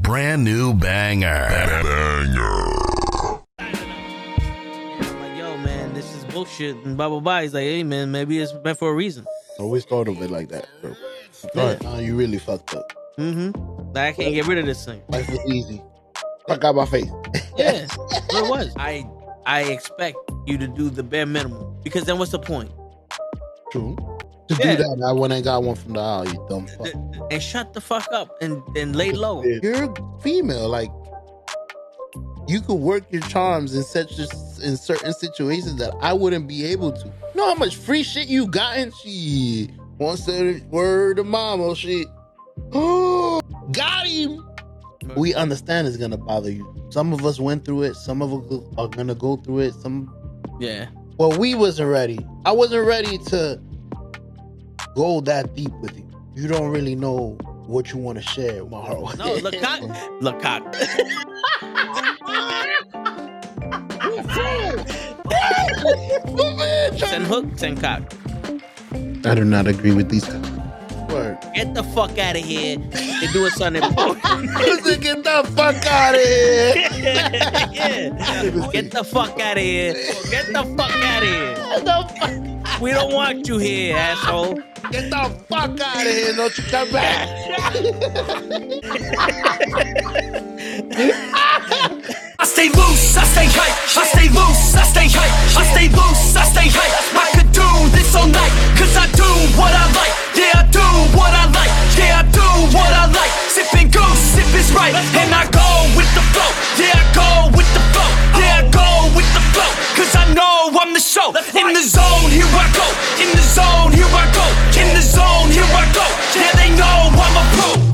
Brand new banger. I'm like, yo, man, this is bullshit. And blah blah blah. He's like, hey, man, maybe it's meant for a reason. Always thought of it like that, bro. Right now, you really fucked up. Mm-hmm. Like, I can't get rid of this thing. Life was easy. Fuck out my face. Yeah, it was. I I expect you to do the bare minimum because then what's the point? True. To Yeah. do that, I went and got one from the aisle, you dumb fuck. And shut the fuck up and and lay low. You're female, like you could work your charms in such in certain situations that I wouldn't be able to. You know how much free shit you gotten? She once said word to mama shit. Oh, got him. We understand it's gonna bother you. Some of us went through it. Some of us are gonna go through it. Some Yeah. well, we wasn't ready. I wasn't ready to go that deep with you. You don't really know what you want to share with my heart. No, look cock. Look cock. Send hook, send cock. I do not agree with these. Word. Get the fuck out of here and do a Sunday Listen, get the fuck out of here. yeah. Get the fuck out of here. Get the fuck out of here. We don't want you here, asshole. Get the fuck out of here. Don't you come back. I stay loose, I stay hype. I stay loose, I stay hype. I stay loose, I stay hype. I could do this all night, cause I do what I like. Yeah, I do what I like. Yeah, I do what I like. Sipping goose, sip is right. And I go with the flow. Yeah, I go with the flow. Cause I know I'm the show. In the zone, here I go. In the zone, here I go. In the zone, here I go. Yeah, they know I'm a pro.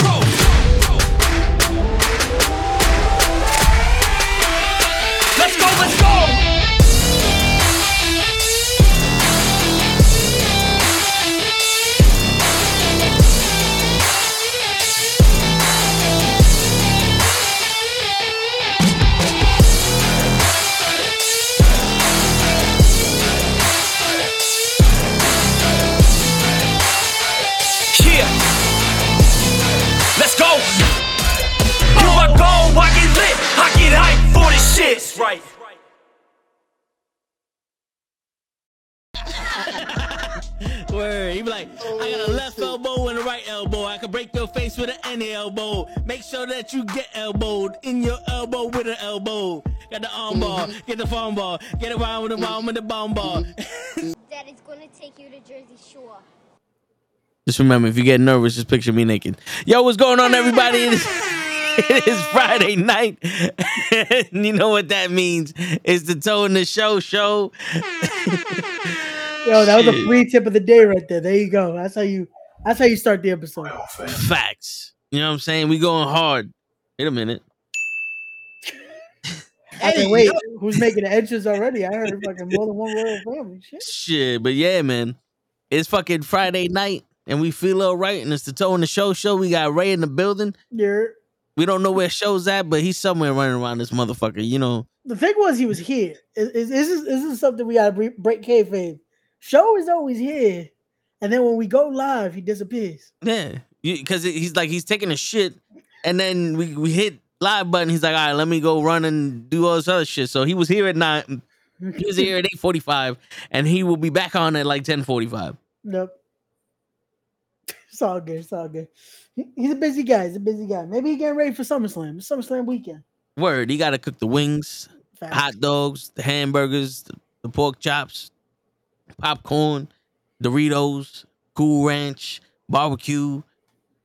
This. Right. Word. He be like, I got a oh, left elbow and a right elbow. I can break your face with an any elbow. Make sure that you get elbowed in your elbow with an elbow. Got the arm ball, mm-hmm. get the phone ball, get around with the mm-hmm. arm with the bomb ball. Mm-hmm. Daddy's gonna take you to Jersey Shore. Just remember, if you get nervous, just picture me naked. Yo, what's going on, everybody? It is, it is Friday night. and you know what that means. It's the Toe in the Show show. Yo, that was a free tip of the day right there. There you go. That's how you. That's how you start the episode. Facts. You know what I'm saying? We going hard. Wait a minute. I can wait. Who's making the entrance already? I heard fucking more than one royal family. Shit. Shit, but yeah, man. It's fucking Friday night and we feel all right. And it's the Toe in the Show show. We got Ray in the building. You're, We don't know where show's at, but he's somewhere running around this motherfucker. You know, the thing was, he was here. Is, is, is, this, is this something we gotta bre- break kayfabe? Show is always here, and then when we go live, he disappears. yeah. Because he's like, he's taking a shit. And then we, we hit live button. He's like, all right, let me go run and do all this other shit. So he was here at nine. He was here at 845 and he will be back on at like 1045. Nope. It's all good. It's all good. He- He's a busy guy. He's a busy guy. Maybe he getting ready for SummerSlam. It's SummerSlam weekend. Word, he got to cook the wings, hot dogs, the hamburgers, the, the pork chops, popcorn, Doritos, Cool Ranch, barbecue,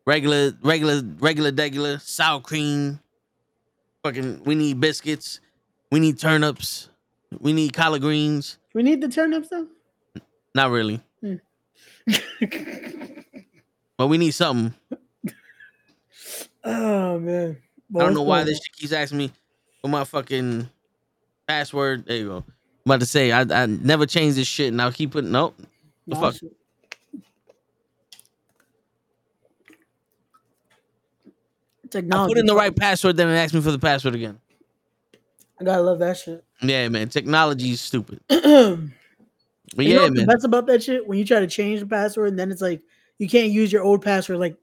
regular, regular, regular, regular, sour cream. Fucking, we need biscuits. We need turnips. We need collard greens. We need the turnips though. Not really, hmm. but we need something. Oh man. I don't know why this shit keeps asking me for my fucking password. There you go. I'm about to say I, I never changed this shit, and I'll keep putting nope. The fuck? shit. I put in the right password, then it asked me for the password again. I gotta love that shit. Yeah, man. Technology is stupid. you But know yeah, what's the man. best about that shit? When you try to change the password, and then it's like you can't use your old password. Like,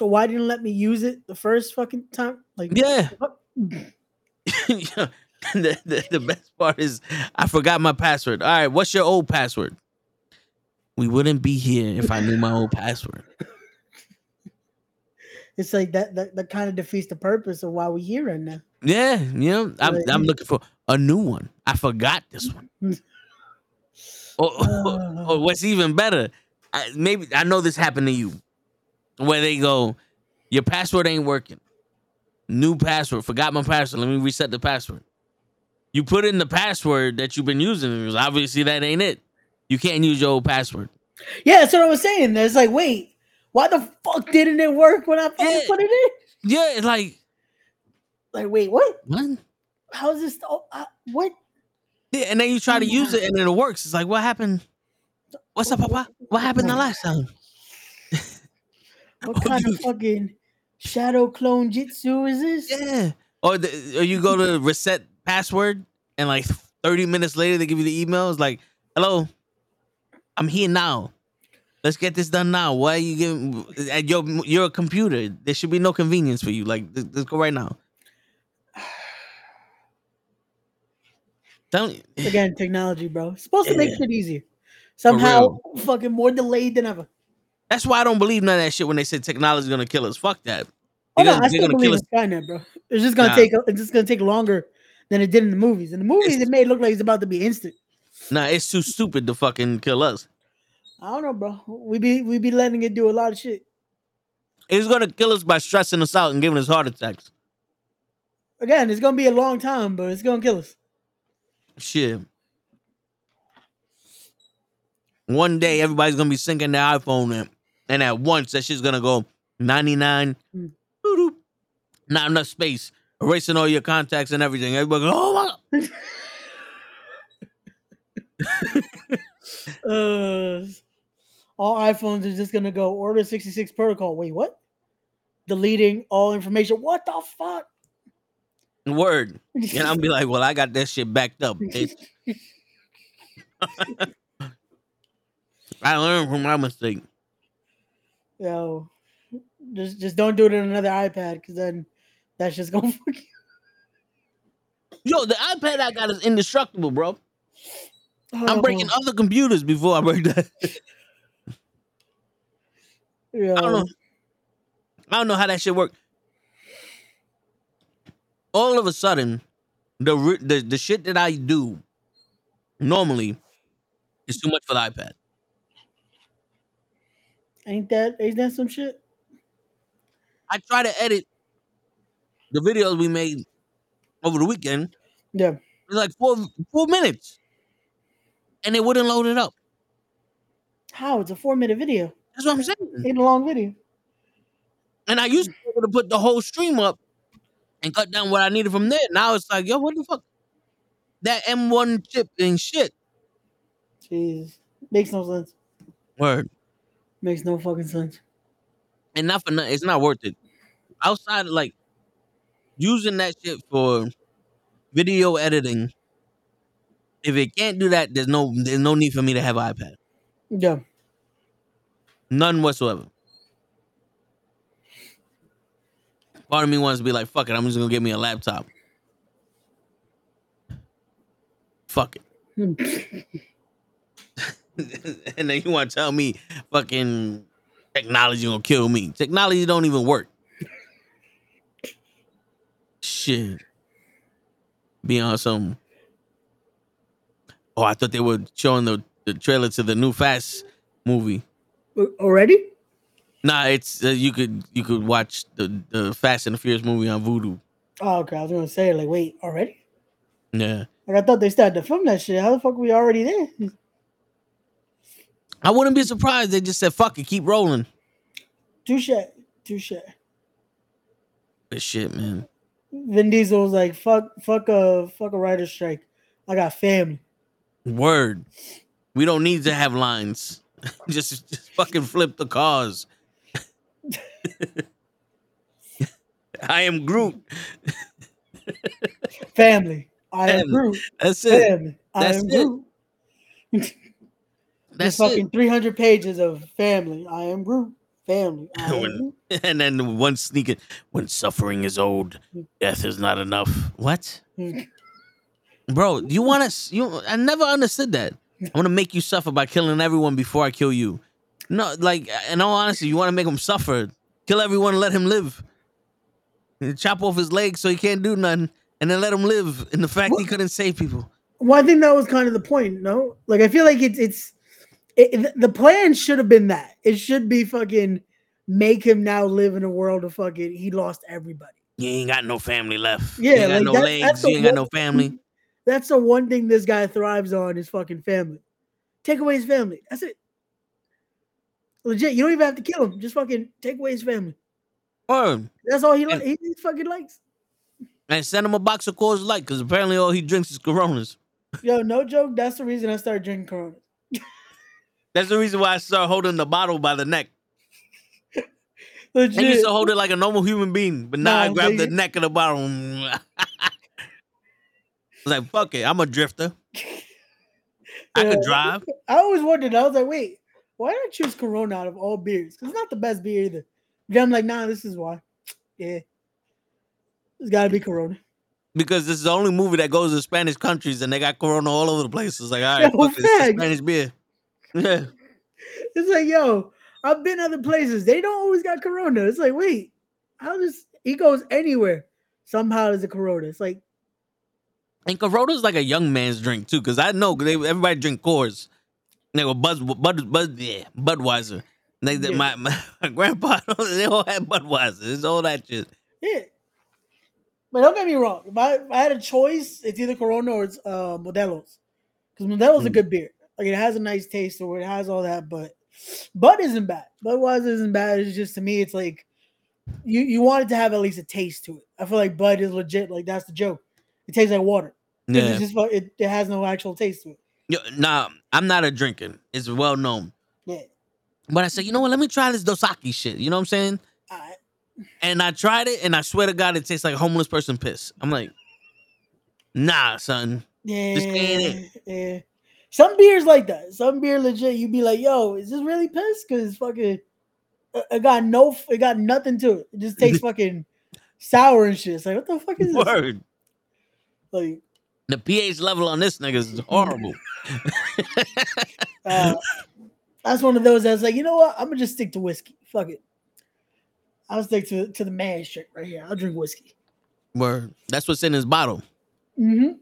So why didn't you let me use it the first fucking time? Like Yeah. Yeah. the, the, the best part is I forgot my password. All right, what's your old password? We wouldn't be here if I knew my old password. it's like that that, that kind of defeats the purpose of why we're here right now. Yeah, you know, I'm. I'm looking for a new one. I forgot this one. or, or, or what's even better, I, maybe I know this happened to you, where they go, your password ain't working. New password, forgot my password. Let me reset the password. You put in the password that you've been using. because Obviously, that ain't it. You can't use your old password. Yeah, that's what I was saying. It's like, wait, why the fuck didn't it work when I fucking Yeah. put it in? Yeah, it's like Like, wait, what? what? How is this? Oh, uh, what? Yeah, and then you try to use it and then it works. It's like, what happened? What's up, Papa? What happened the last time? What Oh, kind you- of fucking shadow clone jutsu is this? Yeah. Or, the, or you go to reset password and like 30 minutes later they give you the email. It's like, hello, I'm here now. Let's get this done now. Why are you giving at your you're a computer? There should be no convenience for you. Like let's, go right now. Don't Again, technology, bro. It's supposed to make Yeah. shit easier. Somehow, fucking more delayed than ever. That's why I don't believe none of that shit when they say technology is gonna kill us. Fuck that. Oh, no, I still believe in Skynet, bro. It's just gonna Nah. take. It's just gonna take longer than it did in the movies. In the movies, It's- it made it look like it's about to be instant. Nah, it's too stupid to fucking kill us. I don't know, bro. We be we be letting it do a lot of shit. It's gonna kill us by stressing us out and giving us heart attacks. Again, it's gonna be a long time, but it's gonna kill us. Shit. One day everybody's gonna be syncing their iPhone in, and at once that shit's gonna go 99. Mm. Not enough space. Erasing all your contacts and everything. Everybody go, oh my Uh, all iPhones are just gonna go order 66 protocol. Wait, what? Deleting all information. What the fuck? word. And I'll be like, well, I got that shit backed up. I learned from my mistake. Yo, just just don't do it on another iPad because then that's just gonna fuck you. Yo, the iPad I got is indestructible, bro. I'm breaking Oh, other computers before I break that. yo. I don't know. I don't know how that shit work. All of a sudden, the the the shit that I do normally is too much for the iPad. Ain't that ain't that some shit? I try to edit the videos we made over the weekend. Yeah. It's like four four minutes, and it wouldn't load it up. How? It's a four minute video. That's what I'm saying. Ain't a long video. And I used to be able to put the whole stream up and cut down what I needed from there. Now it's like, yo, what the fuck? That M1 chip ain't shit. Jeez. Makes no sense. Word. Makes no fucking sense. And not for nothing, it's not worth it. Outside of like using that shit for video editing, if it can't do that, there's no there's no need for me to have an iPad. Yeah. None whatsoever. Part of me wants to be like, fuck it, I'm just gonna get me a laptop. Fuck it. and then you want to tell me fucking technology gonna kill me. Technology don't even work. Shit. Be on some. Oh, I thought they were showing the, the trailer to the new Fast movie. Uh, Already? Nah, it's uh, you could you could watch the the Fast and the Furious movie on Vudu. Oh, okay. I was gonna say, like, wait, already? Yeah, Like I thought they started to film that shit. How the fuck are we already there? I wouldn't be surprised. They just said fuck it, keep rolling. Touche. Touche. This shit, man. Vin Diesel was like, fuck, fuck a fuck a writer's strike. I got family. Word. We don't need to have lines. just just fucking flip the cars. I am Groot. Family. I am Family. Groot. That's it. Family. I am it. Groot. That's There's fucking it. 300 pages of family. I am Groot. family. When- and then one sneaking, when suffering is old, death is not enough. What? Hmm. Bro, you want to? You? I never understood that. I want to make you suffer by killing everyone before I kill you. No, like in all honesty, you want to make him suffer. Kill everyone, and let him live. And chop off his legs so he can't do nothing, and then let him live. In the fact he couldn't save people. Well, I think that was kind of the point. No, like I feel like it's it's it, the plan should have been that it should be fucking make him now live in a world of fucking he lost everybody. You ain't got no family left. Yeah, you ain't got no that- legs. You ain't got no family. That's the one thing this guy thrives on is fucking family. Take away his family. That's it. Legit, you don't even have to kill him. Just fucking take away his family. Or That's all he likes. He, he fucking likes. and send him a box of Coors Light because apparently all he drinks is Coronas. Yo, no joke. That's the reason I started drinking Corona. That's the reason why I started holding the bottle by the neck. Legit. I used to hold it like a normal human being, but now I Nah, grab the neck of the bottle. I was like, fuck it, I'm a drifter. I could drive. I always wondered. I was like, wait, why did I choose Corona out of all beers? Because it's not the best beer either. Then I'm like, nah, this is why. Yeah. It's got to be Corona. Because this is the only movie that goes to Spanish countries and they got Corona all over the place. It's like, all right, Yo, fuck it's. Spanish beer. Yeah. It's like, yo, I've been other places. They don't always got Corona. It's like, wait, how does he goes anywhere? Somehow there's a Corona. It's like, And Corona's like a young man's drink too, because I know they, everybody drink Coors. They go Buzz, Bud, Bud, yeah, Budweiser. They, Yeah. my, my, my grandpa, they all had Budweiser. It's all that shit. yeah. But don't get me wrong. If I, if I had a choice, it's either Corona or it's uh, Modelo's. Because Modelo's a Mm. good beer. Like it has a nice taste or it has all that, but Bud isn't bad. Budweiser isn't bad. It's just to me, it's like you you want it to have at least a taste to it. I feel like Bud is legit. Like that's the joke. It tastes like water. Yeah. Just it, it has no actual taste to it. Yo, Nah, I'm not a drinker. It's well known. Yeah. But I said, you know what? Let me try this Dos Equis shit. You know what I'm saying? And I tried it, and I swear to God, it tastes like homeless person piss. I'm like, nah, son. Yeah, Just ain't it. yeah. Some beers like that. Some beer legit. You be like, yo, is this really piss? Because fucking, it- it got no, it got nothing to it. It just tastes fucking sour and shit. It's like, what the fuck is this? Word. Like, The pH level on this nigga is horrible. uh, that's one of those that's like, you know what? I'm gonna just stick to whiskey. Fuck it. I'll stick to to the man shit right here. I'll drink whiskey. Word. That's what's in his bottle. Mm-hmm.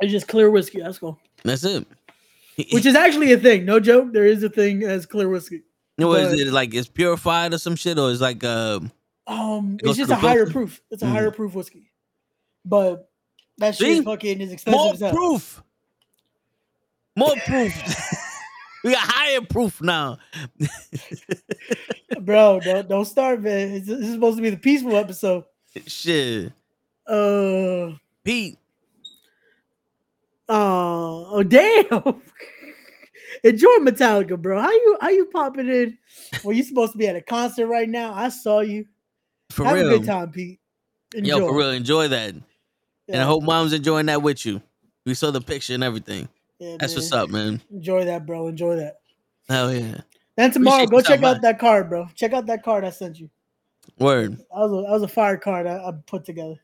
It's just clear whiskey. That's cool. That's it. Which is actually a thing. No joke. There is a thing as clear whiskey. You know, is it like it's purified or some shit, or it's like uh Um, It it's just a higher filter? proof. It's a Mm. higher proof whiskey, but that shit See? fucking is expensive more as hell. proof, more proof. we got higher proof now. bro. Don't don't start, man. This this is supposed to be the peaceful episode. Shit, Uh, Pete. Uh oh, damn. Enjoy Metallica, bro. How you how you popping in? Well, you supposed to be at a concert right now. I saw you. For Have real. a good time, Pete. Enjoy. Yo, for real, enjoy that. And I hope mom's enjoying that with you. We saw the picture and everything. yeah, That's what's up, man. Enjoy that, bro. Enjoy that. Hell yeah. Then tomorrow, Appreciate go check out that card, bro. Check out that card I sent you. Word. That was a, that was a fire card I, I put together.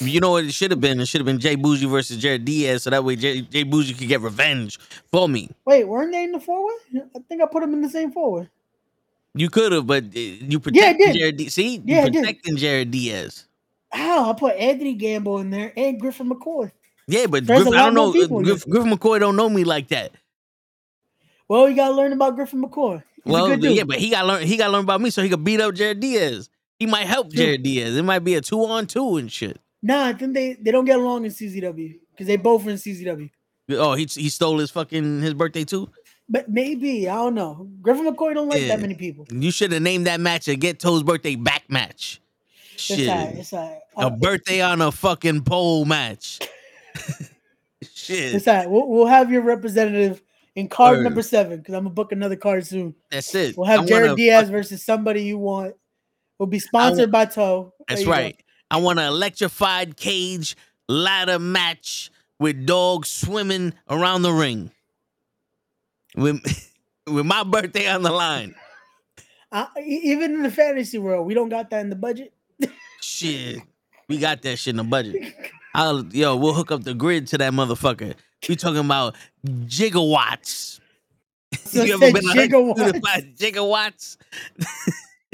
You know what it should have been? It should have been Jay Bougie versus Jared Diaz, so that way Jay, Jay Bougie could get revenge for me. Wait, weren't they in the forward? I think I put them in the same forward. You could have, but uh, you protected did. Jared. See, Yeah, you protecting Jared Diaz. How I put Anthony Gamble in there and Griffin McCoy. Yeah, but There's Griff, a I don't know. Griff, Griff McCoy don't know me like that. Well, you gotta learn about Griffin McCoy. He's well, a good dude. yeah, but he got learn. He got learn about me, so he could beat up Jared Diaz. He might help Jared Diaz. It might be a two on two and shit. Nah, I think they, they don't get along in CZW because they both are in CZW. Oh, he he stole his fucking his birthday too. But maybe I don't know. Griffin McCoy don't like Yeah. that many people. You should have named that match a Get Toes birthday back match. It's Shit, alright. It's alright. a Uh, birthday on a fucking pole match. Shit, It's alright. We'll, we'll have your representative in card Word. number seven because I'm gonna book another card soon. that's it. We'll have I Jared Diaz fuck- versus somebody you want. We'll be sponsored by Toe. That's right. go. I want an electrified cage ladder match with dogs swimming around the ring. With with my birthday on the line. E- even in the fantasy world, we don't got that in the budget. Shit, we got that shit in the budget. I'll yo, we'll hook up the grid to that motherfucker. We talking about gigawatts. So you ever been gigawatts. gigawatts? gigawatts?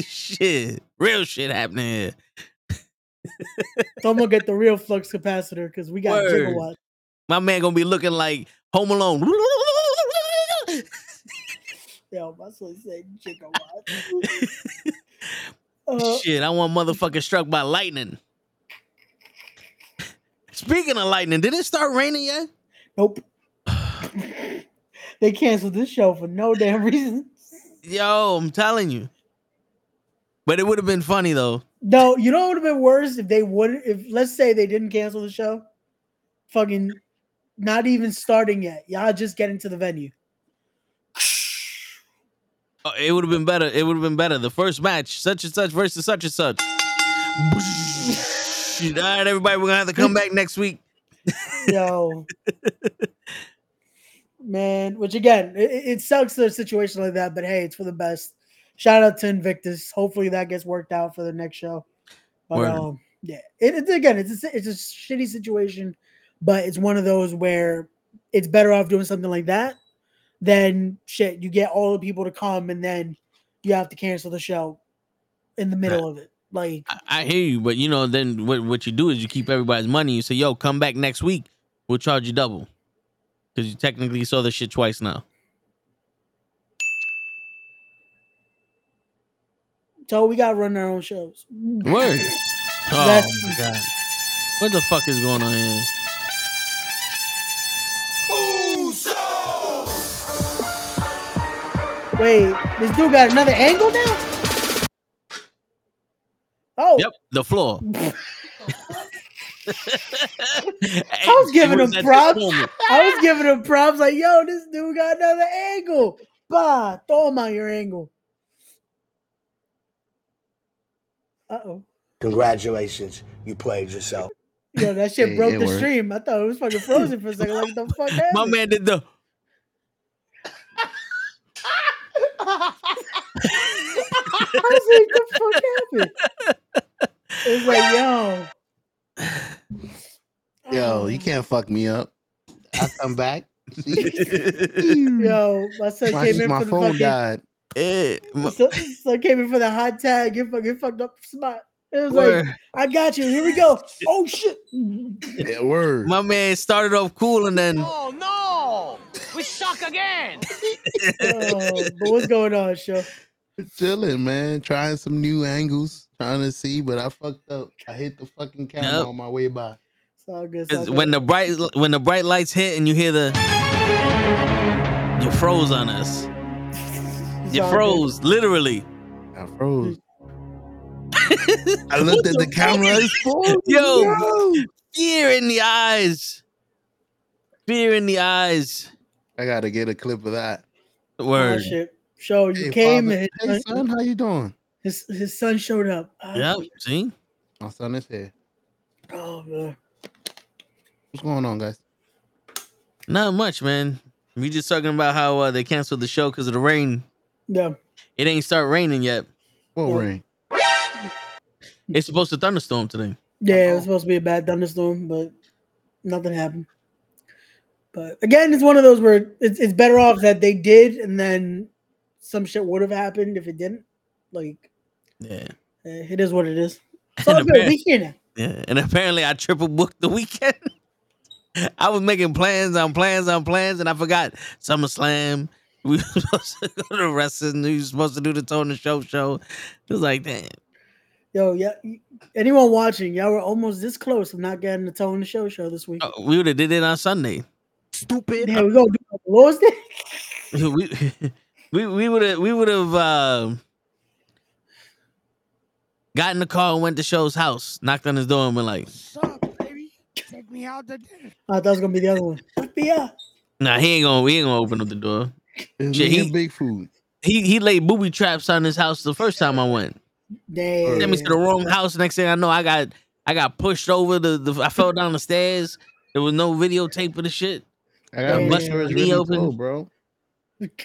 shit, real shit happening here. Someone get the real flux capacitor because we got Word. gigawatts. My man gonna be looking like Home Alone. Yo, my son said gigawatts. uh, Shit, I want motherfucker struck by lightning. Speaking of lightning, did it start raining yet? nope. they canceled this show for no damn reason. Yo, I'm telling you. But it would have been funny though. No, you know what would have been worse if they would if let's say they didn't cancel the show. Fucking not even starting yet. Y'all just get into the venue. Uh, It would have been better. It would have been better. The first match, such and such versus such and such. All right, everybody, we're gonna have to come back next week. Yo. Man, which again, it, it sucks a situation like that, but hey, it's for the best. Shout out to Invictus. Hopefully that gets worked out for the next show. But um, yeah, it, it's again, it's a, it's a shitty situation, but it's one of those where it's better off doing something like that than shit. You get all the people to come and then you have to cancel the show in the middle of it. Like, I, I hear you, but you know, then what, what you do is you keep everybody's money. You say, "Yo, come back next week. We'll charge you double," because you technically saw the shit twice now. So we gotta run our own shows. Word. Oh That's- my god. What the fuck is going on here? Wait, this dude got another angle now? Oh, Yep, the floor. I was giving him props. I was giving him props like, yo, this dude got another angle. Bah, throw him out your angle. Uh oh. Congratulations, you played yourself. Yo, that shit Hey, broke it the worked. stream. I thought it was fucking frozen for a second. Like, the fuck happened? My man did the. I was like, the fuck happened? It's like, yo. Yo, you can't fuck me up. I come back. Yo, my son my came in my for the phone fucking. died. Eh, my- So, so came in for the hot tag. Get fucking fucked up spot. It was word. like, I got you. Here we go. Oh shit. Yeah, word. my man started off cool and then Oh no! We suck again! Oh, but what's going on, show? Chilling, man. Trying some new angles. Trying to see, but I fucked up. I hit the fucking camera Yep. on my way by. It's all good. It's all good. when the bright when the bright lights hit and you hear the you froze on us. It's You all good. froze, literally. I froze. I looked at the camera. It's full. Yo. Yo. Fear in the eyes. Fear in the eyes. I gotta get a clip of that. Oh, Word. shit. Show you Hey, came father. and Hey, son, how you doing? his his son showed up. Oh, Yep. See? My son is here. Oh man. What's going on, guys? Not much, man. We just talking about how uh, they canceled the show because of the rain. Yeah. It ain't start raining yet. What Yeah. ring? It's supposed to thunderstorm today. Yeah, it was supposed to be a bad thunderstorm, but nothing happened. But again, it's one of those where it's, it's better off that they did, and then some shit would have happened if it didn't. Like, Yeah. eh, it is what it is. It's And all good. apparent- We here now. Yeah, and apparently I triple booked the weekend. I was making plans on plans on plans, and I forgot SummerSlam. We were supposed to go to wrestling. We were supposed to do the Tony Show show. It was like, damn. Yo, yeah. Anyone watching, y'all were almost this close of not getting the Tone the Show show this week. Uh, We would have did it on Sunday. Stupid. Yeah, we gonna do it on Lord's Day. we we we would have we would have uh, got in the car and went to Show's house, knocked on his door, and been like, Sup, baby? Take me out to dinner. I thought it was gonna be the other one. Yeah. "Nah, he ain't gonna We ain't gonna open up the door." It's Shit, me he- and big food. He he laid booby traps on his house the first time I went. Damn. Sent me to the wrong house. Next thing I know, I got I got pushed over the, the I fell down the stairs. There was no videotape of the shit. I got Hey, busted sure it's knee really open. full, bro.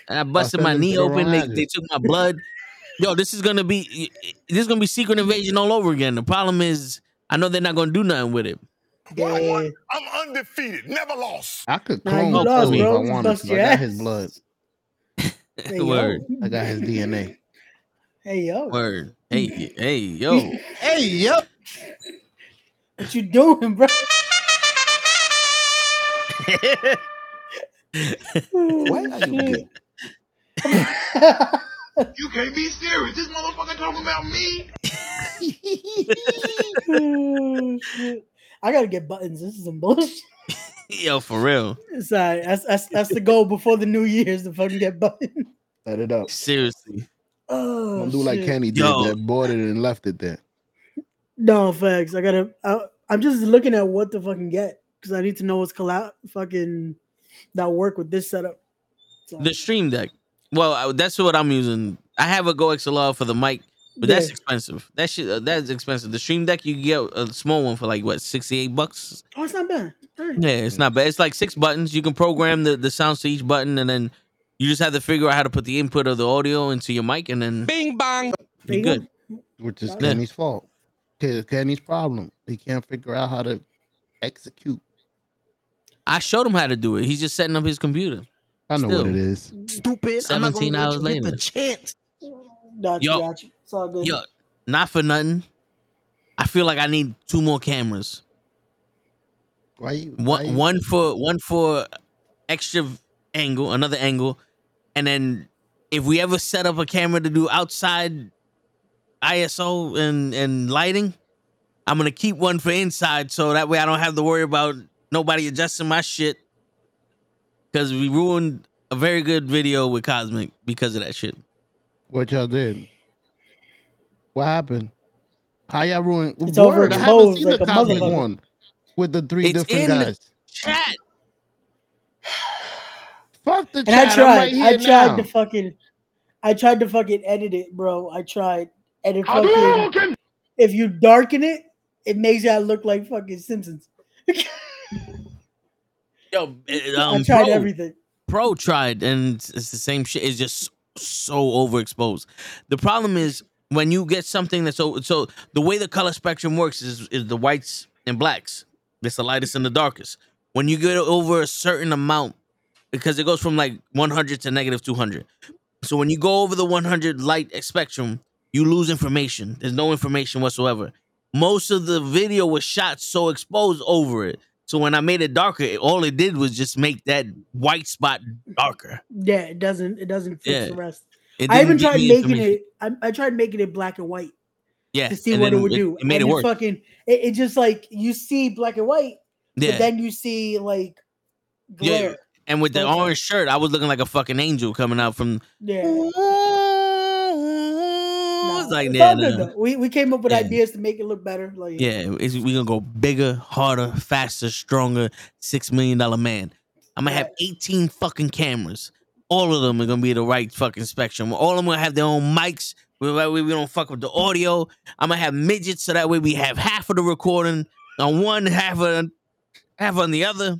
I busted sent my knee open. They, they took my blood. Yo, this is gonna be this is gonna be secret invasion all over again. The problem is, I know they're not gonna do nothing with it. Yeah. I'm undefeated, never lost. I could Nah, clone you Chloe lost, if I bro. wanted to. I got his blood. Hey, yo. Word. I got his DNA. Hey yo, Word. Hey, hey, yo. Hey, yo. what you doing, bro? What are you doing? You can't be serious. This motherfucker talking about me. Oh. I gotta get buttons. This is some bullshit. yo, for real. Sorry, that's, that's that's the goal before the New Year's to fucking get buttons. Set it up. Seriously. Oh, Don't do like shit. Kenny did. Yo. That bought it and left it there. No facts. I gotta. I, I'm just looking at what to fucking get because I need to know what's collab fucking that work with this setup. So, The stream deck. Well, I, that's what I'm using. I have a GoXLR for the mic, but that's expensive. That shit, uh, that's expensive. The stream deck you can get a small one for like what, 68 bucks? oh, it's not bad. Alright. Yeah, it's not bad. It's like six buttons. You can program the, the sounds to each button, and then you just have to figure out how to put the input of the audio into your mic, and then Bing bang. There you're you good. Which is Yeah. Kenny's fault. Kenny's problem. He can't figure out how to execute. I showed him how to do it. He's just setting up his computer. I know Still. what it is. Stupid. I'm not 17 gonna let hours you get later. the chance. Got you, Yo. Got you. It's all good. Yo, not for nothing. I feel like I need two more cameras. Why you? why One you- one for one for extra angle, another angle, and then if we ever set up a camera to do outside ISO and and lighting, I'm gonna keep one for inside so that way I don't have to worry about nobody adjusting my shit. Cause we ruined a very good video with Cosmic because of that shit. What y'all did? What happened? How y'all ruined? It's Word, I haven't overexposed seen like the a Cosmic motherfucker. one with the three It's different in guys. Chat. Fuck the And chat. I I'm tried. right here I tried now. to fucking. I tried to fucking edit it, bro. I tried. And it fucking, if you darken it, it makes it look like fucking Simpsons. Yo, eh, I um, tried Pro- everything. Pro tried, and it's, it's the same shit. It's just so overexposed. The problem is when you get something that's so so the way the color spectrum works is is the whites and blacks. It's the lightest and the darkest. When you get over a certain amount, because it goes from like 100 to negative 200. So when you go over the 100 light spectrum, you lose information. There's no information whatsoever. Most of the video was shot so exposed over it. So when I made it darker, it, all it did was just make that white spot darker. Yeah, it doesn't. It doesn't fix Yeah. the rest. It I even tried making it. I, I tried making it black and white yeah, to see what it would do. It, made and it work. Fucking, it, it just like you see black and white, yeah, but then you see like Yeah. glare. and with the both orange shirt, I was looking like a fucking angel coming out from. Yeah. Nah, like yeah, nah. We we came up with Yeah. ideas to make it look better. Like yeah. It's, we gonna go bigger, harder, faster, stronger. Six million dollar man. I'm gonna have 18 fucking cameras. All of them are gonna be the right fucking spectrum. All of them gonna have their own mics. We, we we don't fuck with the audio. I'm gonna have midgets so that way we have half of the recording on one, half of half on the other.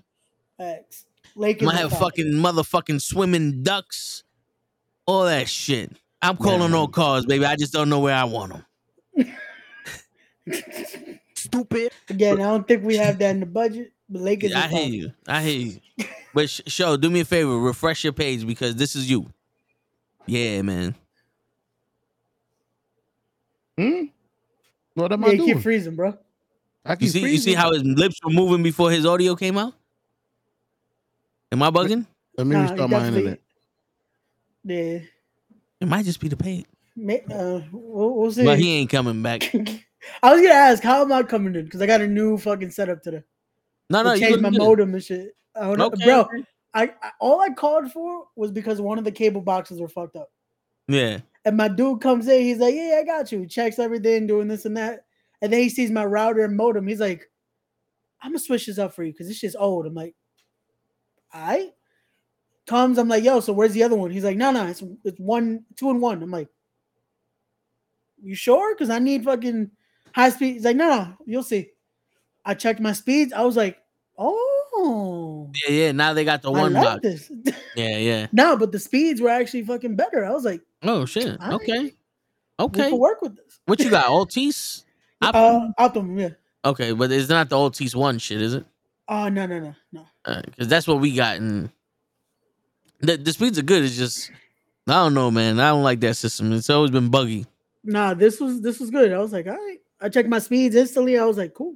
facts. I'm gonna have fine. fucking motherfucking swimming ducks, all that shit. I'm calling all cars, baby. I just don't know where I want them. Stupid. Again, I don't think we have that in the budget. The Lakers. I are hear you. I hear you. But sh- show, do me a favor, refresh your page because this is you. Yeah, man. Hmm? What am Yeah, I you doing? keep freezing, bro. I You keep see, you see how his lips were moving before his audio came out. Am I bugging? Let me Nah, restart my internet. Yeah. It might just be the paint. May, uh, we'll, we'll see. But he ain't coming back. I was gonna ask, how am I coming in? Because I got a new fucking setup today. No, no, I you changed my good. modem and shit. Oh, I don't know, Okay, bro. I, I all I called for was because one of the cable boxes were fucked up. Yeah. And my dude comes in, he's like, "Yeah, I got you." Checks everything, doing this and that, and then he sees my router and modem. He's like, "I'm gonna switch this up for you because this shit's old." I'm like, "All right." Comes, I'm like, "Yo, so where's the other one?" He's like, "No, no, it's it's one, two and one." I'm like, "You sure?" Because I need fucking high speed. He's like, "No, no, you'll see." I checked my speeds. I was like, "Oh, Yeah, yeah. Now they got the I one like box. this." Yeah, yeah. no, but the speeds were actually fucking better. I was like. Oh shit. Alright. Okay. We Okay. can work with this. What you got? Altice? Op- Uh, Optimum, yeah. okay, but it's not the Altice one shit, is it? Oh no no no no. Because that's what we got. And the, the speeds are good. It's just, I don't know, man. I don't like that system. It's always been buggy. Nah, this was this was good. I was like, all right. I checked my speeds instantly. I was like, cool.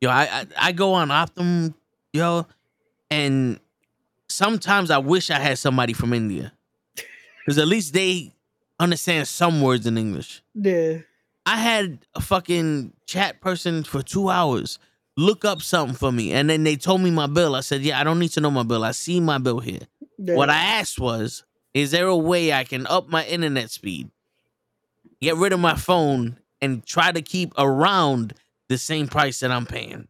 Yo, I, I, I go on Optimum, yo, and sometimes I wish I had somebody from India. Because at least they understand some words in English. Yeah. I had a fucking chat person for two hours look up something for me, and then they told me my bill. I said, "Yeah, I don't need to know my bill. I see my bill here." yeah. What I asked was, "Is there a way I can up my internet speed, get rid of my phone, and try to keep around the same price that I'm paying?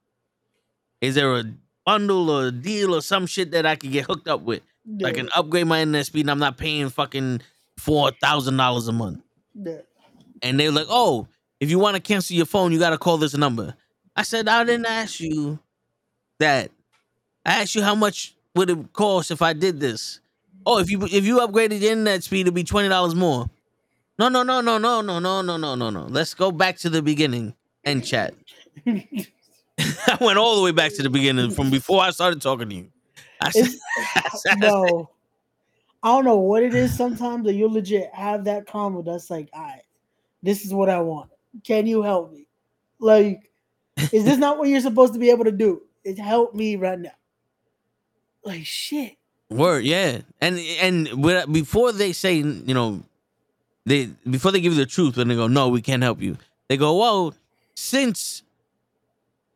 Is there a bundle or a deal or some shit that I could get hooked up with? I yeah. can upgrade my internet speed, and I'm not paying fucking four thousand dollars a month." yeah. and they were like, "Oh, if you want to cancel your phone, you got to call this number." I said, "I didn't ask you that. I asked you how much would it cost if I did this. Oh, if you if you upgraded your internet speed, it'd be twenty dollars more. No, no, no, no, no, no, no, no, no, no, no. Let's go back to the beginning and chat. I went all the way back to the beginning from before I started talking to you. I said, I said- no. I don't know what it is sometimes that you legit have that combo that's like, all right, this is what I want. Can you help me? Like, is this not what you're supposed to be able to do? It help me right now. Like shit. Word, yeah, and and before they say, you know, they before they give you the truth, when they go, no, we can't help you. They go, well, since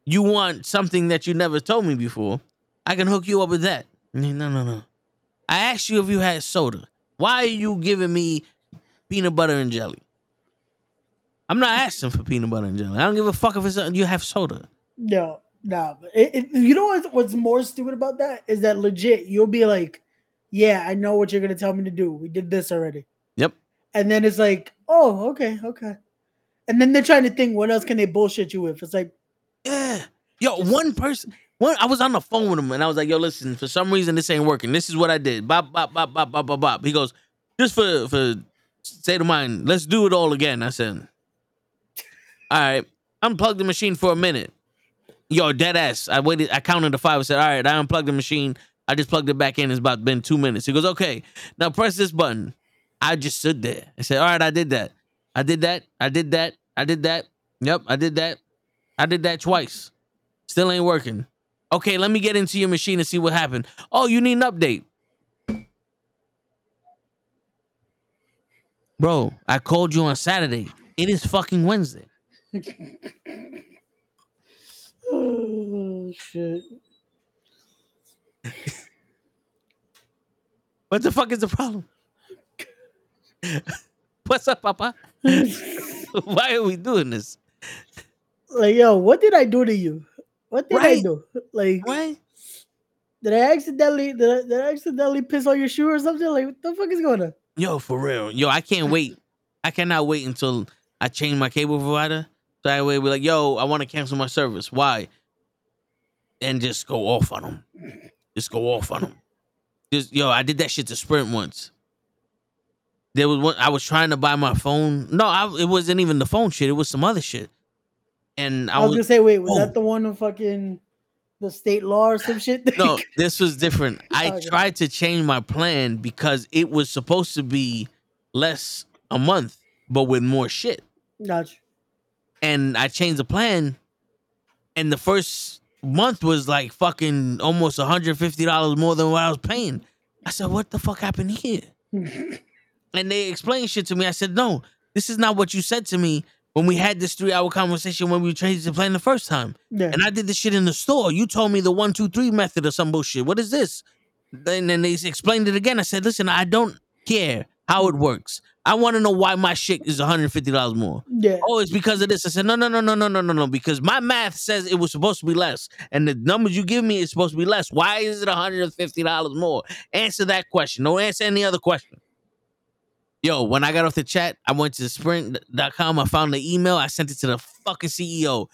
you want something that you never told me before, I can hook you up with that. No, no, no. I asked you if you had soda. Why are you giving me peanut butter and jelly? I'm not asking for peanut butter and jelly. I don't give a fuck if it's you have soda. No, no. It, it, you know what's, what's more stupid about that is that legit you'll be like, yeah, I know what you're gonna tell me to do. We did this already. Yep. And then it's like, oh, okay, okay. And then they're trying to think, what else can they bullshit you with? It's like, Yeah. Yo, one person. One, I was on the phone with him and I was like, "Yo, listen. For some reason, this ain't working. This is what I did. Bop, bop, bop, bop, bop, bop, bop." He goes, "Just for for state of mind, let's do it all again." I said, "All right." Unplug the machine for a minute. Yo, dead ass. I waited. I counted to five. I said, "All right." I unplugged the machine. I just plugged it back in. It's about been two minutes. He goes, "Okay, now press this button." I just stood there. I said, "All right, I did that. I did that. I did that. I did that. Yep, I did that. I did that twice. Still ain't working. Okay, let me get into your machine and see what happened. Oh, you need an update. Bro, I called you on Saturday. It is fucking Wednesday. oh shit. What the fuck is the problem? What's up, Papa? Why are we doing this? Like, yo, what did I do to you? What did I do? Like, Right? did I accidentally did I, did I accidentally piss on your shoe or something? Like, what the fuck is going on? Yo, for real. Yo, I can't wait. I cannot wait until I change my cable provider. So that way we're like, yo, I want to cancel my service. Why? And just go off on them. Just go off on them. Just yo, I did that shit to Sprint once. There was one I was trying to buy my phone. No, I, it wasn't even the phone shit. It was some other shit. And I, I was was, gonna say, wait, was Oh. that the one of fucking the state law or some shit? no, this was different. I Okay. tried to change my plan because it was supposed to be less a month, but with more shit. Gotcha. And I changed the plan, and the first month was like fucking almost $150 more than what I was paying. I said, What the fuck happened here? and they explained shit to me. I said, No, this is not what you said to me when we had this three hour conversation when we changed the plan the first time. Yeah. And I did this shit in the store. You told me the one, two, three method or some bullshit. What is this? Then then they explained it again. I said, listen, I don't care how it works. I want to know why my shit is $150 more. yeah. Oh, it's because of this. I said, no, no, no, no, no, no, no, no. Because my math says it was supposed to be less. And the numbers you give me is supposed to be less. Why is it $150 more? Answer that question. Don't answer any other question. Yo, when I got off the chat, I went to sprint.com. I found the email. I sent it to the fucking CEO.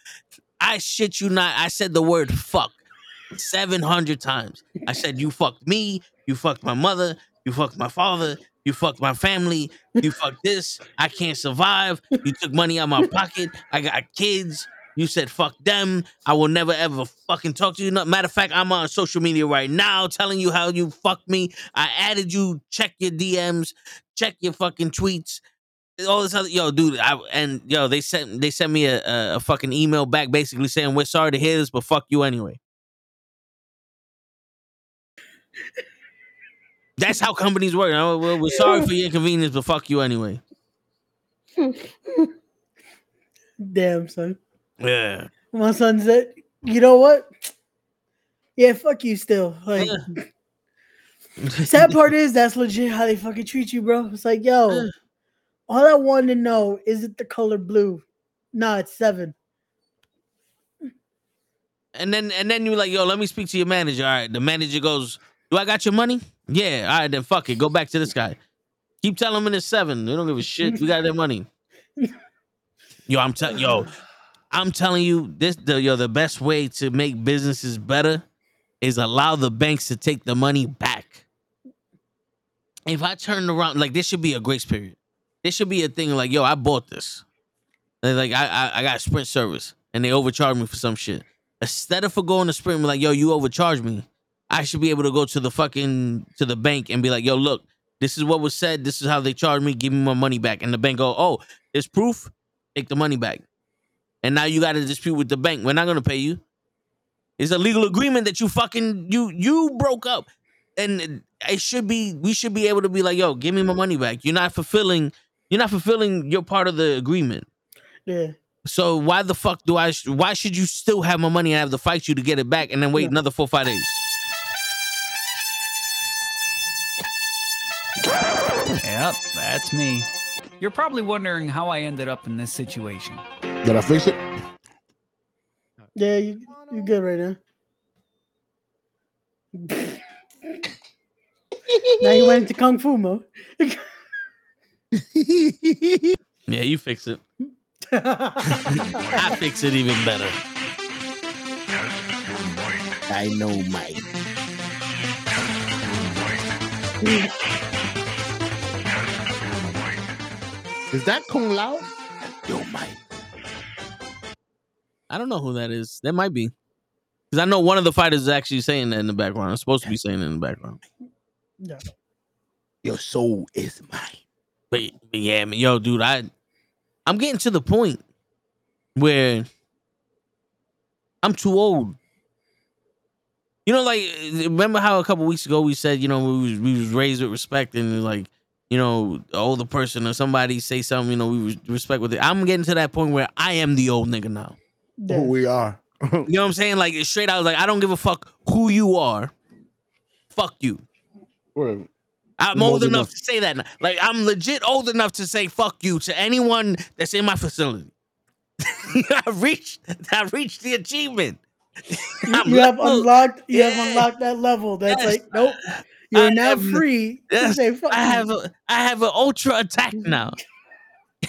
I shit you not. I said the word fuck 700 times. I said, you fucked me. You fucked my mother. You fucked my father. You fucked my family. You fucked this. I can't survive. You took money out of my pocket. I got kids. You said fuck them. I will never ever fucking talk to you. Matter of fact, I'm on social media right now telling you how you fucked me. I added you. Check your DMs. Check your fucking tweets. All this other yo, dude. I and yo, they sent they sent me a, a, fucking email back basically saying we're sorry to hear this, but fuck you anyway. That's how companies work. We're sorry for your inconvenience, but fuck you anyway. Damn, son. Yeah. My son said, "You know what? Yeah, fuck you. Still, like, sad part is that's legit how they fucking treat you, bro. It's like, yo, all I want to know is it the color blue? Nah, it's seven. And then and then you're like, yo, let me speak to your manager. All right. The manager goes, Do I got your money? Yeah. All right, then fuck it. Go back to this guy. Keep telling him it's seven. They don't give a shit. We got their money. Yo, I'm telling yo, I'm telling you, this the yo, the best way to make businesses better is allow the banks to take the money back. If I turn around, like this should be a grace period. This should be a thing like, yo, I bought this. And, Like I, I I got Sprint service and they overcharged me for some shit. Instead of for going to Sprint like, yo, you overcharged me, I should be able to go to the fucking to the bank and be like, yo, look, this is what was said. This is how they charged me. Give me my money back. And the bank go, oh, there's proof. Take the money back. And now you got a dispute with the bank. We're not gonna pay you. It's a legal agreement that you fucking you you broke up, and it should be we should be able to be like, yo, give me my money back. You're not fulfilling. You're not fulfilling your part of the agreement. Yeah, So why the fuck do I? Why should you still have my money and have to fight you to get it back and then wait Yeah. another four five days? Yep, that's me. You're probably wondering how I ended up in this situation. Did I fix it? yeah, you you good right now. now you went into kung fu mode. Yeah, you fix it. I fix it even better. I know, Mike. Is that Kung Lao? Yo, Mike. I don't know who that is. That might be. Because I know one of the fighters is actually saying that in the background. I'm supposed to be saying it in the background. Yeah. Your soul is mine. But, but yeah, man, yo, dude, I I'm getting to the point where I'm too old. You know, like remember how a couple weeks ago we said, you know, we was, we was raised with respect and like, you know, the older person or somebody say something, you know, we respect with it. I'm getting to that point where I am the old nigga now. Yeah. Who we are. You know what I'm saying? Like straight out, like I don't give a fuck who you are. Fuck you. Word. I'm I'm old, old enough, enough. to say that. now. Like I'm legit old enough to say fuck you to anyone that's in my facility. I reached I reached the achievement. I'm you have unlocked you Yeah. have unlocked that level that's Yes. like nope you're I now have- free to yes, say fuck I you. have a I have an ultra attack now.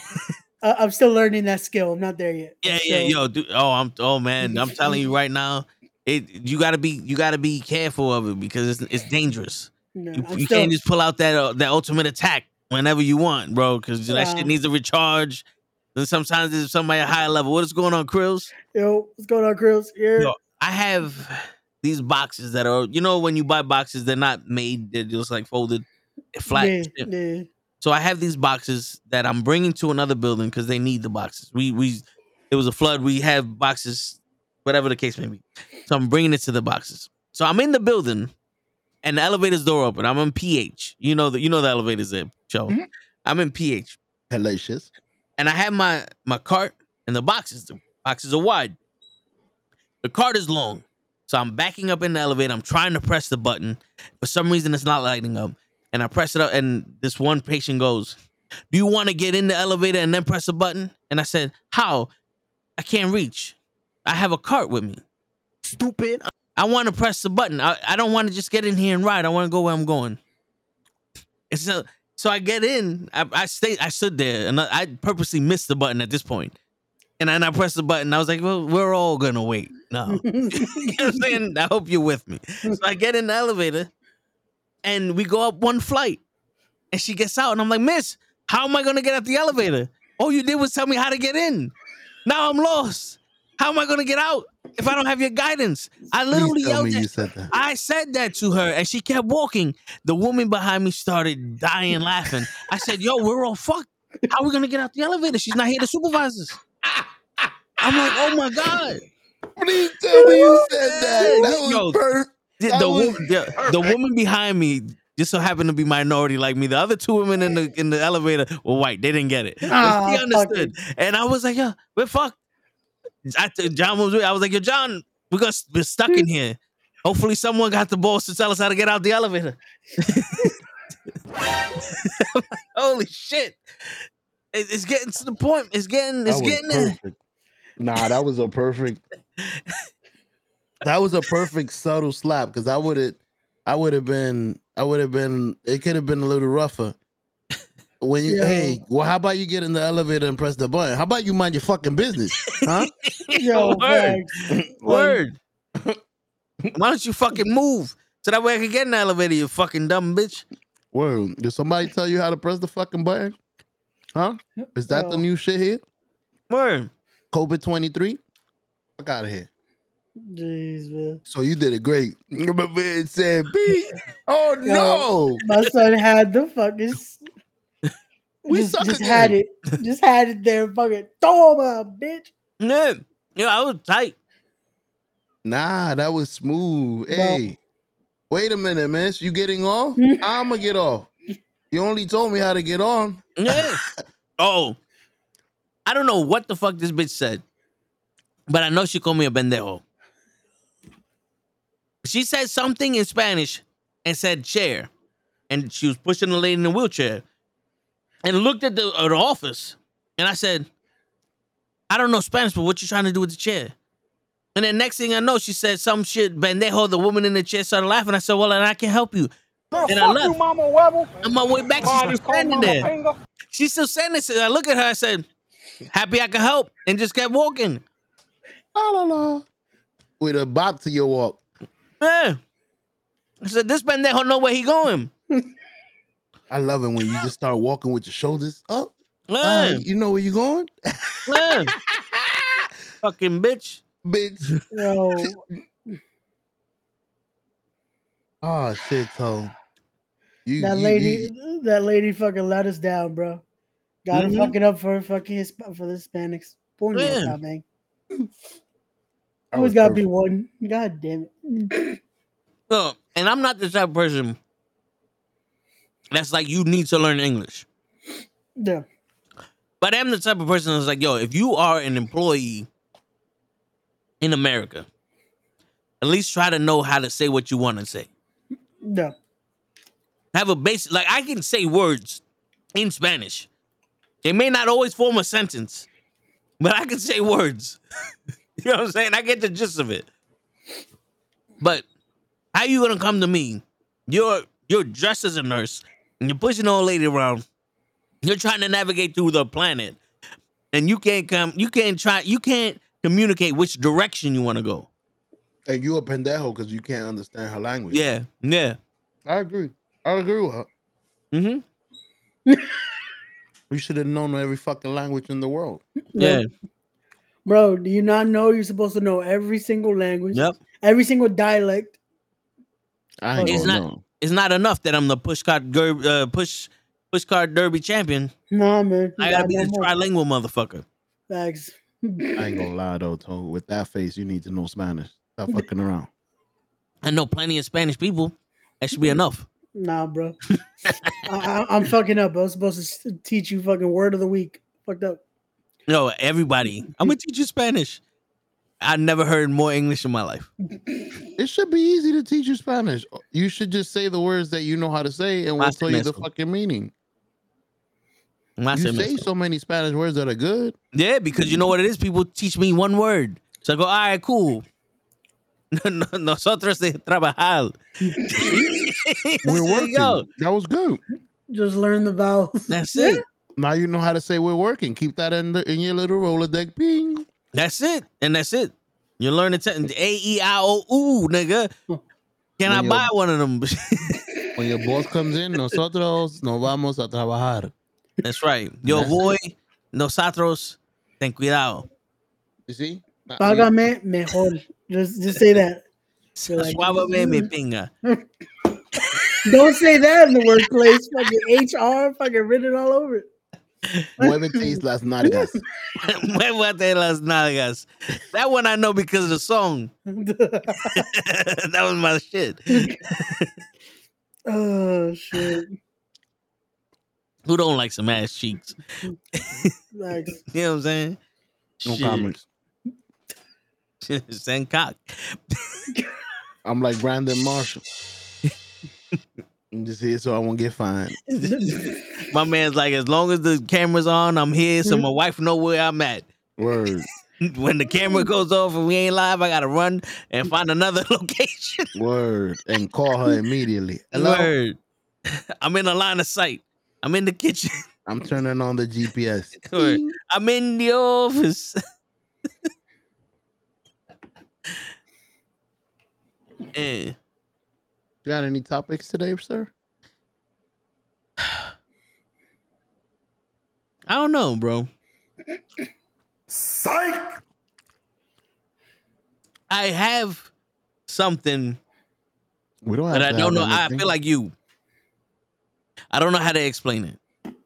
I- i'm still learning that skill i'm not there yet I'm Yeah, yeah, yo, dude. Oh, I'm oh man, I'm telling you right now, it you gotta be you gotta be careful of it because it's it's dangerous. no, You, you still, can't just pull out that uh, that ultimate attack whenever you want, bro, because that Wow. shit needs to recharge. Then sometimes there's somebody at a higher level. What is going on, Krills? yo what's going on Grills? Here. Yo, I have these boxes that are, you know, when you buy boxes, they're not made, they're just like folded flat. yeah, yeah. So I have these boxes that I'm bringing to another building because they need the boxes. We we it was a flood. We have boxes, whatever the case may be. So I'm bringing it to the boxes. So I'm in the building, and the elevator's door open. I'm in PH. You know the you know the elevator's there, Joe. Mm-hmm. Mhm. I'm in PH, Hellacious. and I have my my cart and the boxes. The boxes are wide. The cart is long. So I'm backing up in the elevator. I'm trying to press the button. For some reason, it's not lighting up. And I press it up, and this one patient goes, Do you want to get in the elevator and then press a button? And I said, How? I can't reach. I have a cart with me. Stupid. I want to press the button. I, I don't want to just get in here and ride. I want to go where I'm going. And so so I get in. I, I stay. I stood there, and I, I purposely missed the button at this point. And then I pressed the button. I was like, "Well, we're all gonna wait." No, you know what I'm saying? I hope you're with me. So I get in the elevator, and we go up one flight. And she gets out, and I'm like, Miss, how am I gonna get out the elevator? All you did was tell me how to get in. Now I'm lost. How am I gonna get out if I don't have your guidance? I literally yelled at- said that. I said that to her, and she kept walking. The woman behind me started dying laughing. I said, "Yo, we're all fucked. How are we gonna get out the elevator? She's not here to supervise us." I'm like, "Oh my god!" Please tell me you said that. That was Yo, perfect. The, the, was the, the woman behind me just so happened to be minority like me. The other two women in the in the elevator were white. They didn't get it. But Ah, she understood, and I was like, "Yeah, we're fucked." I, John was. with- I was like, "Yo, John, we're gonna we're stuck in here. Hopefully, someone got the balls to tell us how to get out the elevator." Holy shit! It- it's getting to the point. It's getting. It's getting there. Nah, that was a perfect. that was a perfect subtle slap because I would have, I would have been, I would have been. It could have been a little rougher. When you, Yeah. hey, well, how about you get in the elevator and press the button? How about you mind your fucking business, huh? Yo, Word. Word. Why don't you fucking move so that way I can get in the elevator? You fucking dumb bitch. Word, did somebody tell you how to press the fucking button? Huh? Is that the new shit here? Word. COVID twenty three. Fuck out of here. Jeez, man. So you did it great. But man said, "B, oh no, My son had the fucking. We just, suck just had it. Just had it there. Fucking throw him out, bitch. Yeah. Yeah, I was tight. Nah, that was smooth. Bro. Hey, wait a minute, miss. You getting off? Mm. I'ma get off. You only told me how to get on. Yeah. oh. I don't know what the fuck this bitch said, but I know she called me a pendejo. She said something in Spanish and said chair. And she was pushing the lady in the wheelchair and looked at the, uh, the office. And I said, I don't know Spanish, but what you trying to do with the chair? And then next thing I know, she said some shit, pendejo. The woman in the chair started laughing. I said, Well, then I can help you. And I left. You, Mama Webble. On my way back, she's still standing there. She's still standing there. I look at her, I said, Happy I can help. And just kept walking. La la la. With a bop to your walk. Yeah. I said, This pendejo know where he going. I love it when you just start walking with your shoulders up. Yeah. Uh, you know where you going, yeah. Fucking bitch. bitch. Yo, Oh shit, so you that you- lady, you- that lady fucking let us down, bro. Got to Mhm. fucking up for fucking Hisp- for the Hispanics. Poor Yeah. yeah. man. that Always was gotta be one. God damn it. No, and I'm not the type of person that's like, you need to learn English. Yeah. But I'm the type of person that's like, yo, if you are an employee in America, at least try to know how to say what you want to say. Yeah. Have a basic, like I can say words in Spanish. They may not always form a sentence, but I can say words. you know what I'm saying? I get the gist of it. But how you gonna come to me? You're you're dressed as a nurse and you're pushing an old lady around. You're trying to navigate through the planet, and you can't come. You can't try. You can't communicate which direction you want to go. And you a pendejo because you can't understand her language. Yeah, yeah. I agree. I agree with her. Mm-hmm. We should have known every fucking language in the world. Yeah. Bro, do you not know you're supposed to know every single language? Yep. Every single dialect. I It's gonna not- know. It's not enough that I'm the push card ger- uh, push push card derby champion. Nah, man. I gotta Got be no the more. trilingual motherfucker. Thanks. I ain't gonna lie though, Toad. With that face, you need to know Spanish. Stop fucking around. I know plenty of Spanish people. That should be enough. Nah, bro. I, I, I'm fucking up. I was supposed to teach you fucking word of the week. Fucked up. No, everybody. I'm gonna teach you Spanish. I never heard more English in my life. It should be easy to teach you Spanish. You should just say the words that you know how to say, and we'll Más tell you the mezco. fucking meaning. Más You say mezcla. so many Spanish words that are good. Yeah, because you know what it is? People teach me one word. So I go, all right, cool. Nosotros de trabajar. We're There working. That was good. Just learn the vowels. That's it. Now you know how to say we're working. Keep that in the in your little Rolodex. Bing. That's it. And that's it. You learn the te- A E I O U, nigga. Can I When buy one of them? when your boss comes in, nosotros nos vamos a trabajar. That's right. Yo, That's boy, nosotros, ten cuidado. You see? Not- Págame mejor. Just just say that. You're like, Suávame mi mm. pinga. Don't say that in the workplace. Fucking HR, fucking written all over it. Muévete las nalgas. Muévate las nalgas. That one I know because of the song. that was my shit. oh shit. Who don't like some ass cheeks? Like, You know what I'm saying? No Shit. comments. Send cock. I'm like Brandon Marshall. I'm just here so I won't get fined. My man's like, as long as the camera's on, I'm here, so my wife know where I'm at. Word. When the camera goes off and we ain't live, I gotta run and find another location. Word. And call her immediately. Hello. Word. I'm in a line of sight. I'm in the kitchen. I'm turning on the GPS. Word. I'm in the office. Eh. You got any topics today, sir? I don't know, bro. Psych! I have something, We don't have but I don't know. have I feel like you. I don't know how to explain it.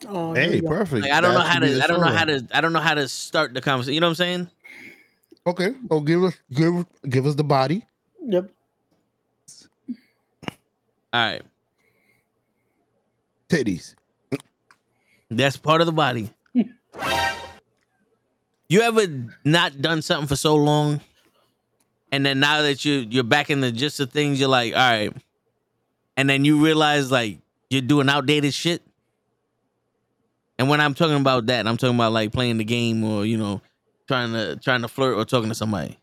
oh, Hey, we perfect. Like I don't That know how to. I don't know how to. I don't know how to start the conversation. You know what I'm saying? Okay. Oh, give us give give us the body. Yep. All right, Titties. that's part of the body. you ever not done something for so long, and then now that you you're back in the gist of things, you're like, all right, and then you realize like you're doing outdated shit. And when I'm talking about that, I'm talking about like playing the game or you know, trying to trying to flirt or talking to somebody.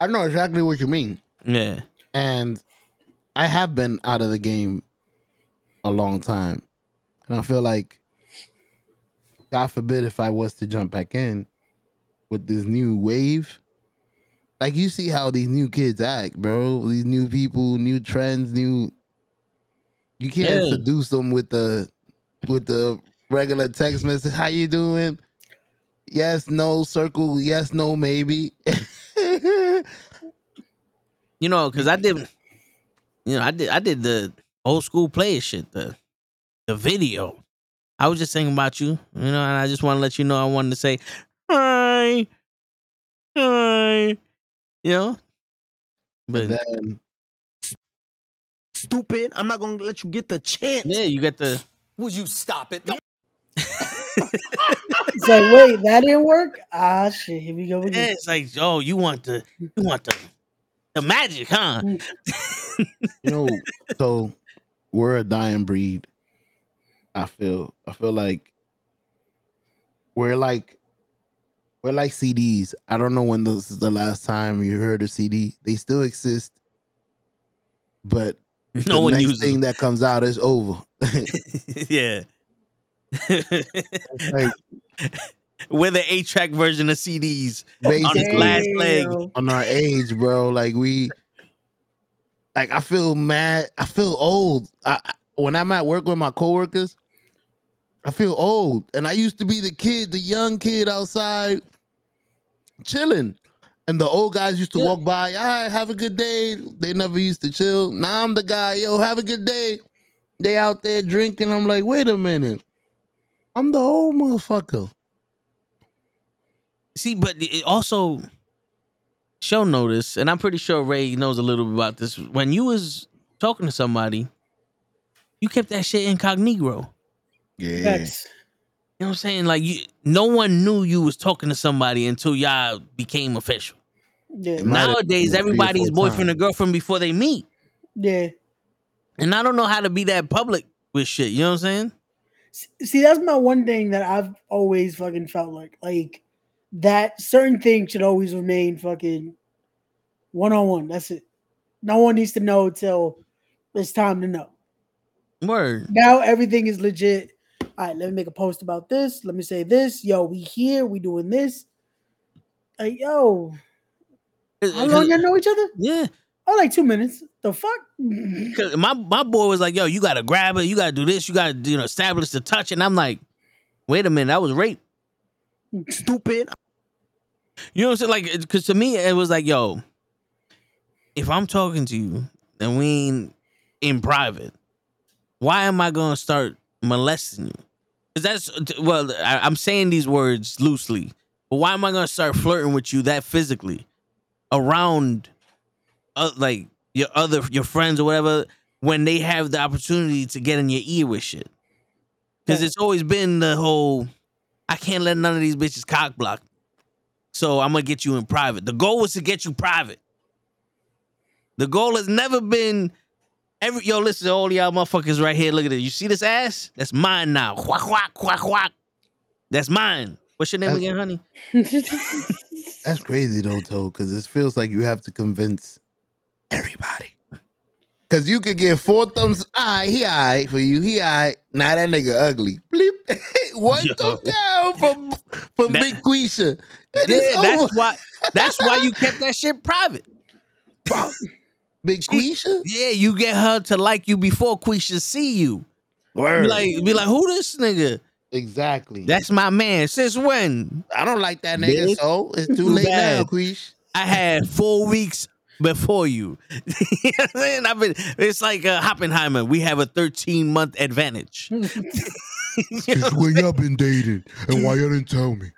I know exactly what you mean. Yeah. And I have been out of the game a long time. And I feel like God forbid if I was to jump back in with this new wave. Like you see how these new kids act, bro. These new people, new trends, new you can't Yeah. seduce them with the with the regular text message. How you doing? Yes, no, circle, yes, no, maybe. You know, because I did, you know, I did, I did the old school player shit, the the video. I was just thinking about you, you know, and I just want to let you know I wanted to say hi, hi, you know. But then Stupid. I'm not gonna let you get the chance. yeah, you got the Would you stop it? No. It's like, wait, that didn't work. Ah, shit. Here we go yeah, again. it's like, oh, you want the, you want the, the magic, huh? Mm. you know, so we're a dying breed. I feel. I feel like we're like we're like CDs. I don't know when this is the last time you heard a CD. They still exist, but No the one next uses thing them. that comes out is over. yeah. like We're the eight track version of CDs on its basically last leg. On our age, bro. Like we, like I feel mad. I feel old. I, I- when I'm at work with my coworkers, I feel old. And I used to be the kid, the young kid outside, chilling. And the old guys used to Yeah. walk by. All right, have a good day. They never used to chill. Now I'm the guy. Yo, have a good day. They out there drinking. I'm like, wait a minute. I'm the old motherfucker. See, but it also show notice, and I'm pretty sure Ray knows a little bit about this. When you was talking to somebody, you kept that shit incognito. Yeah. Facts. You know what I'm saying? Like you, no one knew you was talking to somebody until y'all became official. Yeah. Nowadays, been three or everybody's boyfriend or times. girlfriend before they meet, Yeah. and I don't know how to be that public with shit. You know what I'm saying? See, that's my one thing that I've always fucking felt like. Like that certain things should always remain fucking one on one. That's it. No one needs to know till it's time to know. Word. Now everything is legit. All right, let me make a post about this. Let me say this. Yo, we here. We doing this. Like, yo, how long y'all know each other? Yeah, Oh, like two minutes. The fuck? my my boy was like, "Yo, you gotta grab it. You gotta do this. You gotta you know establish the touch." And I'm like, "Wait a minute, that was rape." Stupid. You know what I'm saying? Like, because to me, it was like, "Yo, if I'm talking to you and we ain't in private, why am I gonna start molesting you?" Because that's well, I, I'm saying these words loosely, but why am I gonna start flirting with you that physically around, uh, like your other your friends or whatever when they have the opportunity to get in your ear with shit? Because it's always been the whole, I can't let none of these bitches cock block. So I'm gonna get you in private. The goal was to get you private. The goal has never been every yo. Listen, to all y'all motherfuckers right here. Look at it. You see this ass? That's mine now. Quack quack quack quack. That's mine. What's your name That's- again, honey? That's crazy though, Toe, because it feels like you have to convince everybody. Cause you could get four thumbs. Alright, he alright for you. He alright. Now that nigga ugly. Bleep. One Yo. thumb down from from That- Big Quisha. Yeah, over. that's why. That's why you kept that shit private. Big Quisha. Yeah, you get her to like you before Quisha see you. Be Word. like, be like, who this nigga? exactly. That's my man. Since when? I don't like that nigga. Bitch. So it's too Too late bad. now, Quish. I had four weeks before you. you know what I'm saying? I've been, it's like uh, Oppenheimer. We have a 13 month advantage. You know where y'all been dating and why y'all didn't tell me.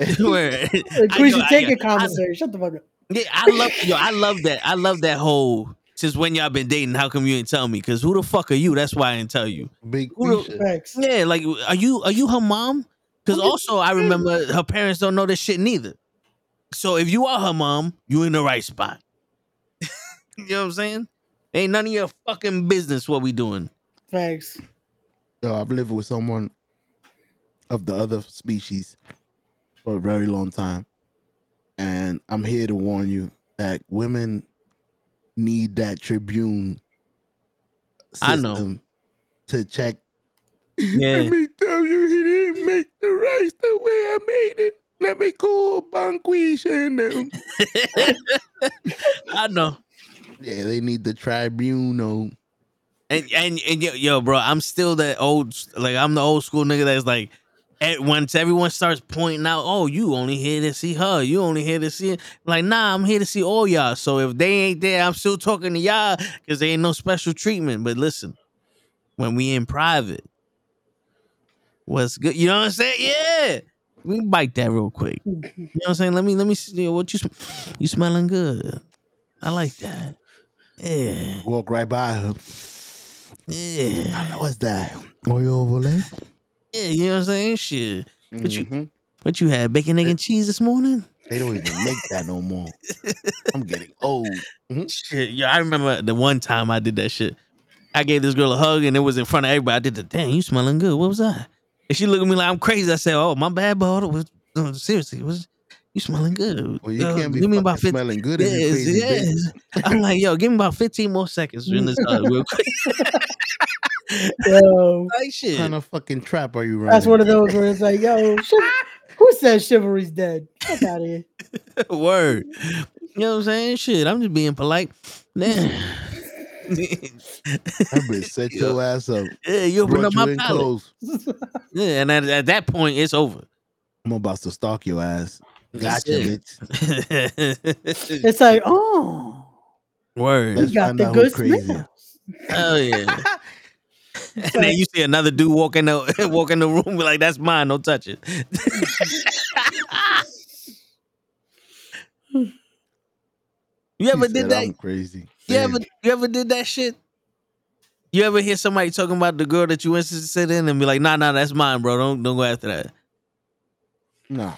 where- we I- should I- take I- a commissary. Shut the fuck up. Yeah, I love yo, I love that. I love that whole since when y'all been dating, how come you ain't tell me? Cause who the fuck are you? That's why I didn't tell you. Big Who the- Thanks. Yeah, like are you are you her mom? Because also I remember her parents don't know this shit neither. So if you are her mom, you in the right spot. You know what I'm saying? Ain't none of your fucking business what we doing. Thanks. Yo, I've lived with someone of the other species for a very long time. And I'm here to warn you that women need that tribune I know. to check. Yeah. Let me tell you, he didn't make the rice the way I made it. Let me call Banquisha and them. I know. Yeah, they need the tribunal. And and and yo, yo, bro, I'm still that old like I'm the old school nigga that's like eh, once everyone starts pointing out, oh, you only here to see her, you only here to see like nah, I'm here to see all y'all. So if they ain't there, I'm still talking to y'all because they ain't no special treatment. But listen, when we in private, what's good? You know what I'm saying? Yeah. We bite that real quick. You know what I'm saying? Let me let me see what you you smelling good. I like that. Yeah. Walk right by her. Yeah. What's that? Oil overlay? Yeah, you know what I'm saying? Shit. What you Mhm. what you had? Bacon, egg, and cheese this morning? They don't even make that no more. I'm getting old. Shit. Yeah, I remember the one time I did that shit. I gave this girl a hug and it was in front of everybody. I did the damn, you smelling good. What was that? And she looked at me like I'm crazy. I said, Oh, my bad, but was no, seriously, was you smelling good? Well, you Uh, can't be give me about 50 smelling good if you Yes, yes. I'm like, yo, give me about 15 more seconds in this hug real quick. Yo, like What shit. kind of fucking trap are you running? that's one of those where it's like, yo, who says chivalry's dead? Fuck out of here. Word. You know what I'm saying? Shit, I'm just being polite. Damn. That bitch set your ass up. Yeah, you open Brought up my in palate. Yeah, and at, at that point, it's over. I'm about to stalk your ass. Gotcha, bitch. It's like, oh, Word. you got the good crazy. smell. Oh yeah. and then you see another dude walk in the walk in the room, be like, "That's mine. Don't touch it." you ever He did that? I'm crazy. You Damn. ever you ever did that shit? You ever hear somebody talking about the girl that you went to sit in and be like, "Nah, nah, that's mine, bro. Don't don't go after that." No.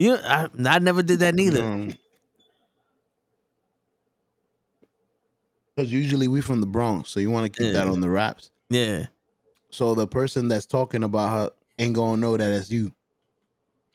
You, I, I never did that neither. Um, because usually we from the Bronx, so you want to keep that on the raps. Yeah, So the person that's talking about her ain't gonna know that it's you.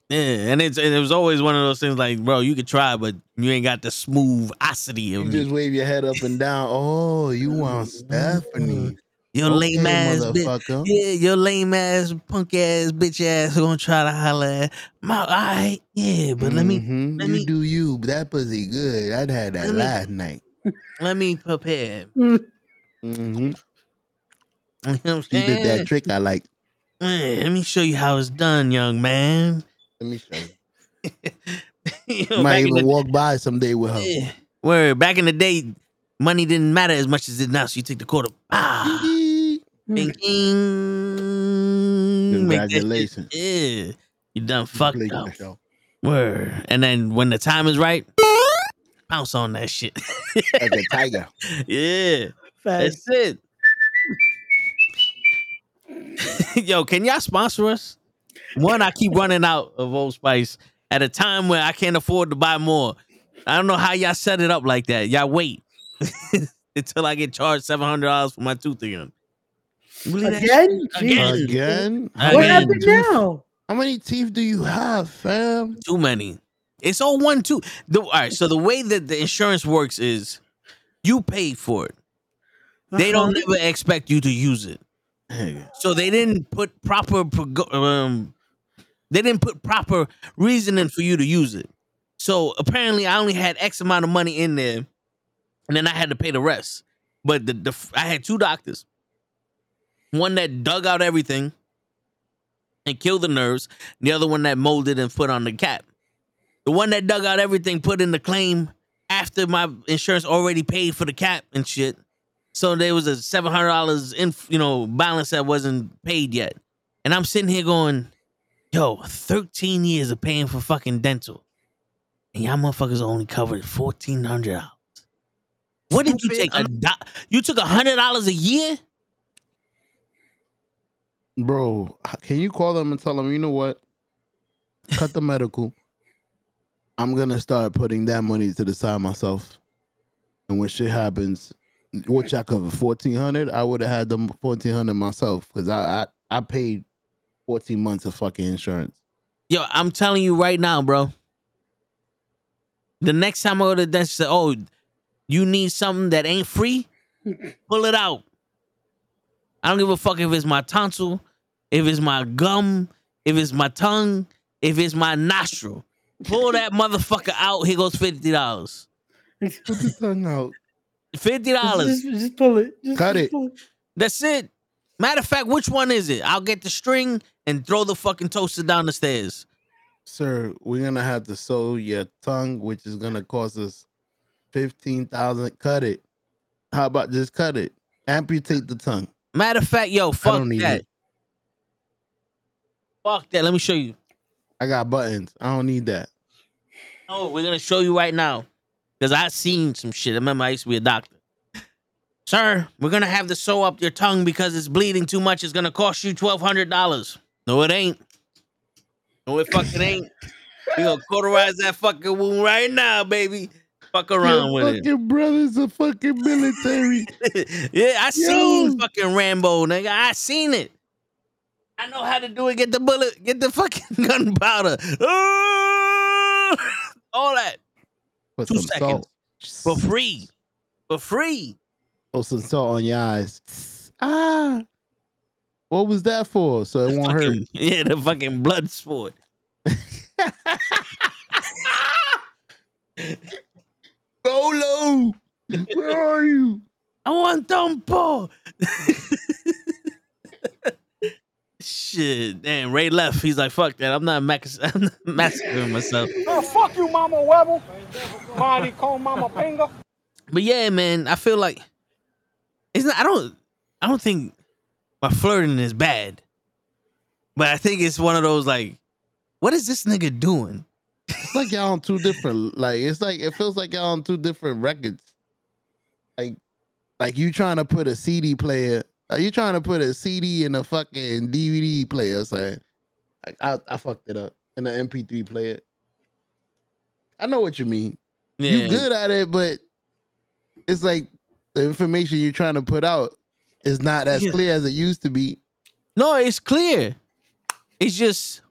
yeah, and it's and it was always one of those things like, bro, you could try, but you ain't got the smooth osity You of me. just wave your head up and down. Oh, you want mm-hmm. Stephanie? Your lame ass bitch. Yeah, your lame ass, punk ass, bitch ass gonna try to holler at my all right, yeah, but let me Mhm. let you me- do you. That pussy good. I'd had that me- last night. Let me prepare. hmm You know She did that trick I like. Man, let me show you how it's done, young man. Let me show you. You know, Might even the- walk by someday with her. Yeah. Where back in the day, money didn't matter as much as it now. So you take the quarter. Ah, Mm. bing, bing. Make that shit- Congratulations. Yeah, you done fucked Blake up. Word. And then when the time is right, pounce on that shit. Like a tiger. yeah, Facts. that's it. Yo, can y'all sponsor us? One, I keep running out of Old Spice at a time where I can't afford to buy more. I don't know how y'all set it up like that. Y'all wait until I get charged seven hundred dollars for my tooth again. Believe Again? Again. Again? Again. What many happened teeth- now? How many teeth do you have, fam? Too many. It's all one two. The, all right. So the way that the insurance works is you pay for it. They don't Uh-huh. ever expect you to use it. So they didn't put proper um they didn't put proper reasoning for you to use it. So apparently I only had X amount of money in there and then I had to pay the rest. But the, the I had two doctors. One that dug out everything and killed the nerves, the other one that molded and put on the cap. The one that dug out everything put in the claim after my insurance already paid for the cap and shit. So there was a seven hundred dollars in you know balance that wasn't paid yet, and I'm sitting here going, "Yo, thirteen years of paying for fucking dental, and y'all motherfuckers only covered fourteen hundred dollars. What did you take? A do- you took a hundred dollars a year? Bro, can you call them and tell them, you know what? Cut the medical. I'm gonna start putting that money to the side myself. And when shit happens, what y'all cover fourteen hundred? I would have had them fourteen hundred myself because I, I I paid fourteen months of fucking insurance. Yo, I'm telling you right now, bro. The next time I go to the dentist, say, "Oh, you need something that ain't free? Pull it out." I don't give a fuck if it's my tonsil, if it's my gum, if it's my tongue, if it's my nostril. Pull that motherfucker out. Here goes fifty dollars. Put the tongue out. Fifty dollars. Just, just pull it. Just, Cut just it. pull That's it. Matter of fact, which one is it? I'll get the string and throw the fucking toaster down the stairs. Sir, we're gonna have to sew your tongue, which is gonna cost us fifteen thousand. Cut it. How about just cut it? Amputate the tongue. Matter of fact, yo, fuck that. it. Fuck that. Let me show you. I got buttons. I don't need that. Oh, we're gonna show you right now. Cause I seen some shit. I remember I used to be a doctor. Sir, we're gonna have to sew up your tongue because it's bleeding too much. It's gonna cost you twelve hundred dollars. No, it ain't. No, it fucking ain't. We gonna cauterize that fucking wound right now, baby. Fuck around Your with fucking brother's a fucking military. yeah, I seen Yo. fucking Rambo, nigga. I seen it. I know how to do it. Get the bullet. Get the fucking gunpowder. All that Put Two seconds. salt. for free. For free. Put some salt on your eyes. Ah. What was that for? So it won't hurt. Yeah, the fucking blood sport. Bolo, where are you? I want Dumpo. Shit, damn. Ray left. He's like, fuck that. I'm not, mac- I'm not massacring myself. Oh, fuck you, Mama Webble. Body call Mama Pinga. But yeah, man, I feel like it's not. I don't. I don't think my flirting is bad, but I think it's one of those like, what is this nigga doing? It's like y'all on two different. Like it's like it feels like y'all on two different records. Like, like you trying to put a CD player. Are you trying to put a CD in a fucking DVD player? Saying, I, I, I fucked it up in an MP3 player. I know what you mean. You Yeah. good at it, but it's like the information you're trying to put out is not as Yeah. clear as it used to be. No, it's clear. It's just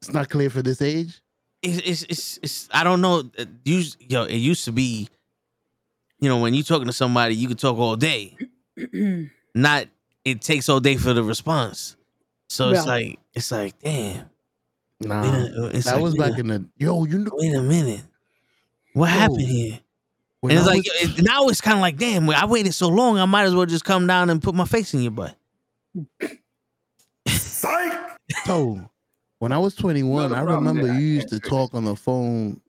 It's not clear for this age. It's it's it's, it's I don't know. uh, Use yo, it used to be, you know, when you talking to somebody, you could talk all day. Not it takes all day for the response. So it's like it's like damn. Nah, wait a- it's that like, was wait back a- in the yo. You know, Wait a minute, what Yo. happened here? And it's I like was- it- now it's kind of like, damn, I waited so long, I might as well just come down and put my face in your butt. Psych. So when I was 21, Another I remember I you used to talk on the phone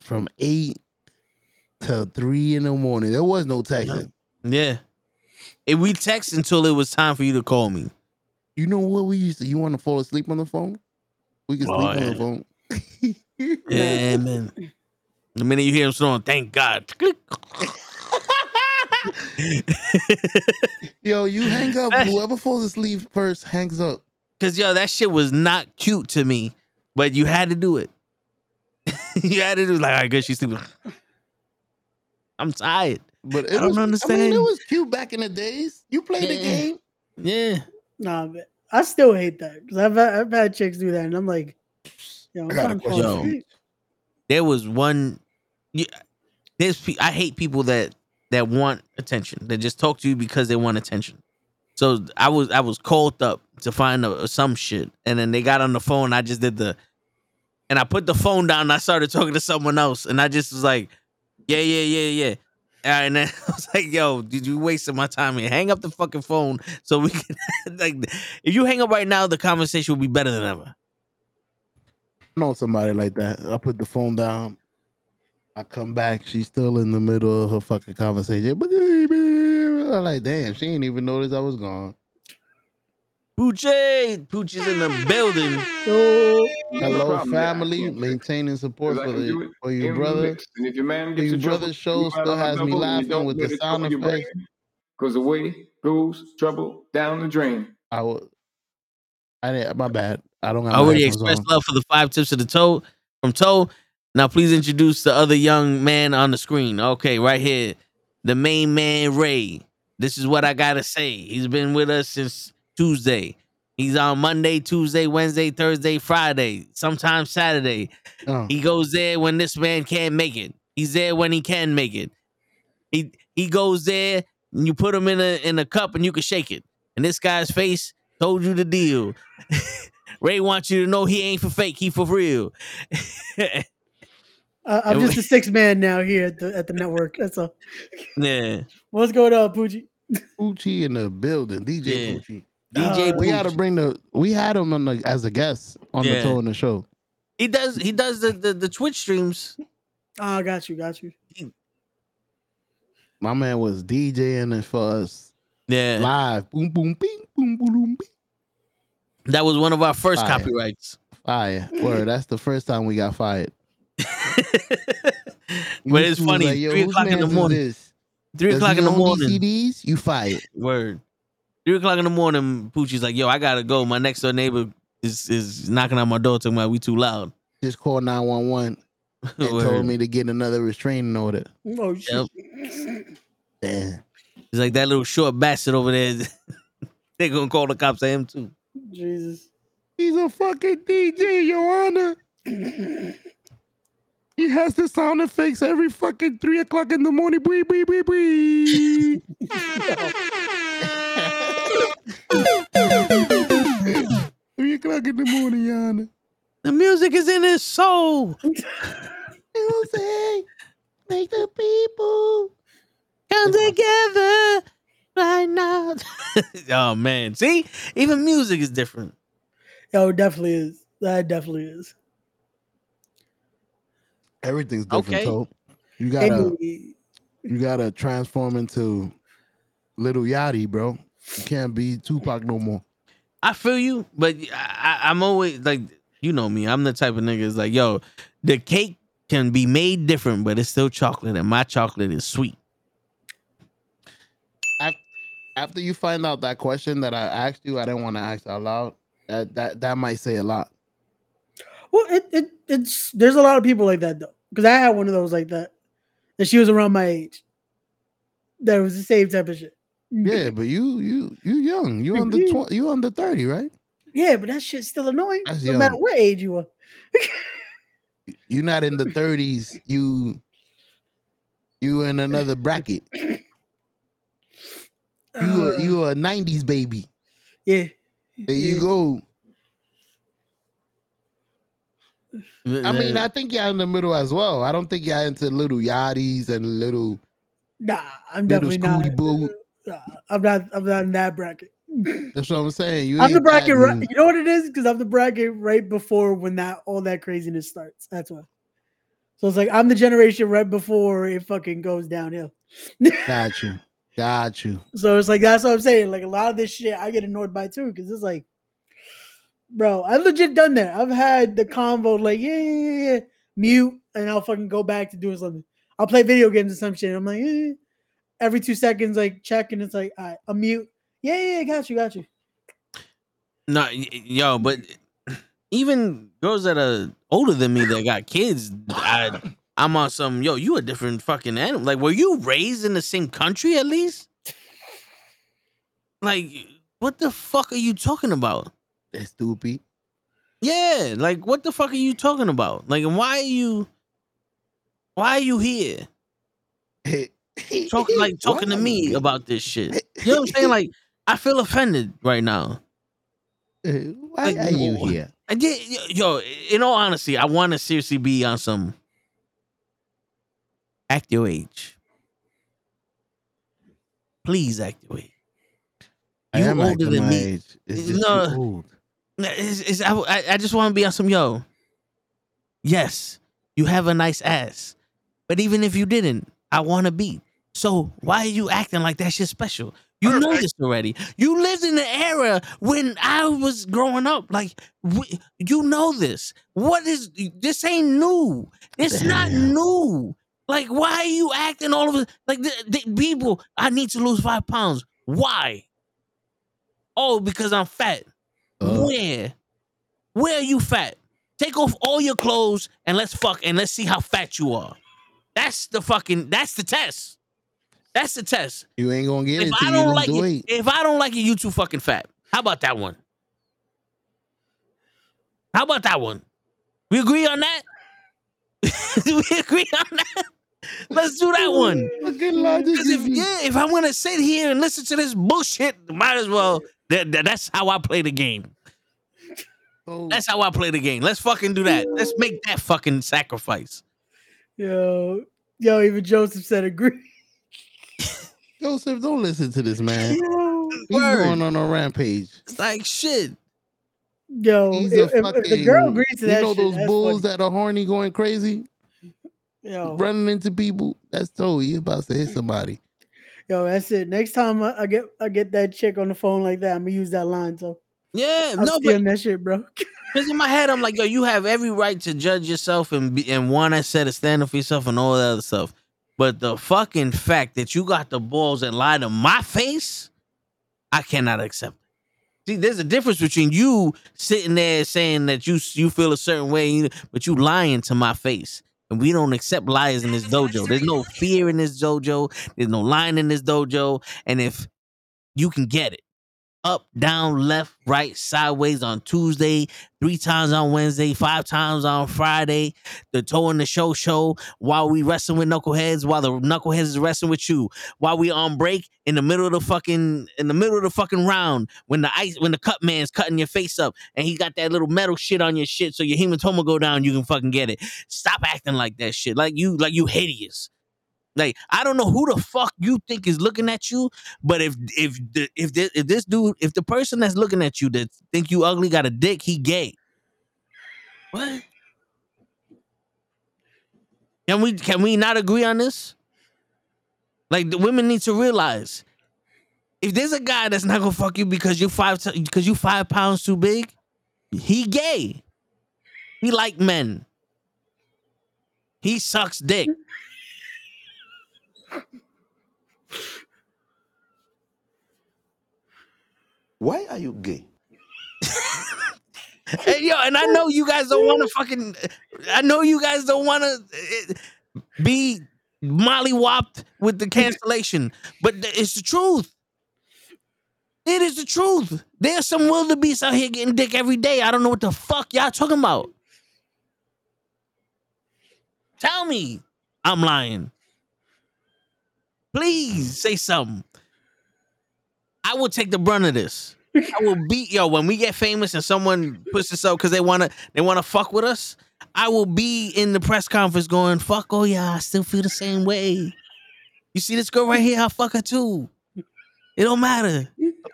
from eight to three in the morning. There was no texting. Yeah. And we text until it was time for you to call me. You know what we used to? You want to fall asleep on the phone? We could Oh, sleep on yeah. the phone. Yeah, man. The minute you hear him snoring, thank God. Yo, you hang up. Whoever falls asleep first hangs up. Cause yo, that shit was not cute to me, but you had to do it. you had to do it. like, all right, good, she's sleeping. I'm tired. But it I don't was, I understand. mean, it was cute back in the days. You played the Yeah. game. Yeah. Nah, but I still hate that because I've had, I've had chicks do that, and I'm like, yo, I'm I got a trying to fall question for you. asleep. There was one. You, there's I hate people that that want attention. That just talk to you because they want attention. So I was I was called up to find a, some shit, and then they got on the phone. I just did the, and I put the phone down. I started talking to someone else, and I just was like, yeah, yeah, yeah, yeah. And then I was like, "Yo, did you wasting my time here? Hang up the fucking phone so we can like. If you hang up right now, the conversation will be better than ever." I know somebody like that. I put the phone down. I come back. She's still in the middle of her fucking conversation. I'm like, damn, she ain't even noticed I was gone. Poochie, Poochie's in the building. Yo, Hello, problem family. can't. Maintaining support for can the for your brother. And if your man For gets your in trouble, brother's show you still has me laughing with the sound effects. Because away goes trouble down the drain. I would. I didn't. My bad. I don't. Have I already expressed on. love for the five tips of the toe from toe. Now please introduce the other young man on the screen. Okay, right here, the main man Ray. This is what I gotta say. He's been with us since Tuesday. He's on Monday, Tuesday, Wednesday, Thursday, Friday, sometimes Saturday. Oh. He goes there when this man can't make it. He's there when he can make it. He he goes there and you put him in a in a cup and you can shake it. And this guy's face told you the deal. Ray wants you to know he ain't for fake, he for real. I- I'm just a six man now here at the at the network. That's all. yeah. What's going on, Poochie? Poochie in the building. DJ Yeah. Poochie. DJ Uh, We Pooch. got to bring the. We had him on the as a guest on the Yeah. toe in the show. He does he does the, the, the Twitch streams. Oh, got you, got you. My man was DJing it for us Yeah. live. Boom, boom, bing, boom, boom, boom, bing. That was one of our first Fire. copyrights. Fire. Word. That's the first time we got fired. but it's funny. like, "Yo, three whose o'clock in the mans is morning. This? Three Does o'clock he in the own morning. CDs? You fired. Word. Three o'clock in the morning, Poochie's like, yo, I gotta go. My next door neighbor is is knocking on my door talking about we too loud. Just call 911 and told me to get another restraining order. Oh shit. Damn. He's like that little short bastard over there. they gonna call the cops at him too. Jesus. He's a fucking DJ, Your Honor. He has the sound effects every fucking three o'clock in the morning. Bwee, bwee, bwee, bwee. three o'clock in the morning, Your The music is in his soul. Music, make the people. Come together right now. oh man. See? Even music is different. Yo, it definitely is. That definitely is. Everything's different, Okay. Toe. You gotta, Hey, you gotta transform into Little Yachty, bro. You can't be Tupac no more. I feel you, but I, I, I'm always like, you know me. I'm the type of nigga is like, yo, the cake can be made different, but it's still chocolate, and my chocolate is sweet. After you find out that question that I asked you, I didn't want to ask out loud. That that that might say a lot. Well, it, it it's there's a lot of people like that though. Because I had one of those like that. And she was around my age. That was the same type of shit. Yeah, but you you you young. You under tw- you under thirty, right? Yeah, but that shit's still annoying. That's no matter what age you are. You're not in the thirties. You you in another bracket. You a, you uh. a nineties baby. Yeah. There you go. I mean, I think y'all in the middle as well. I don't think y'all into little yachties and little Nah, I'm little definitely not. scooty boo. Nah, I'm not. I'm not in that bracket. That's what I'm saying. You I'm the bracket. Right, you know what it is? Because I'm the bracket right before when that all that craziness starts. That's why. So it's like I'm the generation right before it fucking goes downhill. Got you. Got you. So it's like that's what I'm saying. Like a lot of this shit, I get annoyed by too, because it's like, bro, I legit done that. I've had the convo like, yeah, yeah, yeah, mute, and I'll fucking go back to doing something. I'll play video games or some shit. I'm like, eh. every two seconds, like check, and it's like, all right, I'm mute. Yeah, yeah, yeah, got you, got you. No, yo, but even girls that are older than me that got kids, I, I'm on some. Yo, you a different fucking animal. Like, were you raised in the same country at least? Like, what the fuck are you talking about? That's stupid. Yeah, like, what the fuck are you talking about? Like, why are you? Why are you here? Talking like talking to me about this shit. You know what I'm saying? Like, I feel offended right now. Uh, why Like, are you here? I did, yo. In all honesty, I want to seriously be on some act your age. Please act your age. You older than me. age. It's No. Too old. It's, it's, I, I- just want to be on some yo. Yes, you have a nice ass, but even if you didn't, I want to be. So why are you acting like that shit special? You know this already. You lived in the era when I was growing up. Like we, you know this. What is this? Ain't new. It's not new. Like why are you acting all of it? Like the, the people, I need to lose five pounds. Why? Oh, because I'm fat. Uh-huh. Where? Where are you fat? Take off all your clothes and let's fuck and let's see how fat you are. That's the fucking that's the test. That's the test. You ain't gonna get If it I till you don't lose like the it, if I don't like it, you too fucking fat. How about that one? How about that one? We agree on that? we agree on that? Let's do that one. Fucking logic Because if yeah, if I'm gonna sit here and listen to this bullshit, might as well. That, that- that's how I play the game. Oh, That's how I play the game. Let's fucking do that. Let's make that fucking sacrifice. Yo, yo, even Joseph said agree. Joseph, don't listen to this man. Yo, He's Word. going on a rampage. It's like shit. yo He's if, a if- fucking. if the girl agrees to you that know shit, those bulls funny. that are horny, going crazy, yo, running into people. That's oh, told you about to hit somebody. Yo, that's it. Next time I, I get I get that chick on the phone like that, I'm gonna use that line. So Yeah, I'm no, but that shit, bro. because in my head, I'm like, yo, you have every right to judge yourself and be, and want to set a standard for yourself and all that other stuff. But the fucking fact that you got the balls and lie to my face, I cannot accept. it. See, there's a difference between you sitting there saying that you you feel a certain way, but you lying to my face. And we don't accept liars in this dojo. There's no fear in this dojo. There's no lying in this dojo. And if you can get it up, down, left, right, sideways on Tuesday, three times on Wednesday, five times on Friday, the toe in the show show while we wrestling with knuckleheads, while the knuckleheads is wrestling with you, while we on break in the middle of the fucking in the middle of the fucking round when the ice when the cut man's cutting your face up and he got that little metal shit on your shit so your hematoma go down, you can fucking get it. Stop acting like that shit. Like you like you hideous. Like I don't know who the fuck you think is looking at you, but if if the, if this, if this dude if the person that's looking at you that think you ugly got a dick, he gay. What? Can we can we not agree on this? Like the women need to realize if there's a guy that's not gonna fuck you because you five because you five pounds too big, he gay. He like men. He sucks dick. Why are you gay? Hey, yo, and I know you guys don't want to fucking. I know you guys don't want to eh, be mollywopped with the cancellation, but it's the truth. It is the truth. There's some wildebeests out here getting dick every day. I don't know what the fuck y'all talking about. Tell me I'm lying. Please say something. I will take the brunt of this. I will beat yo when we get famous and someone puts this up because they wanna they wanna fuck with us. I will be in the press conference going, fuck oh yeah, I still feel the same way. You see this girl right here, I fuck her too. It don't matter.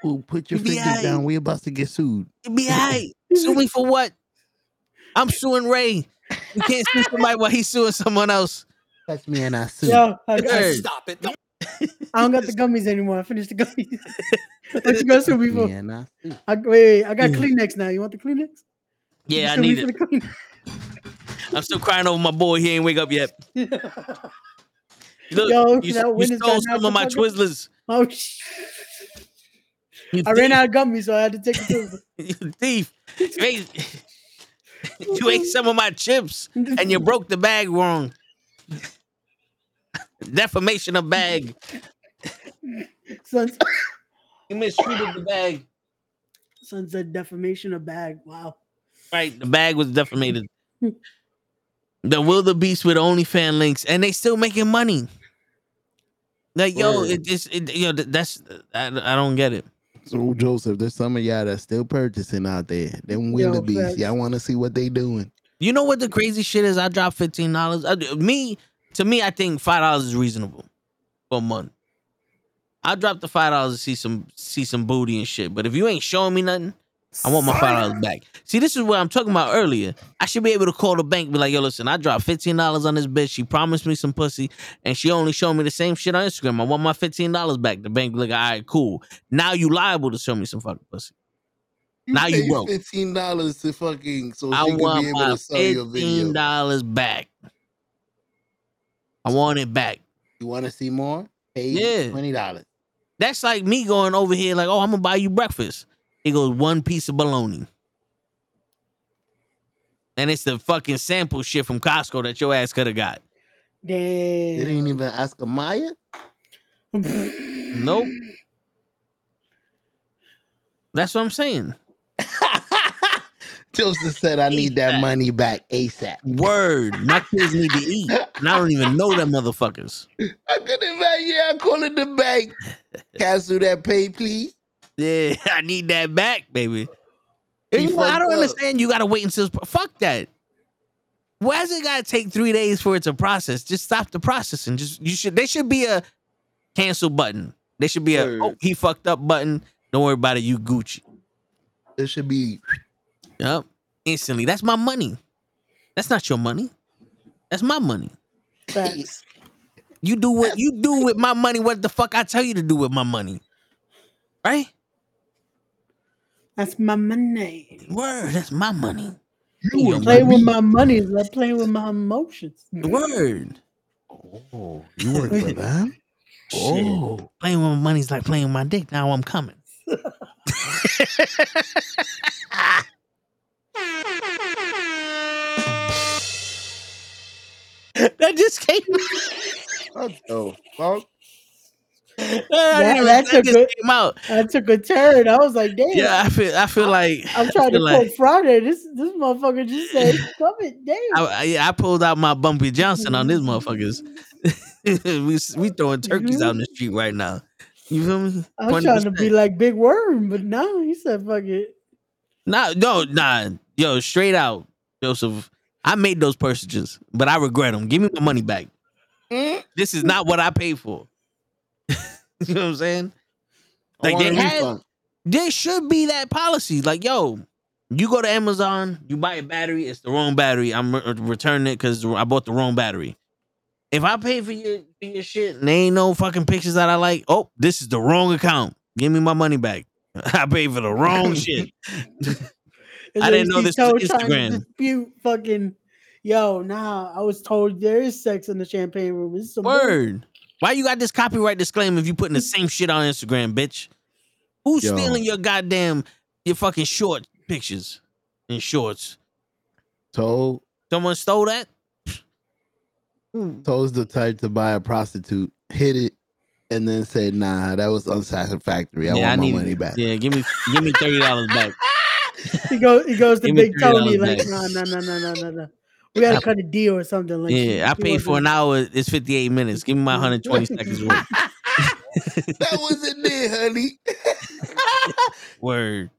Ooh, put your fingers aight. down. We about to get sued. It be alright. Sue me for what? I'm suing Ray. You can't sue somebody while he's suing someone else. Touch me and I sue. Yo, I, I, Hey. Stop it. Don't- I don't got the gummies anymore. I finished the gummies. what you gonna sue me Touch for? I wait, wait, I got Kleenex now. You want the Kleenex? Yeah, I need it. I'm still crying over my boy. He ain't wake up yet. Look, Yo, you, that you stole some of my knocked the fuck out. Twizzlers. Oh, sh- You I ran out of gummies, so I had to take it. You thief. You ate, you ate some of my chips and you broke the bag wrong. Defamation of bag. Son, You mistreated the bag. son said defamation of bag. Wow. Right, the bag was defamated. the wildebeest with OnlyFans links, and they still making money. Like yo, Word. it just it, yo, th- that's I, I don't get it. So Joseph, there's some of y'all that's still purchasing out there. Them Yo, wildebeest. Y'all want to see what they doing? You know what the crazy shit is? I dropped fifteen dollars. Uh, me to me, I think five dollars is reasonable for a month. I dropped the five dollars to see some see some booty and shit. But if you ain't showing me nothing, I want my five dollars back. See, this is what I'm talking about earlier. I should be able to call the bank, and be like, yo, listen, I dropped fifteen dollars on this bitch. She promised me some pussy, and she only showed me the same shit on Instagram. I want my fifteen dollars back. The bank be like, all right, cool. Now you liable to show me some fucking pussy. Now you broke. Fifteen dollars to fucking so I want be able my to sell your video. fifteen dollars back. I want it back. You want to see more? Pay Yeah. twenty dollars. That's like me going over here, like, oh, I'm gonna buy you breakfast. It goes one piece of bologna. And it's the fucking sample shit from Costco that your ass could have got. They Damn. didn't even ask a Maya. Nope. That's what I'm saying. Joseph said, "I need that money back ASAP." Word. My kids need to eat. And I don't even know them motherfuckers. I could imagine. Yeah, I'm calling the bank. Cancel that pay, please. Yeah, I need that back, baby. You know, I don't up. understand. You gotta wait until fuck that. Why does it gotta take three days for it to process? Just stop the processing. Just you should. There should be a cancel button. There should be a oh he fucked up button. Don't worry about it. You Gucci. It should be. Yep. Instantly. That's my money. That's not your money. That's my money. Facts. You do what you do with my money. What the fuck I tell you to do with my money? Right? That's my money. Word. That's my money. You Your Play money. with my money is like playing with my emotions. Word. Oh, you work for them? Oh, Playing with my money is like playing with my dick. Now I'm coming. that just came. what the fuck? that, That- that that's a good- came out. I took a turn. I was like, damn. Yeah, I feel. I feel like. I'm trying to feel quote like- Friday. This this motherfucker just said, "Come it, damn." I, I- yeah, I pulled out my Bumpy Johnson on this motherfuckers. we we throwing turkeys mm-hmm. out in the street right now. You feel me? I was trying to be like Big Worm, but no, he said, "Fuck it." Nah, no, nah. Yo, straight out, Joseph. I made those purchases, but I regret them. Give me my money back. Mm. This is not what I paid for. you know what I'm saying? Like they a had, there should be that policy. Like, yo, you go to Amazon, you buy a battery, it's the wrong battery. I'm re- returning it because I bought the wrong battery. If I pay for your for your shit and there ain't no fucking pictures that I like, oh, this is the wrong account. Give me my money back. I paid for the wrong shit. It's I didn't know he this was told- trying to Instagram. Dispute fucking. Yo, nah. I was told there is sex in the champagne room. It's some Word. Why you got this copyright disclaimer if you putting the same shit on Instagram, bitch? Who's Yo. stealing your goddamn your fucking short pictures and shorts? Told Someone stole that? Hmm. Told's the type to buy a prostitute, hit it, and then said, "Nah, that was unsatisfactory. I want my need money back." Yeah, give me give me thirty dollars back. He goes. He goes to Big Tony. Like, back. nah, nah, nah, nah, nah, nah, nah. We gotta cut a deal or something. Like, she- Yeah, I paid for an hour. It's fifty eight minutes. Give me my hundred twenty seconds worth. that wasn't there, honey. Word.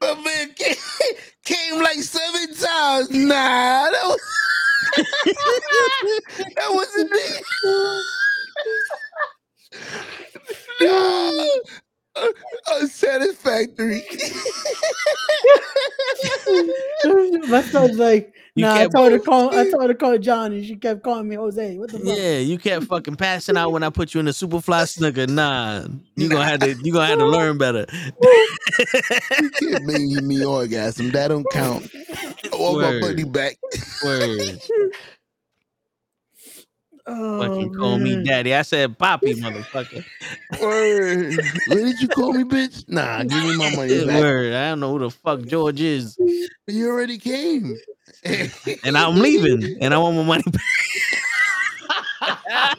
My man came, came like seven times. Nah, that was that wasn't it. no, unsatisfactory. My son's like, You nah, I told her to call. I told her to call John, and she kept calling me Jose. What the fuck? Yeah, you kept fucking passing out when I put you in the superfly snooker. Nah, you gonna have to you gonna have to learn better. you can't make me orgasm. That don't count. I want my Word. money back. Word. Oh, Fucking call me daddy. I said Poppy, motherfucker. Word. What did you call me, bitch? Nah, give me my money back. Word. I don't know who the fuck George is. You already came. And I'm leaving. And I want my money back.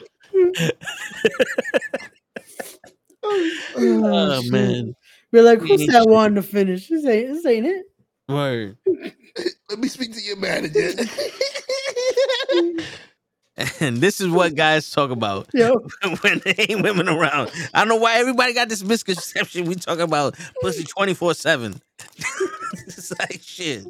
oh, oh shit. man. We're like, who's that shit. one to finish? This ain't this ain't it. Word. Let me speak to your manager. And this is what guys talk about Yo, when they ain't women around. I don't know why everybody got this misconception. We talk about pussy 24 7. It's like shit.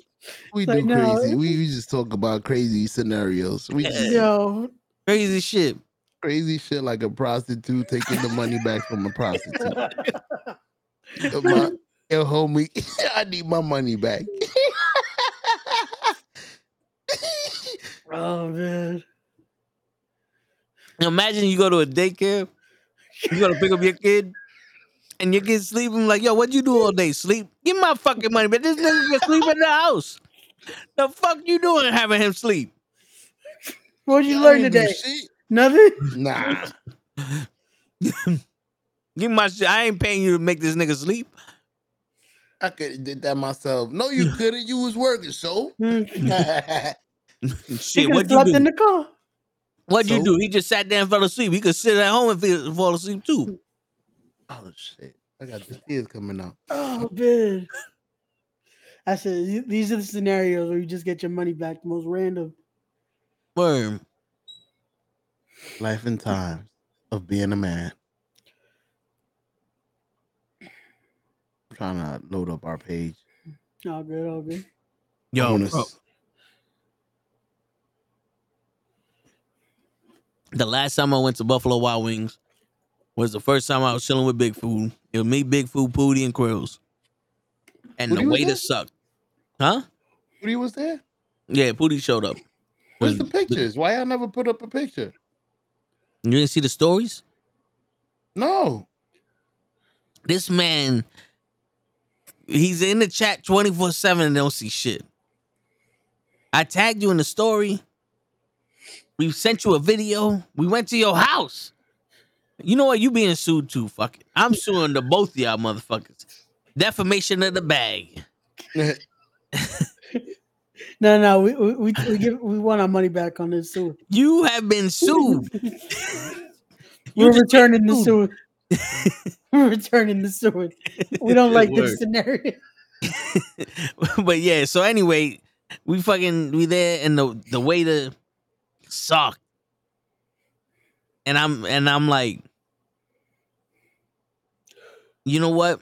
we Like, do no. crazy. We, we just talk about crazy scenarios. We just yo, Crazy shit. crazy shit like a prostitute taking the money back from a prostitute. My, yo, homie, I need my money back. oh man. Imagine you go to a daycare, you go to pick up your kid, and your kid's sleeping like, yo, what'd you do all day? Sleep? Give my fucking money, but this nigga can sleep in the house. The fuck you doing having him sleep? What'd you I learn today? Nothing. Nah. Give my shit. I ain't paying you to make this nigga sleep. I could have did that myself. No, you couldn't. You was working, so. Hmm. He Shit, could have what'd you slept do? in the car. What'd you do? He just sat there and fell asleep. He could sit at home and feel- fall asleep too. oh shit! I got the tears coming out. Oh man. I said these are the scenarios where you just get your money back. The most random. Boom. Life and times of being a man. I'm trying to load up our page. All good, all good. Yo, Bonus. bro, the last time I went to Buffalo Wild Wings was the first time I was chilling with Big Food. It was me, Big Food, Pootie, and Krills. And Pootie the waiter sucked. Huh? Rudy was there. Yeah, Pootie showed up. Where's the pictures? Why I never put up a picture? You didn't see the stories? No. This man, he's in the chat 24 7 and don't see shit. I tagged you in the story. We sent you a video. We went to your house. You know what? You being sued too. Fuck it. I'm suing the both of y'all motherfuckers. Defamation of the bag. No, no, we we we, we, give, we want our money back on this sewer. You have been sued. We're returning the suit. We're returning the sewer. We don't like this scenario. but yeah, so anyway, we fucking we there and the the waiter sucked. And I'm and I'm like, you know what?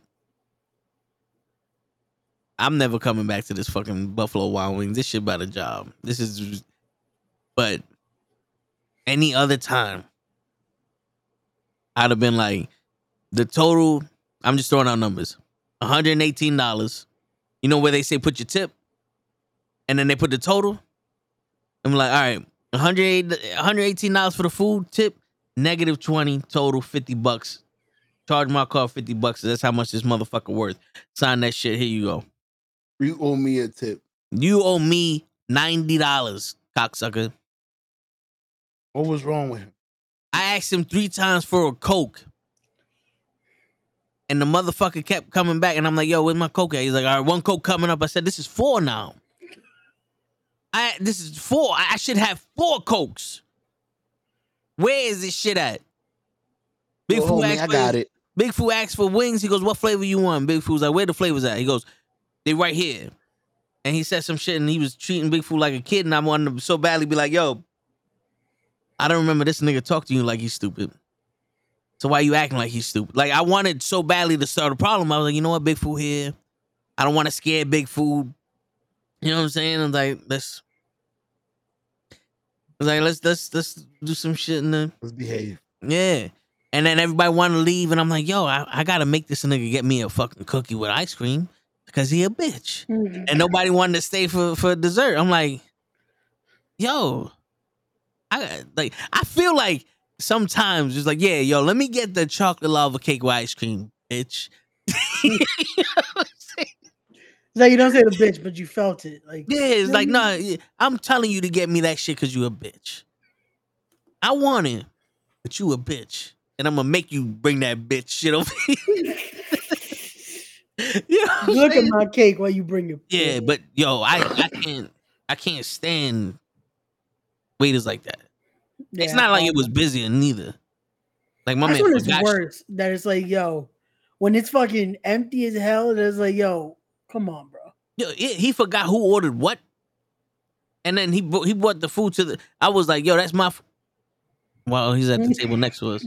I'm never coming back to this fucking Buffalo Wild Wings. This shit about a job. This is but any other time, I'd have been like, the total, I'm just throwing out numbers. $118. You know where they say put your tip? And then they put the total. I'm like, all right, 108 $118 for the food tip, negative 20 total, 50 bucks. Charge my car 50 bucks. That's how much this motherfucker worth. Sign that shit. Here you go. You owe me a tip. You owe me $90, cocksucker. What was wrong with him? I asked him three times for a Coke. And the motherfucker kept coming back. And I'm like, yo, where's my Coke at? He's like, all right, one Coke coming up. I said, this is four now. I this is four. I should have four Cokes. Where is this shit at? Big Yo, Foo homie, asked I for- got it. Big Foo asked for wings. He goes, what flavor you want? Big Foo's like, where the flavors at? He goes, they right here. And he said some shit and he was treating Big Foo like a kid. And I wanted to so badly be like, yo, I don't remember this nigga talk to you like he's stupid. So why you acting like he's stupid? Like I wanted so badly to start a problem. I was like, you know what, Big Foo here. I don't want to scare big food. You know what I'm saying? I'm like, let's I was like, let's let's let's do some shit in the Let's behave. yeah. And then everybody wanted to leave, and I'm like, yo, I, I gotta make this nigga get me a fucking cookie with ice cream because he a bitch. Mm-hmm. And nobody wanted to stay for for dessert. I'm like, yo, I like I feel like sometimes it's like, yeah, yo, let me get the chocolate lava cake with ice cream, bitch. It's like you don't say the bitch, but you felt it. Like Yeah, it's like, no, nah, I'm telling you to get me that shit because you a bitch. I want it, but you a bitch. And I'm gonna make you bring that bitch shit over here. you know what Look at my cake while you bring it. Yeah, but yo, I I can't I can't stand waiters like that. it's not like it was busy neither. Like my That's man when it's forgot shit. worse. That it's like, yo, when it's fucking empty as hell, it's like, yo, come on, bro. Yo, he forgot who ordered what, and then he brought, he brought the food to the. I was like, yo, that's my. F-. Well, he's at the table next to us,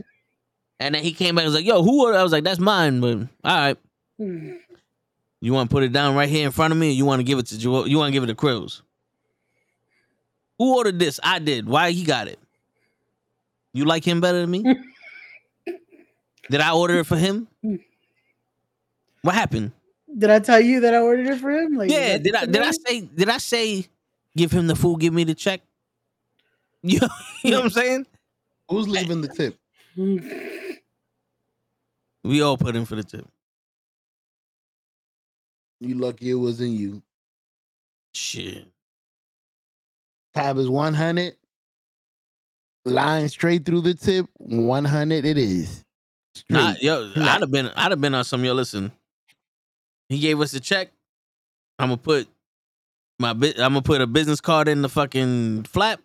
and then he came back and was like, yo, who ordered? I was like, that's mine, but all right. Hmm. You want to put it down right here in front of me, or you want to give it to Joel? You want to give it to Krills? Who ordered this? I did. Why he got it? You like him better than me? did I order it for him? What happened? Did I tell you that I ordered it for him? Like, Yeah, that did I did I say did I say give him the food, give me the check? You know, you know what I'm saying? Who's leaving the tip? We all put in for the tip. You lucky it wasn't you. Shit. Tab is 100. Line straight through the tip. 100 it is. Nah, yo, I'd have been I'd have been on some yo. Listen, he gave us a check. I'm gonna put my. I'm gonna put a business card in the fucking flap.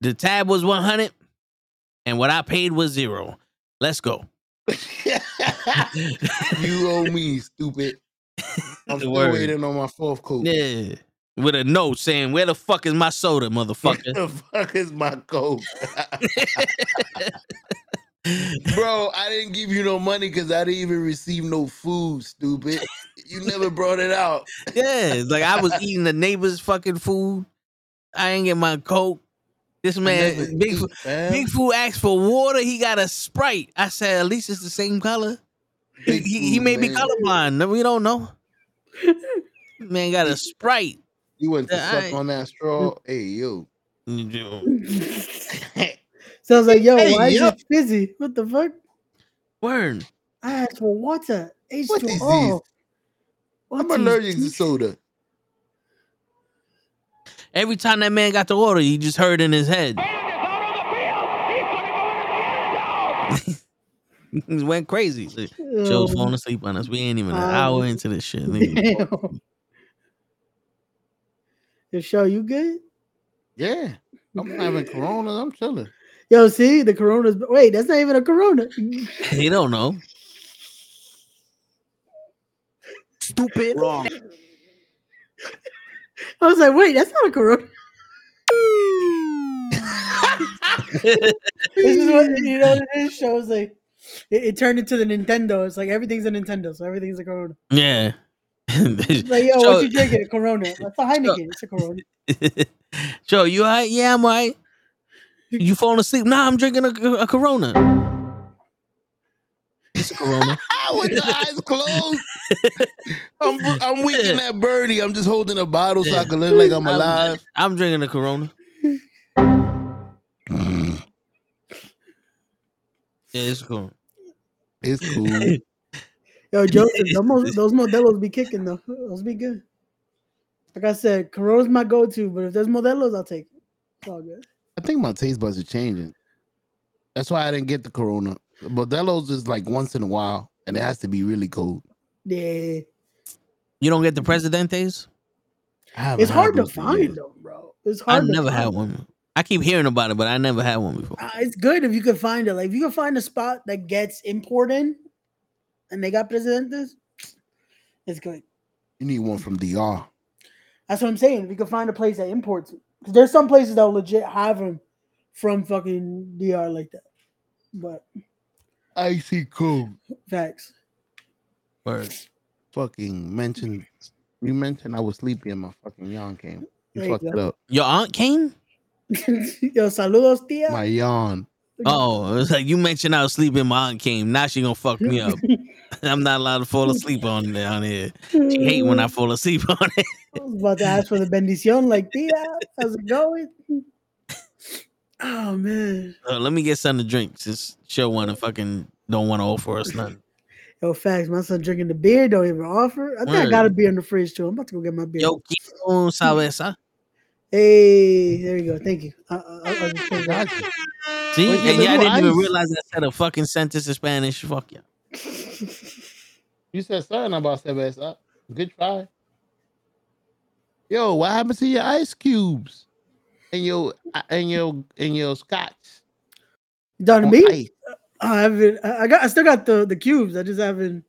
The tab was 100, and what I paid was zero. Let's go. you owe me, stupid. I'm still Word. waiting on my fourth coat. Yeah, with a note saying, "Where the fuck is my soda, motherfucker? Where the fuck is my coat? Bro, I didn't give you no money because I didn't even receive no food, stupid. You never brought it out. Yeah, it's like I was eating the neighbor's fucking food. I ain't get my coke. This man, big eat, big food asked for water. He got a sprite. I said, at least it's the same color. He, Big he, he may be colorblind. We don't know. Man got a sprite. You went to Yeah, suck I- on that straw. Hey, yo. Sounds like, yo, Hey, why is yo. it fizzy? What the fuck? Word. I asked for water. H2O. What is this? What I'm allergic to soda. Every time that man got the water, he just heard in his head. he went crazy. So, Joe's falling asleep on us. We ain't even an um, hour into this shit. nigga. Damn. Yo, show you good? Yeah. I'm having Corona. I'm chilling. Yo, see the Corona's. Wait, that's not even a Corona. he don't know. Stupid. Wrong. I was like, wait, that's not a Corona. this is what you know. This shows like it, it turned into the Nintendo. It's like everything's a Nintendo, so everything's a Corona. Yeah. Like, yo, So- what you drinking? A Corona. That's a Heineken. It's a Corona. Joe, you all right? Yeah, I'm all right. You falling asleep? Nah, I'm drinking a, a Corona. It's a Corona. With the eyes closed. I'm, I'm winking at Birdie. I'm just holding a bottle so I can look like I'm alive. I'm drinking a Corona. Yeah, it's cool. It's cool. Yo, Joseph, those, mo- those Modelos be kicking though. Those be good. Like I said, Corona's my go-to, but if there's Modelos, I'll take it. It's all good. I think my taste buds are changing. That's why I didn't get the Corona. Modelo's is like once in a while, and it has to be really cold. Yeah, You don't get the Presidentes? It's hard to find them, bro. It's hard. I hard. to never had one. I keep hearing about it, but I never had one before. Uh, it's good if you can find it. Like if you can find a spot that gets imported, and they got Presidentes, it's good. You need one from DR. That's what I'm saying. If you can find a place that imports it, 'Cause there's some places that will legit have them from fucking DR like that. But Icy cold. facts. Word. fucking mentioned you mentioned I was sleepy and my fucking yawn came. You There fucked it up. Your aunt came? Yo, saludos, tia. My yawn. Oh, it was like you mentioned I was sleeping. My aunt came. Now she gonna fuck me up. I'm not allowed to fall asleep on down here. She hate when I fall asleep on it. I was about to ask for the bendición, like, tia, how's it going? Oh man, Uh, let me get something to drink since show one and fucking don't want to offer us nothing. yo, facts. My son drinking the beer, don't even offer. I think I got a Word. beer in the fridge too. I'm about to go get my beer. Yo, quiero un cerveza. Hey, there you go. Thank you. I, I, I, I just put that. See, Where's your and y'all didn't even realize I said a fucking sentence in Spanish. Fuck yeah. You said something about cerveza. Good try. Yo, what happened to your ice cubes? And your uh, and your and your scotch? Done me? ice? I haven't. I I got. I still got the the cubes. I just haven't.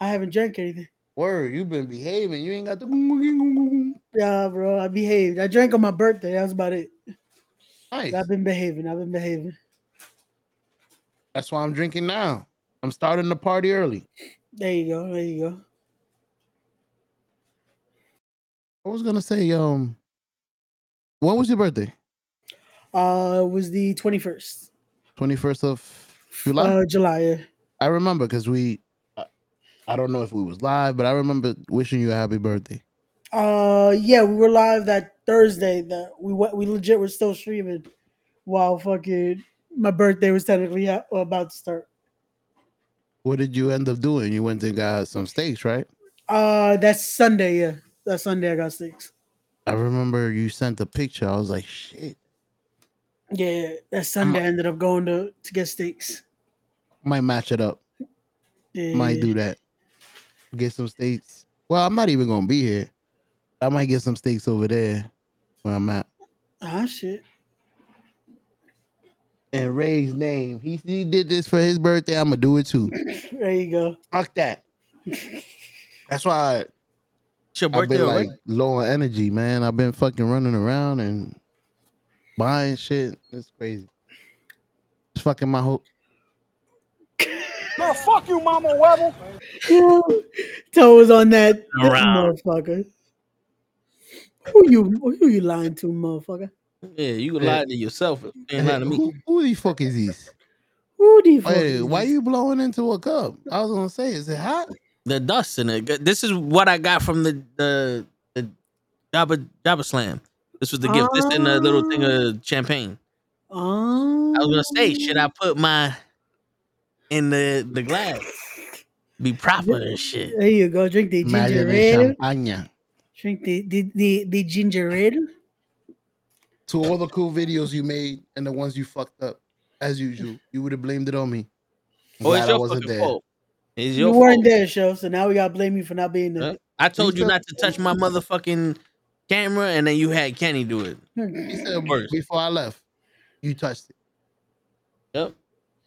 I haven't drank anything. Word, you've been behaving. You ain't got the Yeah, bro. I behaved. I drank on my birthday. That's about it. nice. I've been behaving. I've been behaving. That's why I'm drinking now. I'm starting the party early. There you go. There you go. I was gonna say, um, when was your birthday? Uh, it was the twenty first. Twenty first of July. Uh, July. Yeah. I remember because we, I, I don't know if we was live, but I remember wishing you a happy birthday. Uh, yeah, we were live that Thursday. That we went. We legit were still streaming while fucking my birthday was technically about to start. What did you end up doing? You went and got some steaks, right? Uh, that's Sunday. Yeah, that Sunday I got six. I remember you sent the picture. I was like, shit, Yeah, that Sunday I ended up going to to get steaks. might match it up. Yeah, Might do that. Get some steaks. Well, I'm not even gonna be here. I might get some steaks over there where I'm at. Ah, shit. And Ray's name. He, he did this for his birthday. I'm gonna do it too. There you go. Fuck that. That's why It's your I've birthday been already? like low on energy, man. I've been fucking running around and buying shit. It's crazy. It's fucking my whole. Man, fuck you, Mama Webble. Toe was on that, that Around. motherfucker. Who you who you lying to, motherfucker? Yeah, you can lie to yourself. if you ain't lying to me. Who, who the fuck is this? Who the fuck? Wait, is why this? you blowing into a cup? I was gonna say, is it hot? The dust in it. This is what I got from the the the Jabba Jabba Slam. This was the gift. This and a little thing of champagne. Oh, I was gonna say, should I put my in the the glass? Be proper and shit. There you go. Drink the ginger ale. champagne. Drink the the the, the ginger ale. To all the cool videos you made and the ones you fucked up, as usual, you would have blamed it on me. I'm Oh, it's glad I wasn't there. fault. It's You your weren't fault. there, show. So now we gotta blame you for not being there. Huh? I told you said- not to touch my motherfucking camera, and then you had Kenny do it. Hmm. He said Worse. before I left, you touched it. Yep.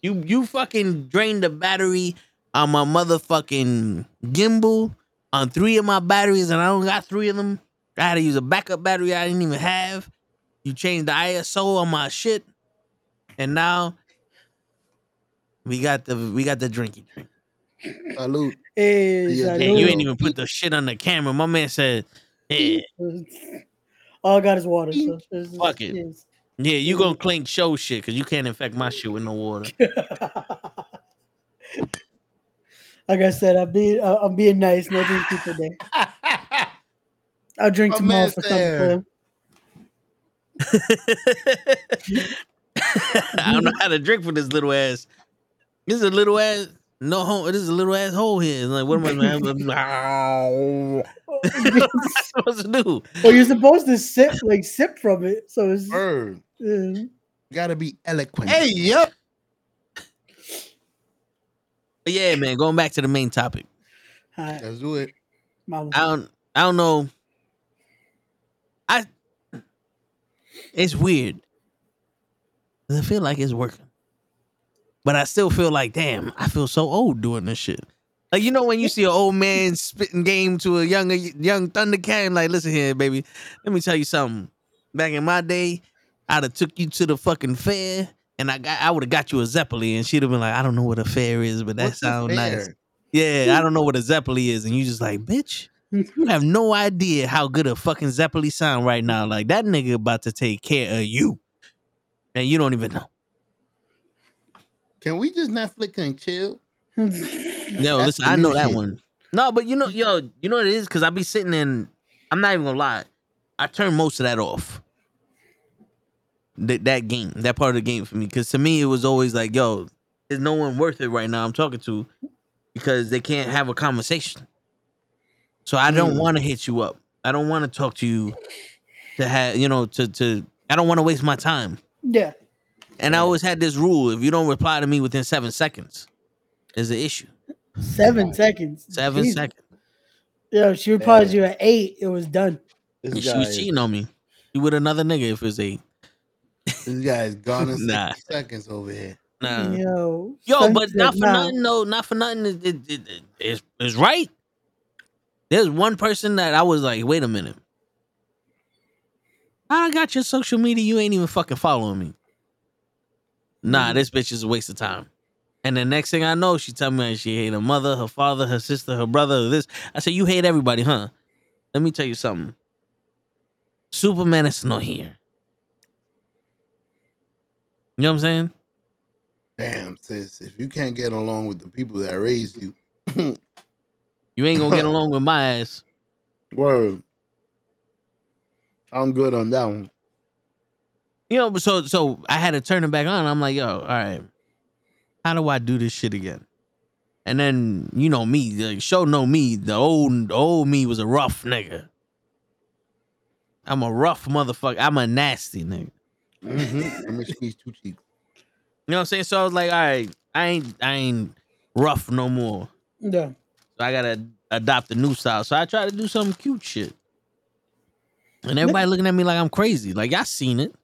You you fucking drained the battery on my motherfucking gimbal on three of my batteries, and I don't got three of them. I had to use a backup battery I didn't even have. You changed the ISO on my shit, and now we got the we got the drinky drink. Salute. Hey, Yeah, And you ain't even put the shit on the camera. My man said, "Yeah, All I got is water. So it's- Fuck it. it's- yeah, you gonna clink show shit because you can't infect my shit with no water." like I said, I'm being uh, I'm being nice. No drinking today. I'll drink My tomorrow for something. said- for him. I don't know how to drink for this little ass. This is a little ass. No home. This is a little asshole here. It's like, what am I supposed to do? Well, you're supposed to sip like sip from it. So it's Bird. uh, Gotta be eloquent. Hey, yep. But yeah, man. Going back to the main topic. alright, Let's do it. I don't. I don't know. I. It's weird. 'Cause I feel like it's working, but I still feel like, damn, I feel so old doing this shit. Like you know when you see an old man spitting game to a younger young Thundercat, and like, listen here, baby, let me tell you something. Back in my day, I'd have took you to the fucking fair, and I got I would have got you a Zeppelin, and she'd have been like, I don't know what a fair is, but that sounds nice. Yeah, I don't know what a zeppoli is, and you just like, bitch, you have no idea how good a fucking zeppoli sound right now. Like that nigga about to take care of you, and you don't even know. Can we just Netflix and chill? no, That's listen, I know that shit. one. No, but you know, yo, you know what it is? Cause I be sitting in I'm not even gonna lie. I turn most of that off. That that game, that part of the game for me. Cause to me it was always like, yo, there's no one worth it right now I'm talking to because they can't have a conversation. So I don't Mm. want to hit you up. I don't want to talk to you to have, you know, to to I don't want to waste my time. Yeah. And I always had this rule: if you don't reply to me within seven seconds, is the issue. Seven seconds. Seven Jesus. seconds. Yeah, she replied you at eight. It was done. This And guy, she was cheating on me. You with another nigga if it's eight. this guy is gone in Nah. seconds over here. Nah. Yo. Yo, but not for nah. nothing, though. Not for nothing. It, it, it, it- it's, it's right. There's one person that I was like, wait a minute. I got your social media. You ain't even fucking following me. Nah, Mhm. this bitch is a waste of time. And the next thing I know, she tell me she hate her mother, her father, her sister, her brother, this. I said, you hate everybody, huh? Let me tell you something. Superman is not here. You know what I'm saying? Damn, sis, if you can't get along with the people that raised you, You ain't gonna get along with my ass. word. I'm good on that one. You know, so so I had to turn it back on. I'm like, yo, all right, how do I do this shit again? And then you know me, the show know me. The old old me was a rough nigga. I'm a rough motherfucker. I'm a nasty nigga. Mm-hmm. Let me squeeze two cheeks. You know what I'm saying? So I was like, all right, I ain't I ain't rough no more. Yeah. So I gotta adopt a new style. So I try to do some cute shit. And everybody looking at me like I'm crazy. Like y'all seen it.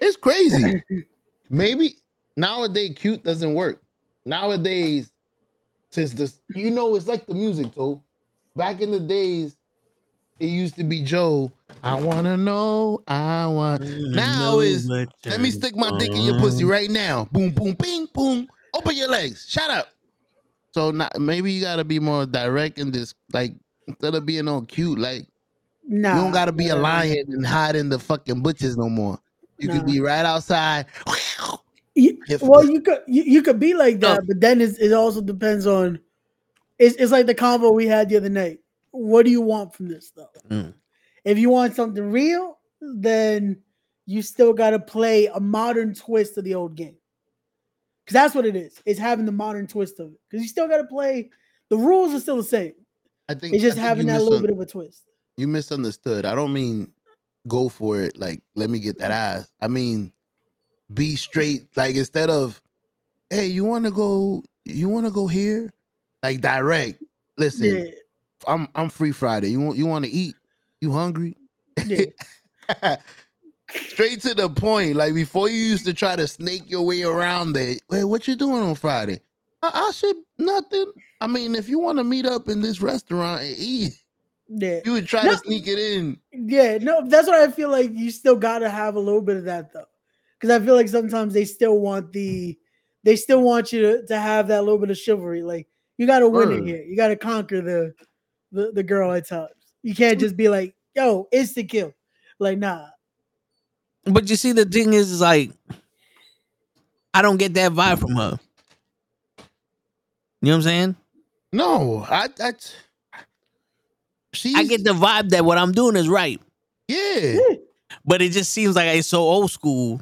It's crazy. Maybe nowadays cute doesn't work. Nowadays, since this, you know, it's like the music, though. Back in the days, it used to be Joe. I wanna know. I want. Now Know is let me stick my dick in your pussy right now. Boom, boom, bing, boom. Open your legs. Shut up. So not, maybe you gotta be more direct in this. Like instead of being all cute, like you don't gotta be a lion and hide in the fucking butches no more. You Nah. could be right outside. You- well, you could you, you could be like that, but then it's, it also depends on. It's it's like the combo we had the other night. What do you want from this though? Mm. If you want something real, then you still got to play a modern twist of the old game. Because that's what it is. It's having the modern twist of it. Because you still got to play. The rules are still the same. I think It's just I think having that little bit of a twist. You misunderstood. I don't mean go for it. Like let me get that ass. I mean be straight. Like instead of, hey, you want to go? You want to go here? Like direct. Listen, Yeah, I'm I'm free Friday. You want you want to eat? You hungry? yeah. Straight to the point. Like before, you used to try to snake your way around there. Wait, what you doing on Friday? I, I should nothing. I mean, if you want to meet up in this restaurant and eat, yeah. you would try No. to sneak it in. Yeah, no, that's what I feel like. You still got to have a little bit of that though, because I feel like sometimes they still want the, they still want you to, to have that little bit of chivalry. Like you got to win it here. You got to conquer the, the the girl at times. You can't just be like, yo, instant kill. Like nah, But you see, the thing is, is like, I don't get that vibe from her. You know what I'm saying? No, I, I, she's, I get the vibe that what I'm doing is right, yeah. but it just seems like it's so old school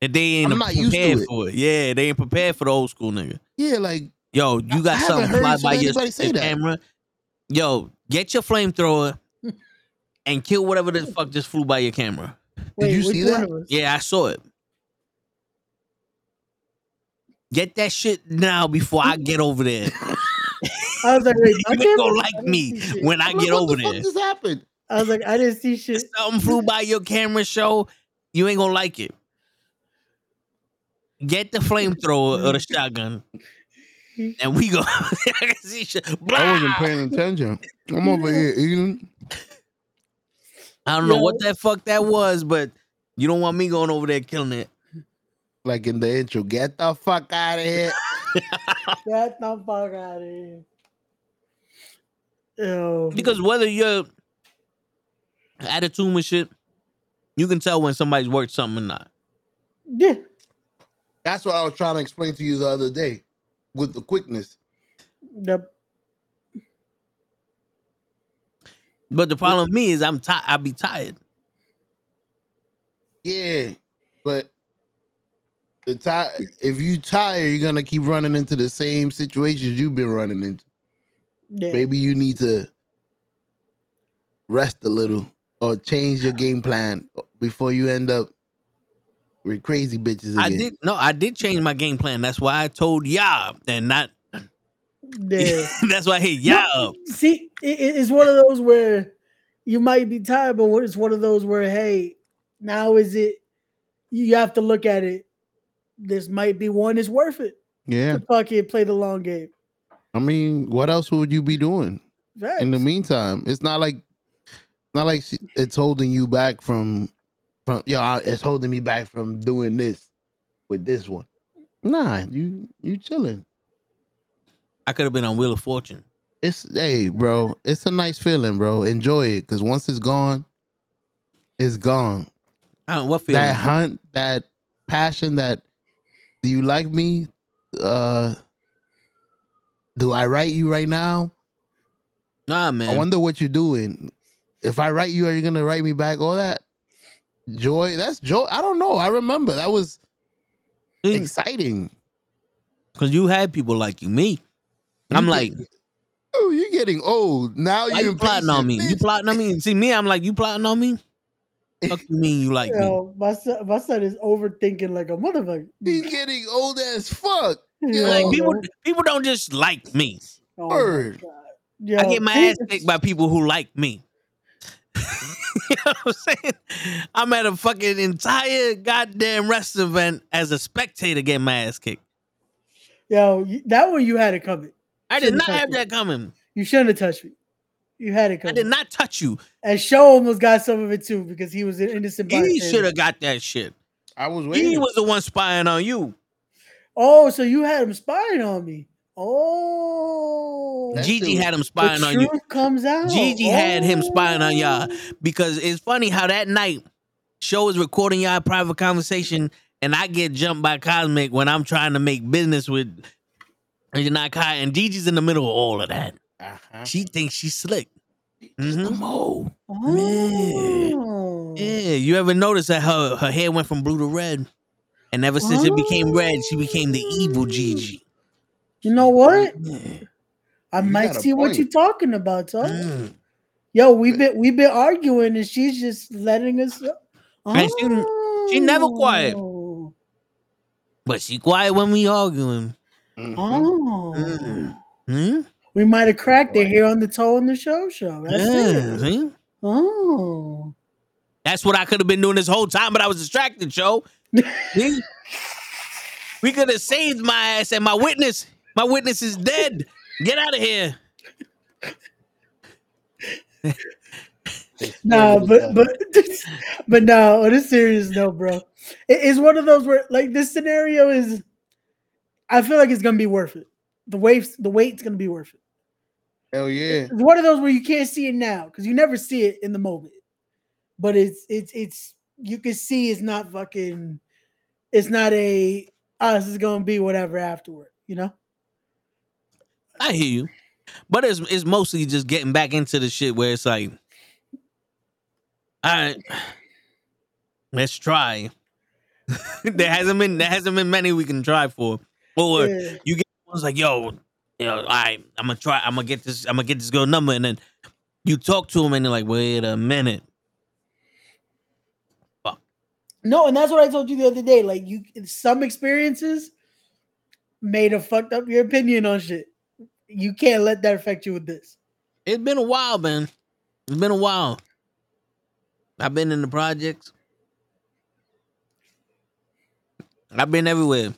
that they ain't I'm not used to prepared it. for it. Yeah, they ain't prepared for the old school nigga. Yeah, like Yo, you got I something fly by your, say your that. camera. Yo, get your flamethrower and kill whatever the fuck just flew by your camera. Wait, you see that? Yeah, I saw it. Get that shit now before I get over there. I was like, wait, you I ain't gonna like didn't me see shit. when I Like, get what over the fuck there. just happened? I was like, I didn't see shit. Something flew by your camera show, you ain't gonna like it. Get the flamethrower or the shotgun, and we go. I see shit. I wasn't paying attention. I'm over here eating. I don't know Yo. what that fuck that was, but you don't want me going over there killing it. Like in the intro, get the fuck out of here. Get the fuck out of here. Ew. because whether you're attitude and shit, you can tell when somebody's worth something or not. yeah, That's what I was trying to explain to you the other day with the quickness. the, But the problem with me is I'm tired. I'll be tired. Yeah, but the ti- if you tired, you're gonna keep running into the same situations you've been running into. Yeah. Maybe you need to rest a little or change your game plan before you end up with crazy bitches again. I did no, I did change my game plan. That's why I told y'all and not. yeah. that's why I hit y'all. up. See, it, it- it's one of those where you might be tired, but it's one of those where, hey, now is it? You have to look at it. This might be one that's worth it Yeah, to fucking play the long game. I mean, what else would you be doing in the meantime? It's not like, not like she- it's holding you back from, from yeah, it's holding me back from doing this with this one. Nah, you you chilling. I could have been on Wheel of Fortune. It's hey, bro. It's a nice feeling, bro. Enjoy it, cause once it's gone, it's gone. I don't what feeling. That hunt, that passion, that do you like me? Uh do I write you right now? Nah, man. I wonder what you're doing. If I write you, are you gonna write me back? All that joy. That's joy. I don't know. I remember that was mm. exciting. Because you had people like you, me. I'm oh, You like, get- oh, you're getting old now. why You're you plotting on me? You plotting on me? See me, I'm like, you plotting on me? Fuck you mean you like me? My son, my son is overthinking like a motherfucker. He's getting old as fuck. Yo, Like people, people don't just like me. Oh my Word. Yo, I get my ass kicked by people who like me. you know what I'm saying? I'm at a fucking entire goddamn wrestling event as a spectator getting my ass kicked. Yo, that one you had it coming. I did Shouldn't have me. that coming. You shouldn't have touched me. You had it coming. I did not touch you. And Show almost got some of it too because he was an innocent. He should have got that shit. I was waiting. He was the one spying on you. Oh, so you had him spying on me. Oh, That Gigi had him the spying on you. truth comes out. Gigi had him spying on y'all Oh. because it's funny how that night show is recording y'all private conversation and I get jumped by Cosmic when I'm trying to make business with Janai Kai and Gigi's in the middle of all of that. Uh-huh. She thinks she's slick. Just a Mhm. mole. Oh. Yeah, you ever notice that her her hair went from blue to red, and ever since it became red, she became the evil Gigi. You know what? I You might see what you're talking about, huh? Mm. Yo, we've been we've been arguing, and she's just letting us. And she- she never quiet. Oh. But she quiet when we arguing. Mhm. Oh. Mm. Hmm? We might have cracked it here on the toe in the show show. That's Yeah, it. see? Oh. That's what I could have been doing this whole time, but I was distracted, Joe. See? we could have saved my ass and my witness. My witness is dead. Get out of here. No, but but but no, on a serious note, bro. It's one of those where like this scenario is I feel like it's gonna be worth it. The waves the weight's gonna be worth it. Hell yeah. It's one of those where you can't see it now because you never see it in the moment. But it's it's it's you can see it's not fucking it's not a oh, this is gonna be whatever afterward, you know? I hear you. But it's it's mostly just getting back into the shit where it's like, all right, let's try. there hasn't been there hasn't been many we can try for. Or Yeah. you get ones like, yo, you know, all right, I'm gonna try, I'm gonna get this, I'm gonna get this girl number, and then you talk to them and they're like, wait a minute. No, and that's what I told you the other day. Like you some experiences made have fucked up your opinion on shit. You can't let that affect you with this. It's been a while, man. It's been a while. I've been in the projects. I've been everywhere.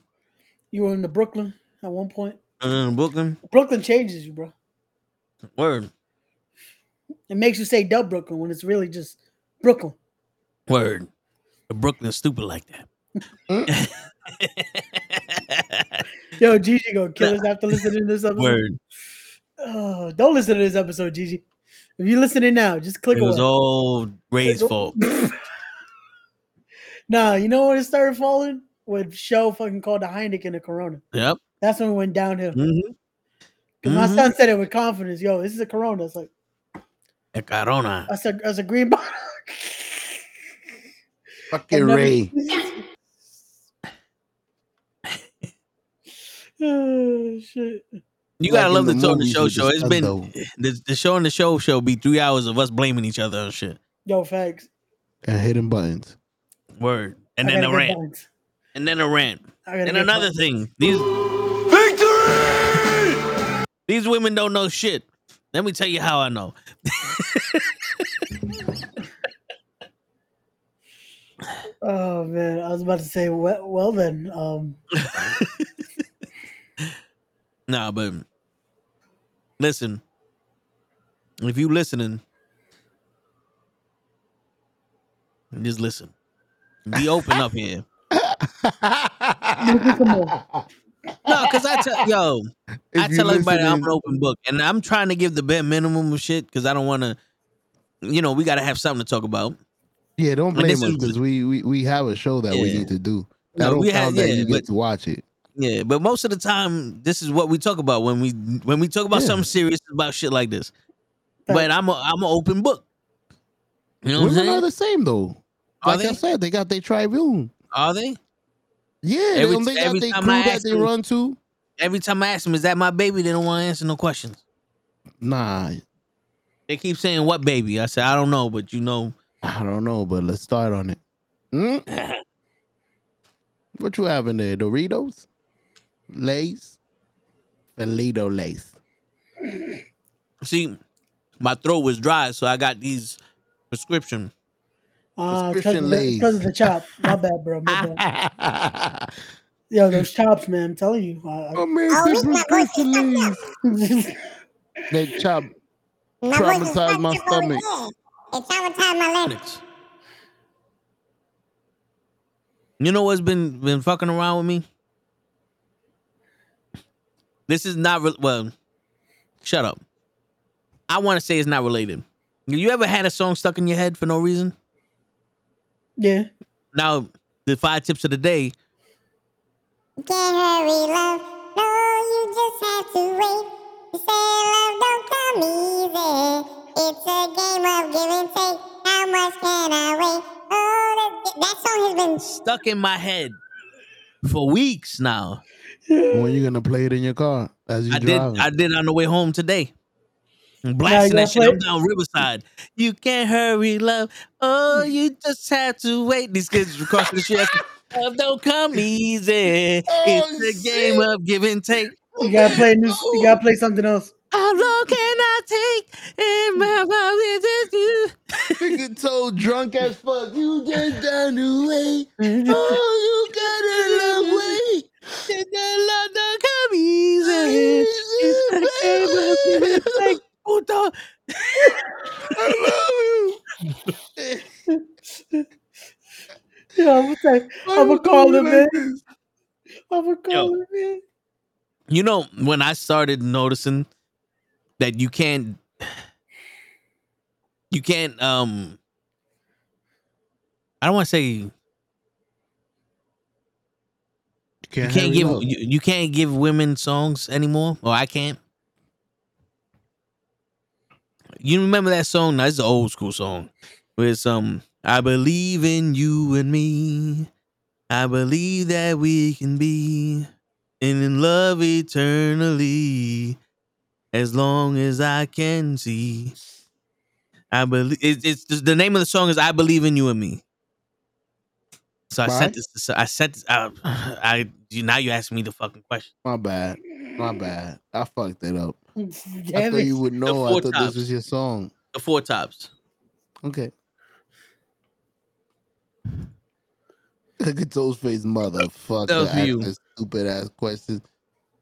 You were in the Brooklyn at one point. Uh, Brooklyn, Brooklyn changes you, bro. word, It makes you say dub Brooklyn when it's really just Brooklyn. word. Brooklyn's stupid like that. Yo, Gigi gonna kill us after listening to this episode. Word. Oh, don't listen to this episode, Gigi. If you're listening now, just click It was away. all Ray's fault. nah, you know when it started falling? When show fucking called the Heineken a Corona. Yep. That's when it went downhill. Because Mm-hmm. my son said it with confidence. Yo, this is a Corona. It's like A Corona. that's a that's a green bottle. Fucking I've Ray. oh shit. You gotta Like love the in the talk the show show. It's been Stunto. the, the show and the show show be three hours of us blaming each other and shit. Yo, facts. And hitting buttons. Word. And I then gotta a rant. buttons. And then a rant. And another buttons. thing. These Victory! These women don't know shit. Let me tell you how I know. Oh man, I was about to say, well, well then, um, Nah, but listen. If you listening, just listen. Be open up here. No, because I tell yo, I If you tell everybody I'm an open book, and I'm trying to give the bare minimum of shit because I don't want to. You know, we got to have something to talk about. Yeah, don't blame us because we, we we have a show that we need to do. That No, don't we count had- that yeah, you get to watch it. Yeah, but most of the time, this is what we talk about when we when we talk about Yeah. something serious about shit like this. But I'm a I'm an open book. You know what I'm Women are saying? the same though. Are Like I they? said, they got their tribune. Are they? Yeah, Every- every, they got their crew I that ask they them- run to. Every time I ask them, "Is that my baby?" They don't want to answer no questions. Nah, They keep saying, "What baby?" I said, "I don't know," but you know, I don't know, but let's start on it. Hmm? what you having there? Doritos, Lays, Felito Lace. see, my throat was dry, so I got these prescription. Uh, because Prescription of, the, Lays. because of the chop. My bad, bro. My bad. Yo, those chops, man. I'm telling you. I, Oh man, said prescription Lays. I, They chop traumatized my stomach. It traumatized my leg. You know what's been been fucking around with me? This is not re- well. Shut up. I want to say it's not related. You ever had a song stuck in your head for no reason? yeah. Now, the five tips of the day. Can't hurry, love. No, you just have to wait. You say love don't come easy. It's a game of give and take. How much can I wait? Oh, that, that song has been Stuck in my head for weeks now. When you gonna play it in your car as you I did. I did on the way home today. I'm blasting that shit. play- I'm down Riverside. You can't hurry, love. Oh, you just have to wait. These kids crossing the street. Love don't come easy. it's oh, a game of give and take. You gotta play new, You gotta play something else. How long can I take? In my mouth is you. Nigga told drunk as fuck. You just down the way. Oh, you got a long way. The love don't come easy. It's a game of give and take. Puto. I love you. Yeah, I'm gonna say, I'm gonna call him, man. I'm gonna call Yo. him, man. You know, when I started noticing that you can't you can't um I don't want to say you Can't, you can't give you, you can't give women songs anymore or I can't. You remember that song? That's an old school song. Where it's um I believe in you and me. I believe that we can be and in love eternally as long as I can see. I believe it, it's the name of the song is "I Believe in You and Me." So I Right. sent this. So I sent this. Uh, I, I you now you asking me the fucking question. My bad. My bad. I fucked it up. I thought it. you would know. I thought tops. this was your song. The four tops. Okay. Look at those face motherfucker That was you. asking stupid ass questions.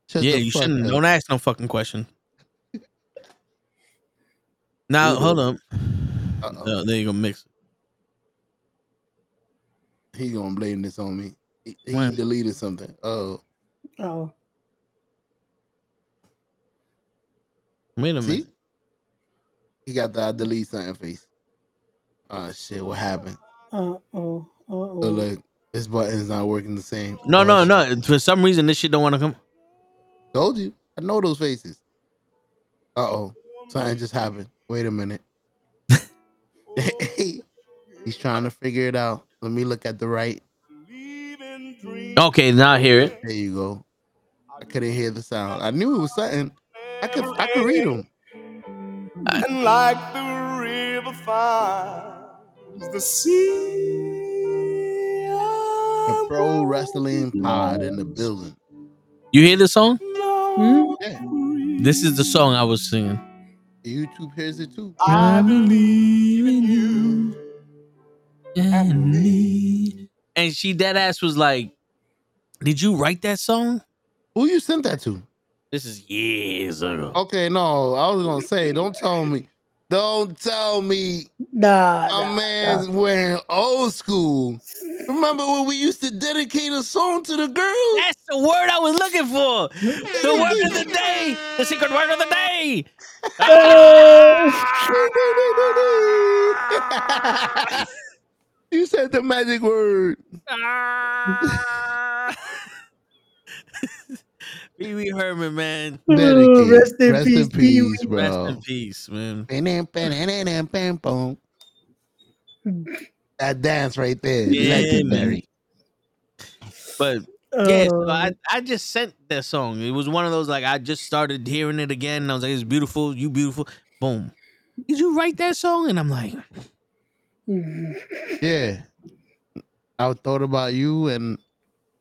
Shut yeah, you shouldn't. up. Don't ask no fucking question. Now Ooh. hold up. Uh-oh. No, gonna mix. It. He gonna blame this on me. He, he deleted something. Oh. Oh. Wait a See? minute. He got the I delete something face. Oh shit! What happened? Uh oh. Uh oh. Look, this button is not working the same. No, oh, no, shit. no. For some reason, this shit don't want to come. Told you. I know those faces. Uh oh. Something just happened. Wait a minute. He's trying to figure it out. Let me look at the right. Okay, now I hear it. There you go. I couldn't hear the sound. I knew it was something. I could I could read them. And like the river finds the sea. A pro wrestling pod in the building. You hear the song? Hmm? Yeah. This is the song I was singing. YouTube hears it too. I believe in you. And me. And she dead ass was like, Did you write that song? Who you sent that to? This is years ago. Okay, no, I was gonna say, don't tell me. Don't tell me Nah. a nah, man's nah. wearing old school. Remember when we used to dedicate a song to the girls? That's the word I was looking for. The word of the day. The secret word of the day. you said the magic word. Ah. Pee Wee Herman, man. Dedicate. rest in peace, Pee Wee. peace, Rest in peace, man. That dance right there, Yeah, legendary. But yeah, so Uh, I, I just sent that song. It was one of those like I just started hearing it again. And I was like, it's beautiful, you beautiful. Boom. Did you write that song? And I'm like, Yeah, I thought about you, and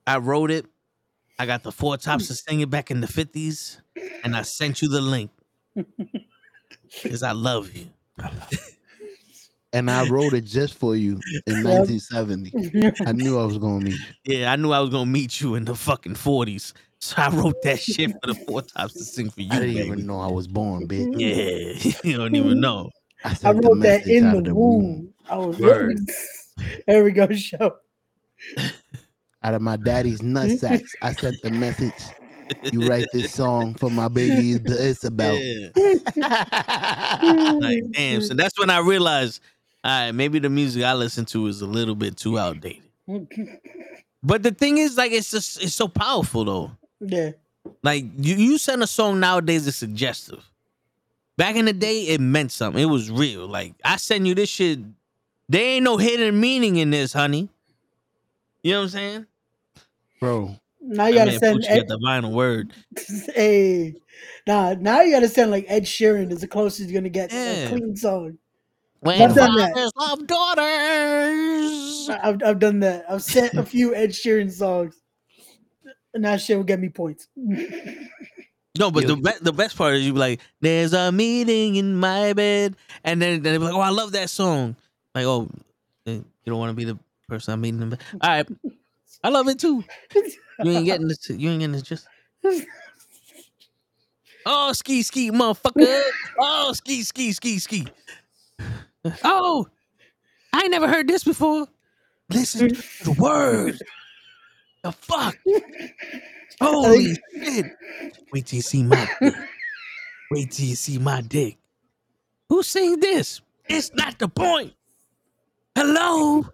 I wrote it. I got the four tops to sing it back in the 50s. And I sent you the link. Because I love you. and I wrote it just for you in 1970. I knew I was gonna meet you. Yeah, I knew I was gonna meet you in the fucking 40s. So I wrote that shit for the four tops to sing for you. I didn't baby. even know I was born, bitch. Yeah, you don't even know. I, I wrote that in out the of womb. I was Word. There we go, show. Out of my daddy's nut sacks, I sent the message. You write this song for my baby Isabel. Yeah. like, damn. So that's when I realized, all right, maybe the music I listen to is a little bit too outdated. But the thing is, like, it's just it's so powerful though. yeah. Like you, you send a song nowadays that's suggestive. Back in the day, it meant something. It was real. Like I send you this shit. There ain't no hidden meaning in this, honey. You know what I'm saying? Bro, Now you gotta man send Ed, the final word. hey. Nah, now you gotta send like Ed Sheeran is the closest you're gonna get to Yeah. a clean song. When I've done that. love daughters. I- I've, I've done that. I've sent a few Ed Sheeran songs. And that shit will get me points. No, but Yo. the be- the best part is you be like, "There's a meeting in my bed," and then they be like, "Oh, I love that song." Like, oh, eh, you don't want to be the person I'm meeting in. All right, I love it too. You ain't getting this. You ain't getting this. Just oh, ski ski, motherfucker. Oh, ski ski ski ski. Oh, I ain't never heard this before. Listen to the words. The fuck. Holy shit. Wait till you see my dick. Wait till you see my dick. Who sing this? It's not the point. Hello?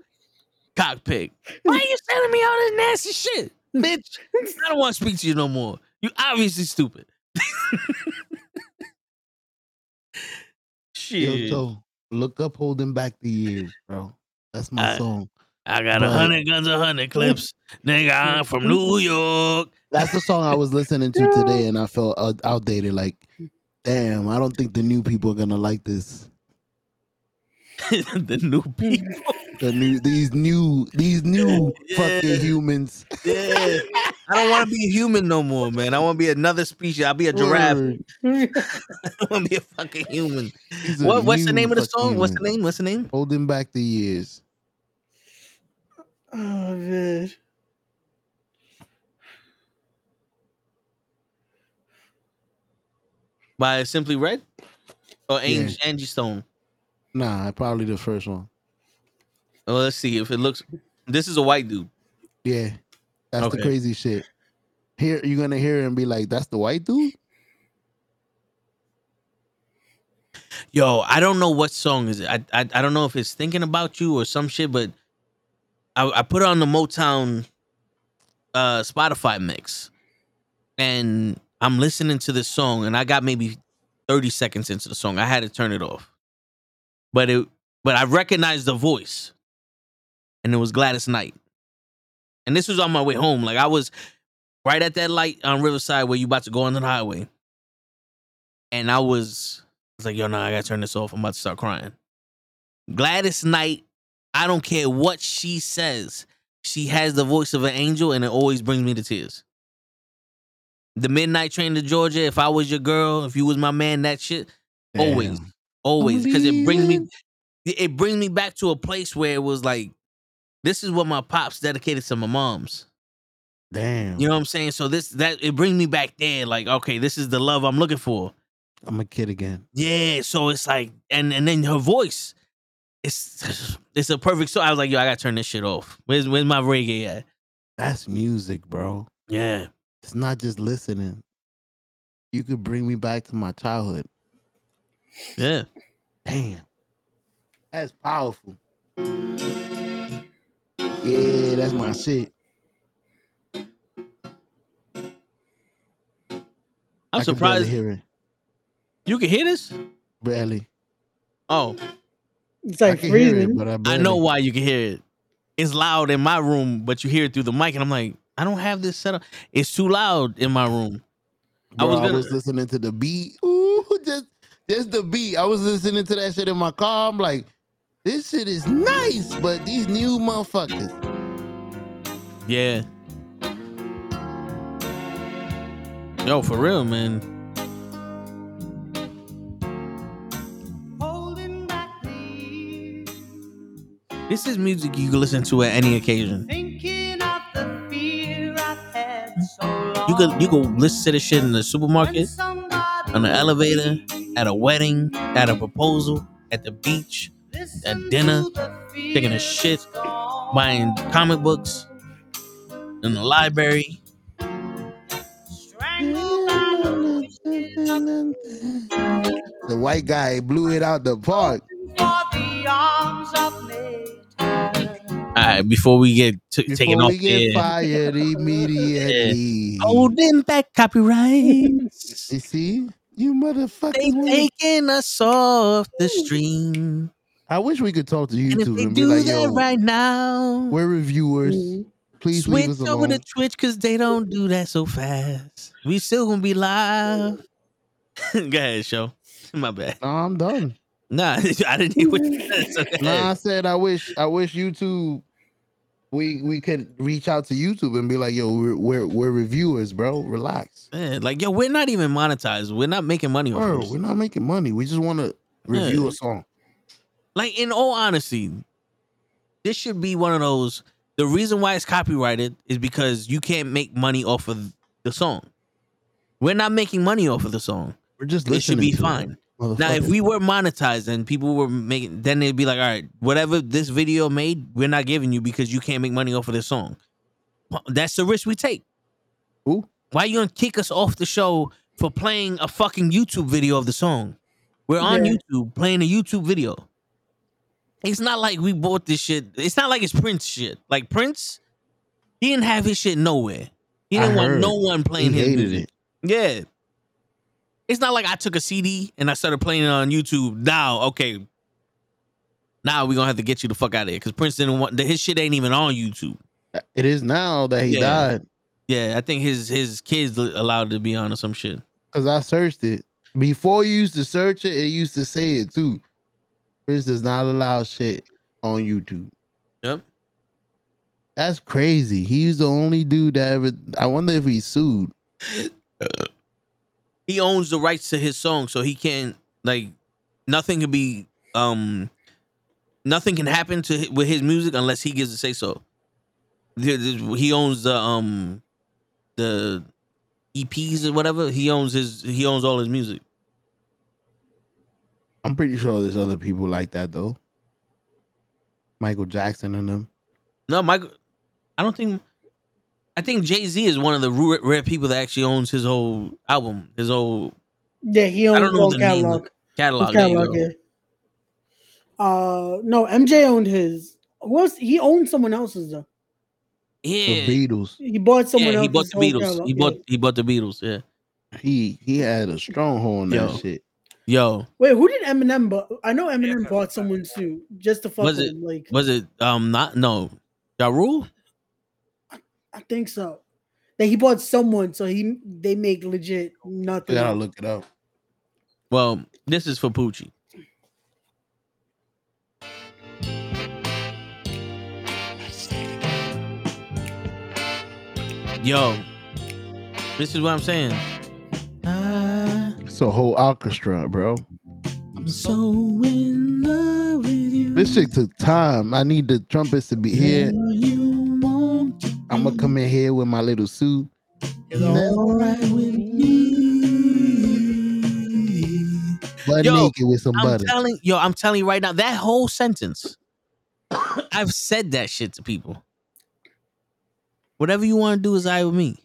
Cockpit. Why are you sending me all this nasty shit? Bitch, I don't want to speak to you no more. You obviously stupid. yo, shit. so look up holding back the years, bro. That's my I- song. I got a hundred guns, a hundred clips. Nigga, I'm from New York. That's the song I was listening to today, and I felt outdated. Like, damn, I don't think the new people are gonna like this. the new people. The new, these new, these new Yeah. fucking humans. Yeah. I don't want to be a human no more, man. I want to be another species. I'll be a giraffe. I want to be a fucking human. These are What, what's the name of the fucking song? What's the name? What's the name? Holding back the years. oh man. By Simply Red or Yeah. Angie, Angie Stone? Nah, probably the first one. Oh, let's see if it looks. This is a white dude. Yeah, that's Okay. the crazy shit. Here, you're gonna hear and be like, "That's the white dude." Yo, I don't know what song is it. I I, I don't know if it's thinking about you or some shit, but I, I put it on the Motown uh Spotify mix, and I'm listening to this song, and I got maybe 30 seconds into the song. I had to turn it off, but it but I recognized the voice, and it was Gladys Knight, and this was on my way home. Like I was right at that light on Riverside where you about to go on the highway, and I was, I was like, yo, nah, I gotta turn this off. I'm about to start crying. Gladys Knight, I don't care what she says. She has the voice of an angel and it always brings me to tears. The Midnight Train to Georgia, if I was your girl, if you was my man, that shit, always, Damn. always. Because it brings me it brings me back to a place where it was like, this is what my pops dedicated to my mom's. Damn. You know what I'm saying? So this that it brings me back there, like, okay, this is the love I'm looking for. I'm a kid again. Yeah, so it's like, and and then her voice, it's it's a perfect. So I was like, yo, I gotta turn this shit off. Where's where's my reggae at? That's music, bro. Yeah, It's not just listening. You could bring me back to my childhood. yeah. Damn. That's powerful. Yeah, that's my shit. I'm I can surprised hear it. you can hear this. Barely. Oh, It's like can hear it, freezing. but I, I know why you can hear it. It's loud in my room, but you hear it through the mic, and I'm like, I don't have this set up. It's too loud in my room. I was gonna- was listening to the beat. Ooh, just just the beat. I was listening to that shit in my car. I'm like, this shit is nice, but these new motherfuckers. Yeah. Yo, for real, man. This is music you can listen to at any occasion. You could you could listen to this shit in the supermarket, on the elevator, at a wedding, at a proposal, at the beach, at dinner, taking a shit, buying comic books, in the library. The white guy blew it out the park. All right, before we get t- Before taken off we get there. fired immediately. Holding back copyrights. You see? You motherfuckers. They taking us off the stream. I wish we could talk to And if YouTube they and, be do like, that yo, right now, we're reviewers. Please switch leave us over to Twitch because they don't do that so fast. We still gonna be live. Go ahead, show. My bad. No, I'm done. Nah, I didn't hear what you said. So Nah, I said I wish I wish YouTube we we could reach out to YouTube and be like, yo, we're we're, we're reviewers, bro. Relax. Man, like, yo, we're not even monetized. We're not making money Bro, we're not making money. We just want to review Yeah. a song. Like, in all honesty, this should be one of those. The reason why it's copyrighted is because you can't make money off of the song. We're not making money off of the song. We're just It should be to it, fine. Now, if we were monetized and people were making, then they'd be like, all right, whatever this video made, we're not giving you because you can't make money off of this song. That's the risk we take. Who? Why you gonna kick us off the show for playing a fucking YouTube video of the song? We're on Yeah. YouTube playing a YouTube video. It's not like we bought this shit. It's not like it's Prince shit. Like Prince, he didn't have his shit nowhere. He didn't want heard. no one playing He his hated music. it. Yeah. It's not like I took a CD and I started playing it on YouTube. Now, okay. Now we're gonna have to get you the fuck out of here. Cause Prince didn't want his shit ain't even on YouTube. It is now that he Yeah. died Yeah, I think his his kids allowed to be on or some shit. because I searched it. Before you used to search it, it used to say it too. Prince does not allow shit on YouTube. Yep. That's crazy. He's the only dude that ever. I wonder if he sued. He owns the rights to his song, so he can't like nothing can be um nothing can happen to with his music unless he gives a say so. He owns the um the EPs or whatever. He owns his he owns all his music. I'm pretty sure there's other people like that though. Michael Jackson and them. No, Michael. I don't think. I think Jay Z is one of the rare, rare people that actually owns his whole album. His whole. Yeah, he owns I don't know whole the name. catalog. Of, Catalog. His catalog, go. yeah. Uh, no, MJ owned his. Who else? He owned someone else's though. Yeah, the Beatles. He bought someone Yeah, he bought the Beatles. catalog, He yeah. bought he bought the Beatles. Yeah. He he had a stronghold on that shit. Yo, Wait, who did Eminem? But I know Eminem bought someone too, just to fuck Was with it- him. Like was it um not no Ja Rule? I think so. That he bought someone, so he they make legit I nothing. gotta look it up. Well, this is for Poochie. Yo, this is what I'm saying. It's a whole orchestra, bro. I'm so in love with you. This shit took time. I need the trumpets to be here. You want to I'm gonna come in here with my little suit. be alright with me. Butt Yo, naked with some I'm butter. telling yo, I'm telling you right now, that whole sentence. I've said that shit to people. Whatever you want to do is I with me.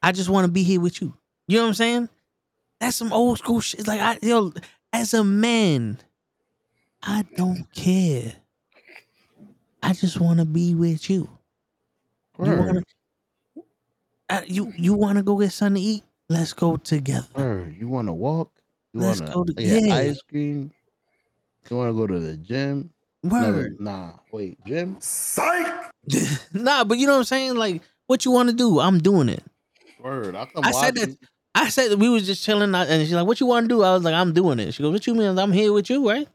I just want to be here with you. You know what I'm saying? That's some old school shit. Like I yo, as a man, I don't care. I just want to be with you. You wanna, you you want to go get something to eat? Let's go together. word. You wanna walk? You Let's wanna go to- get yeah. ice cream? You wanna go to the gym? Word. Never, nah, wait, gym? Psych. nah, but you know what I'm saying? Like, what you want to do? I'm doing it. Word. I come I said that. I said that we was just chilling, and she's like, "What you want to do?" I was like, "I'm doing it." She goes, "What you mean? I'm here with you, right?"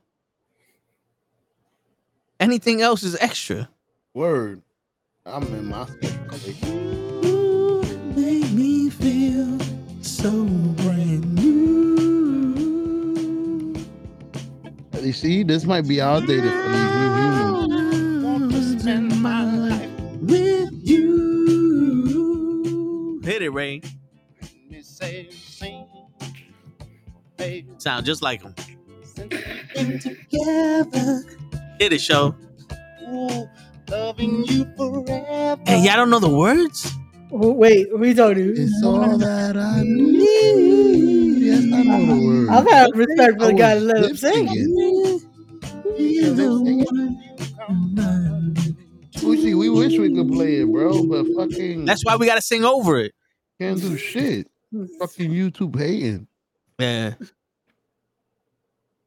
Anything else is extra. Word. I'm in my schedule. Make me feel so brand new. You see, this might be outdated for these new humans. Want to spend my life with you. Hit it, Ray. Sound just like him. Together, Hit it, show. loving you forever. Hey, y'all don't know the words? Oh, Wait, we talking to? It's all that I need. Yes, I know the word. I've had respect for I the guy was that let him lip sing. syncing. Gucci, we wish we could play it, bro, but fucking That's why we gotta sing over it. can't do shit. Fucking YouTube hating. Yeah.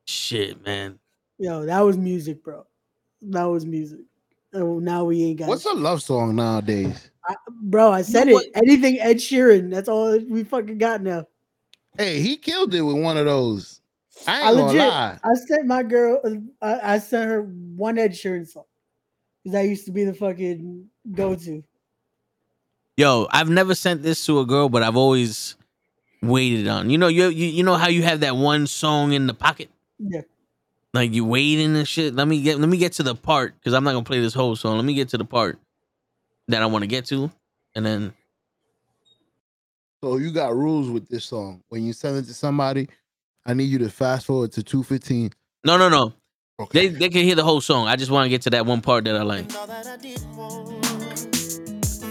Shit, man. Yo, that was music, bro. That was music. Oh, now we ain't got. What's a love song nowadays? I, bro, I said know it. Anything Ed Sheeran. That's all we fucking got now. Hey, he killed it with one of those. I ain't I gonna legit. lie. I sent my girl. I, I sent her one Ed Sheeran song because that used to be the fucking go to. Yo, I've never sent this to a girl, but I've always waited on. You know, you you, you know how you have that one song in the pocket? Yeah. Like you waiting and shit. Let me get let me get to the part because I'm not gonna play this whole song. Let me get to the part that I want to get to, and then So you got rules with this song. When you send it to somebody, I need you to fast forward to 215. no, no, no. Okay. They they can hear the whole song. I just want to get to that one part that I like. All that I did was,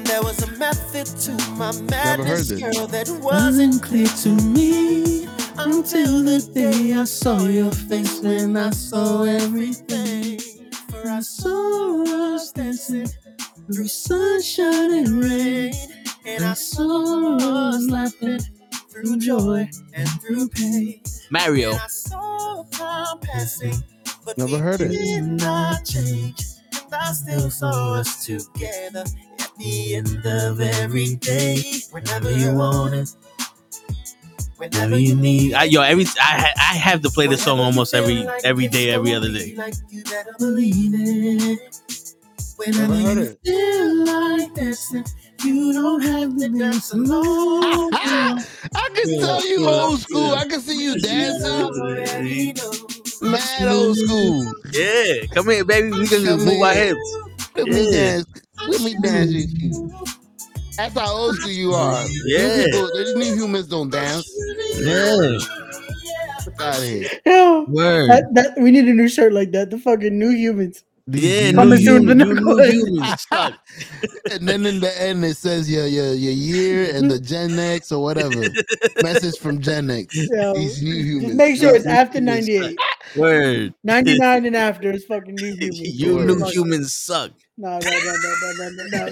There was a method to my heard madness, this. girl, that wasn't clear to me until the day I saw your face when I saw everything. For I saw us dancing through sunshine and rain, and I saw us laughing through joy and through pain. Mario. And I saw time passing, but Never we heard it. not change. And I still saw us together at the end of every day. Whenever you want it, whenever you need. I, yo, every I I have to play this song almost every every day, every other day. Like you better believe it. Whenever you feel like dancing, you don't have to dance alone. I can tell you old school. I can see you dancing. Already. Mad old school. Yeah, come here, baby. We can just move our here. hips. Let me dance. Let me dance with you. That's how old school you are. Yeah. These, people, these new humans don't dance. Yeah, Get out of here. Yo, word. that, that we need a new shirt like that. The fucking new humans. Yeah, Coming new, soon you, to new, new humans suck. and then in the end it says your your your year and the Gen X or whatever. Message from Gen X. Yo, These new humans. Just make sure it's after 98. Word. 99 and after is fucking new humans. You Word. new Fuck. humans suck. No, no, no, no, no, no, no, no.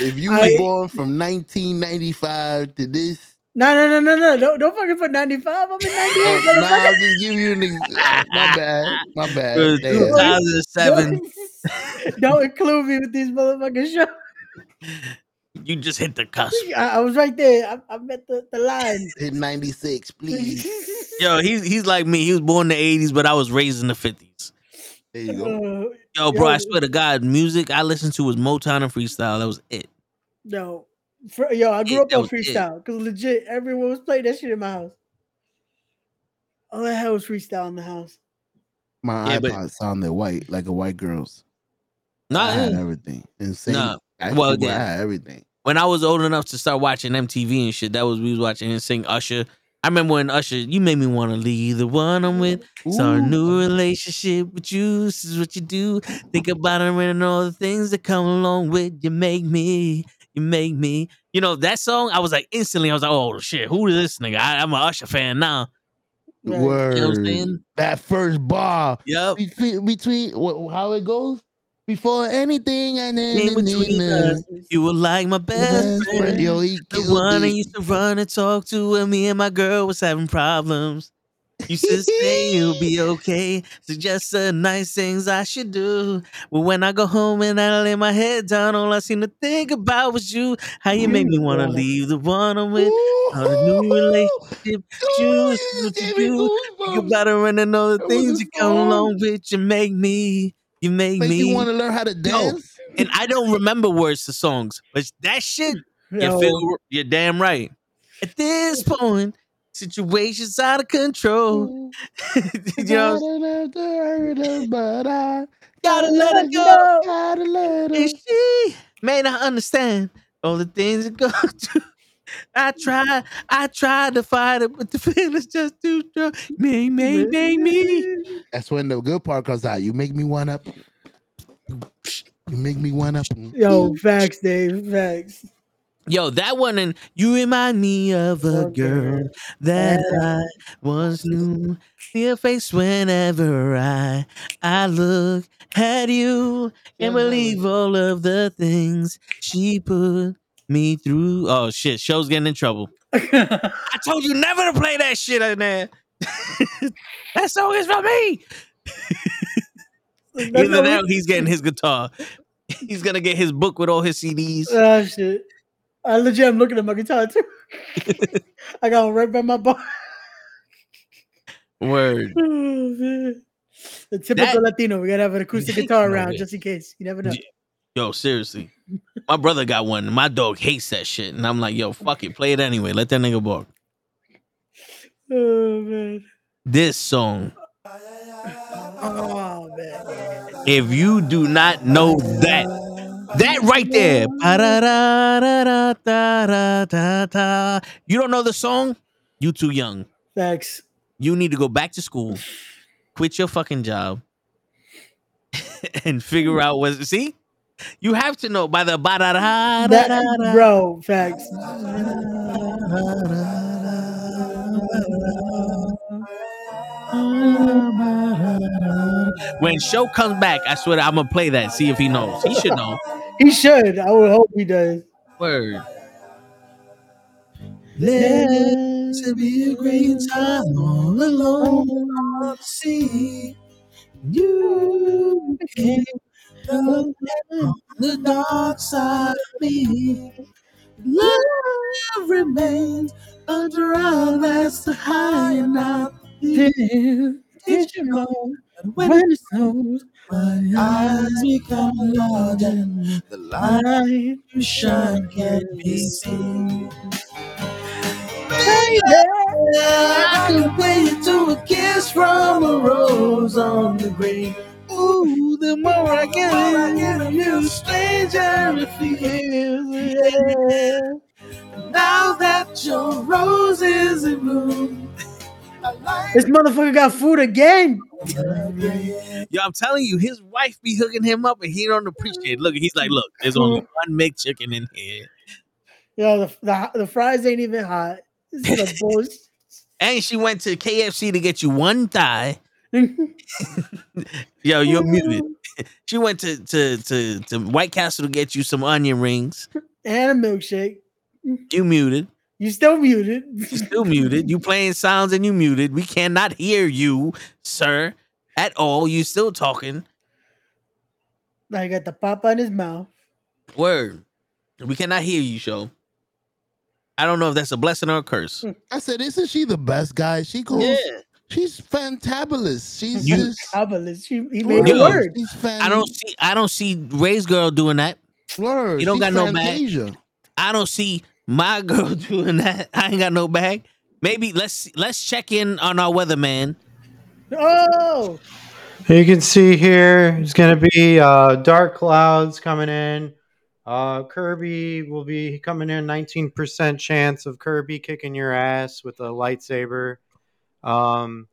if you were born from 1995 to this, No, no, no, no, no. Don't, don't fucking put 95. I'm in 98. oh, nah. I'll just give you an ex- My bad. My bad. It 2007. Don't, don't include me with these motherfucking shows. You just hit the cusp. I, I was right there. I, I met the, the line. Hit 96, please. Yo, he's he's like me. He was born in the 80s, but I was raised in the 50s. There you go. Uh, Yo, bro, I swear to God, music I listened to was Motown and freestyle. That was it. no. For, yo, I grew It- up on freestyle because legit everyone was playing that shit in my house. All I had was freestyle in the house. My Yeah, but- iPod sounded white, like a white girl's. I Nah, had everything. Insane. Nah. I Well, well, I yeah. had everything. when I was old enough to start watching MTV and shit, that was we was watching and sing Usher. I remember when Usher, you made me want to leave the one I'm with. Start a Ooh. new relationship with you. This is what you do. Think about it and all the things that come along with you. Make me, you make me. You know that song. I was like instantly. I was like, oh shit, who is this nigga? I, I'm an Usher fan now. Right. Word. You know what I'm saying? That first bar Yep. between, between wh- how it goes before anything and then In between us, you were like my best friend. Yo, he The killed one I used to run and talk to when me and my girl was having problems. To say you'll be okay. Suggest the nice things I should do. But when I go home and I lay my head down, all I seem to think about was you. How you make me want to leave the one I'm with. Start a new relationship. You, this what you me do. Think goosebumps. about it and all the things you come along with. You make me. You make, Make me. you want to learn how to dance? and I don't remember words to songs, but that shit you feel you're damn right. At this point, situations out of control. you know, but I gotta let her go. Gotta let her. And she may not understand all the things that go through. I mm. try, I tried to fight it, but the feeling's just too strong. Me, me, me, me. That's when the good part comes out. You make me one up. You make me one up. Yo, facts, Dave. Facts. Yo, that one and you remind me of a girl that I once knew. See her face whenever I I look at you and believe all of the things she put me through. Oh shit, show's getting in trouble. I told you never to play that shit in there. that song is for me. Either that he's getting his guitar. He's gonna get his book with all his CDs. Ah, shit. I legit, I'm looking at my guitar too. I got one right by my bar. Word. Oh, the typical That- Latino. We gotta have an acoustic guitar around just in case. You never know. Yo, seriously. My brother got one. My dog hates that shit. And I'm like, yo, fuck it. Play it anyway. Let that nigga bark. Oh man. This song, Oh man. if you do not know that, that right there. You don't know the song? You too young. Facts. You need to go back to school, quit your fucking job, and figure out what. See? You have to know by the ba da da da bro, facts. When show comes back, I swear I'm gonna play that. See if he knows. He should know. He should. I would hope he does. Word. Let it be a great time all alone on the sea. You became the, the dark side of me. Love remains under our that's high and out. Did, you know when it snows, My eyes become large and the light you shine can't be seen. baby. I can wait to a kiss from a rose on the grave. Ooh, the more I get, I get stranger it feels. Yeah. Now that your rose is in bloom, This motherfucker got food again. Yo, I'm telling you, his wife be hooking him up and he don't appreciate it. Look, he's like, look, there's only one McChicken in here. Yo, the, the the fries ain't even hot. This is a bullshit. And she went to KFC to get you one thigh. Yo, you're muted. She went to, to to to White Castle to get you some onion rings. and a milkshake. You muted. You still muted. You still muted. You playing sounds and you muted. We cannot hear you, sir, at all. You still talking. I got the pop on his mouth. Word. We cannot hear you, show. I don't know if that's a blessing or a curse. Hmm. I said, isn't she the best guy? She goes, Yeah. she's fantabulous. She's You- just Fabulous. He, he made Yo, a word. she's fan- I don't see I don't see Ray's girl doing that. Word. You don't she's got no bag. I don't see my girl doing that. I ain't got no bag. Maybe let's let's check in on our weatherman. Oh, You can see here it's going to be uh, dark clouds coming in. Uh, Kirby will be coming in. 19% chance of Kirby kicking your ass with a lightsaber. Um,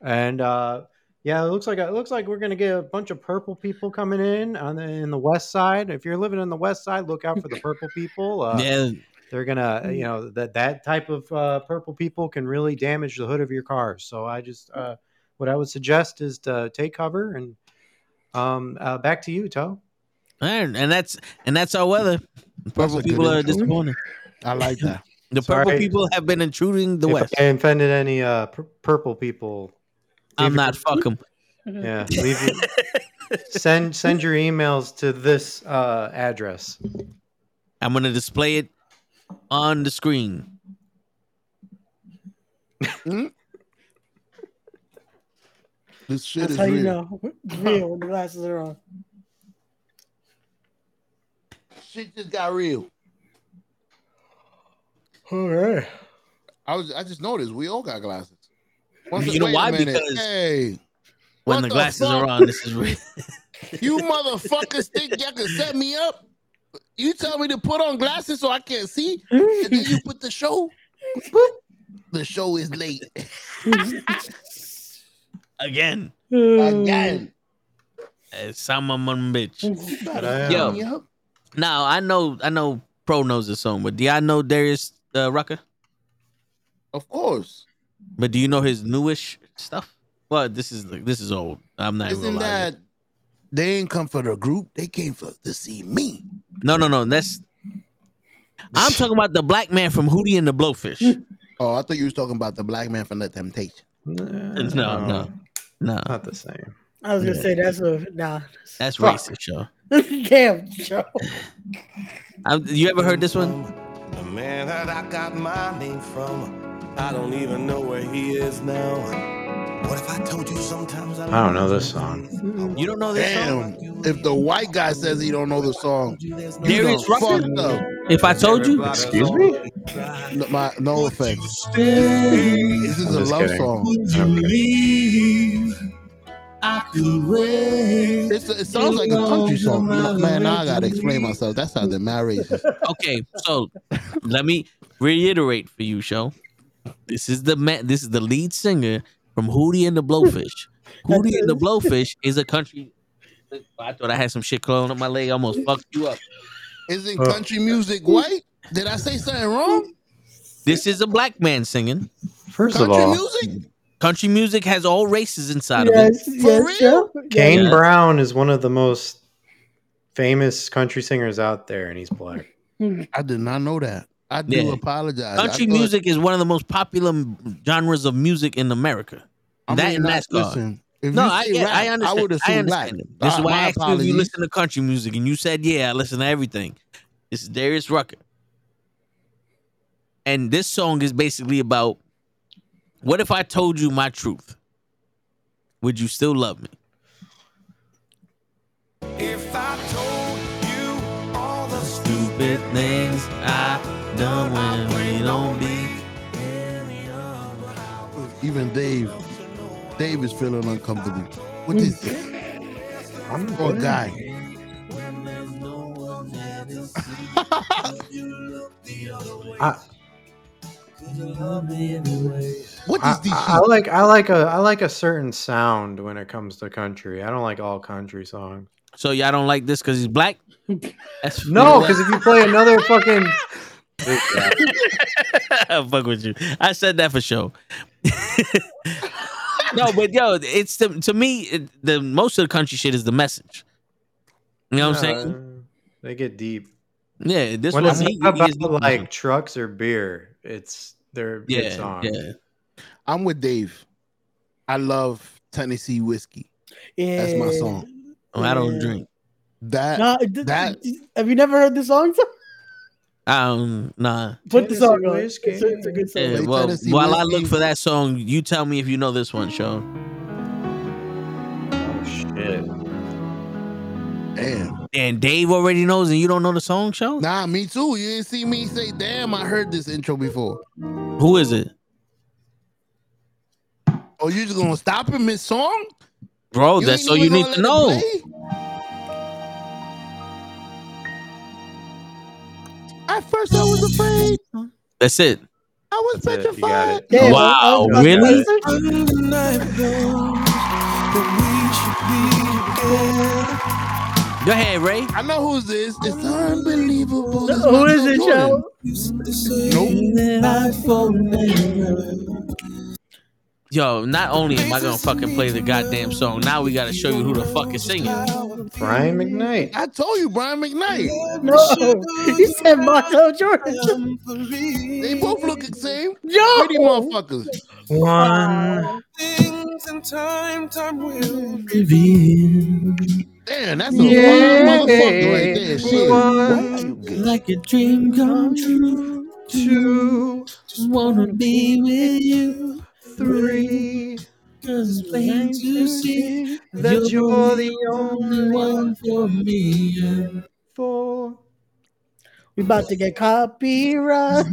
and uh, yeah, it looks like it looks like we're going to get a bunch of purple people coming in on the, in the west side. If you're living in the west side, look out for the purple people. Uh, yeah, they're gonna you know that that type of uh, purple people can really damage the hood of your car so i just uh, what i would suggest is to take cover and um uh, back to you toe and and that's and that's our weather. Purple people are intro. disappointing. I like that. The purple people have been intruding the if west. i offended any uh pur- purple people I'm leave your- not fuck 'em. yeah leave your, send send your emails to this uh address I'm gonna display it on the screen. Hmm? This shit that's is how real. you know real when the glasses are on. Shit just got real. all right I was I just noticed we all got glasses. Once You know why? Because hey, When the the glasses are on, this is real. you motherfuckers think y'all can set me up? You tell me to put on glasses so I can't see, and then you put the show. The show is late Again. again. Uh, Some of bitch. but Yo. Now I know I know Pro knows the song, but do y'all know Darius uh, Rucker? Of course. But do you know his newish stuff? Well, this is like this is old. I'm not Isn't gonna lie. that they ain't come for the group? They came for to see me. No, no, no. That's I'm talking about the black man from Hootie and the Blowfish. Oh, I thought you was talking about the black man from the Temptation. No, no, no. not the same I was gonna say that's a nah. That's Fuck. racist, show. Damn, Joe. You ever heard this one? The man that I got my name from, I don't even know where he is now. What if I told you sometimes I i don't know this song You don't know this song? Damn. If the white guy says he don't know the song, you Darius Rucker? fucked up. If I told you, excuse me No, my, no offense. This is I'm a love kidding. song. Okay. It's a, it sounds like a country song. Man, now I gotta explain myself. That sounded mad racist. okay. So let me reiterate for you, show. This is the man. This is the lead singer from Hootie and the Blowfish. Hootie and the Blowfish is a country. I thought I had some shit crawling up my leg. Almost fucked you up. Isn't Uh. country music white? Did I say something wrong? This is a black man singing. first of Country all music? Country music has all races inside of it. Yes, yes, Joe. Kane Yeah. Brown is one of the most famous country singers out there, and he's black. I did not know that. I do Yeah. apologize. Country thought- music is one of the most popular genres of music in America. I that and not- NASCAR. listen, if no, you I say get, rap, I understand. I would I, assume black. understand. This is Uh, why my I asked you if you listen to country music, and you said, "Yeah, I listen to everything." This is Darius Rucker, and this song is basically about what if I told you my truth? Would you still love me? If I told you all the Stupid things I done when we don't be. Even Dave, Dave is feeling uncomfortable. What is this? I'm Poor guy. I, What I, this I, I like I like a I like a certain sound when it comes to country. I don't like all country songs. So y'all don't like this because he's black? That's No, because if you play another fucking I'll fuck with you. I said that for sure. no, but yo, it's the to me it, the most of the country shit is the message. You know what I'm saying? They get deep. Yeah, this when one it's he- not he is about deep. like trucks or beer, it's they're good Yeah, songs. yeah. I'm with Dave. I love Tennessee whiskey. Yeah. That's my song. Oh, I don't Yeah. drink. That Nah, d- that have you never heard this song? Um, nah. Put the song on. It's a, it's a good song. Yeah, well, Tennessee while I look for that song, you tell me if you know this one, Sean. Oh shit. damn. And Dave already knows, and you don't know the song, Sean? Nah, me too. You didn't see me say, damn, I heard this intro before. Who is it, Oh, you just gonna stop him mid song? bro? That's ain't all you need gonna know. play? At first, I was afraid. That's it. I was That's it. You got petrified. it. Yeah, Wow, I was really? Go ahead, Ray. I know who's this. It's unbelievable. This Who it, Jordan. Joe? Nope. Yo, not only am I gonna fucking play the goddamn song, now we gotta show you who the fuck is singing. Brian McKnight. I told you, Brian McKnight. No, he said Michael Jordan. They both look the same. Yo, Pretty motherfuckers. One. Things in time, time will reveal. Damn, that's a Yeah. fine motherfucker right there. Shit. Why you get- Like a dream come true. Two. Just wanna be with you. Three. Cause it's plain to see That you're the only one. for me. and Four. we about to get copyright.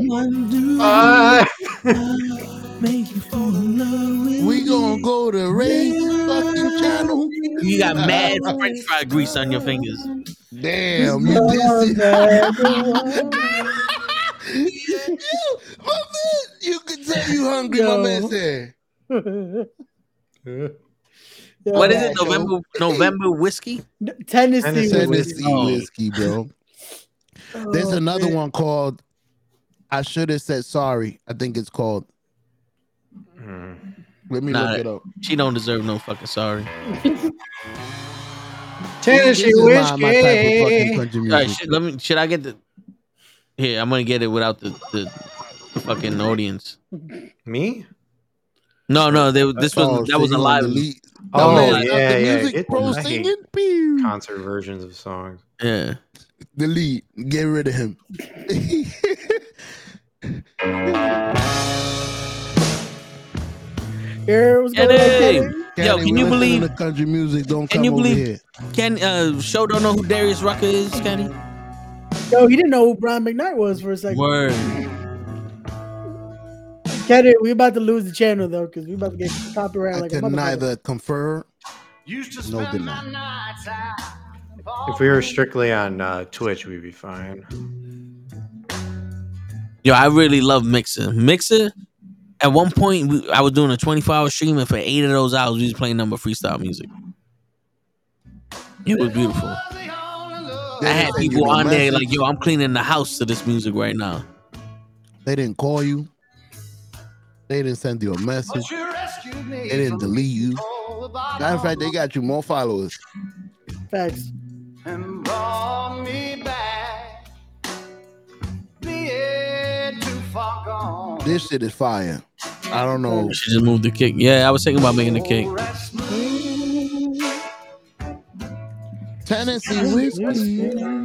Five. Make you fall in love with We gonna go to Ray's fucking channel. You got mad French fry grease on your fingers. Damn, you dissing. you, my man, you can tell you hungry, my man said. What is Yo, it? November November whiskey? Tennessee. Tennessee Tennessee Oh. whiskey, bro. There's Oh, another man. one called I should have said sorry. I think it's called. Hmm. Let me Nah. look it up. She don't deserve no fucking sorry. Tennessee This my, whiskey. my type of fucking country All right, music. should, let me. Should I get the? Here, I'm gonna get it without the the, the fucking audience. Me? No, no, they, this was that was a live. wanna Oh, yeah, yeah, music Get- pro singing. Pew. Concert versions of songs. Yeah, Delete. Get rid of him. Here, what's Get going on, it. Kenny? Yo, can you believe- to country music? Don't Can come you over believe- here. Can uh show don't know who Darius Rucker is, Kenny? Yo, he didn't know who Brian McKnight was for a second. Word. Kenny, we about to lose the channel though, because we about to get copyright I like a can motherfucker. neither confirm nor deny. If we were strictly on uh, Twitch, we'd be fine. Yo, I really love Mixer. Mixer. At one point, we, I was doing a 24 hour stream, and for eight of those hours, we was playing number freestyle music. It was beautiful. I had didn't send you people on there like, "Yo, I'm cleaning the house to this music right now." They didn't call you. They didn't send you a message. They didn't delete you. Matter of fact, they got you more followers. Facts. and brought me back. Being too far gone. This shit is fire. I don't know. She just moved the kick. Yeah, I was thinking about making the kick. Tennessee whiskey.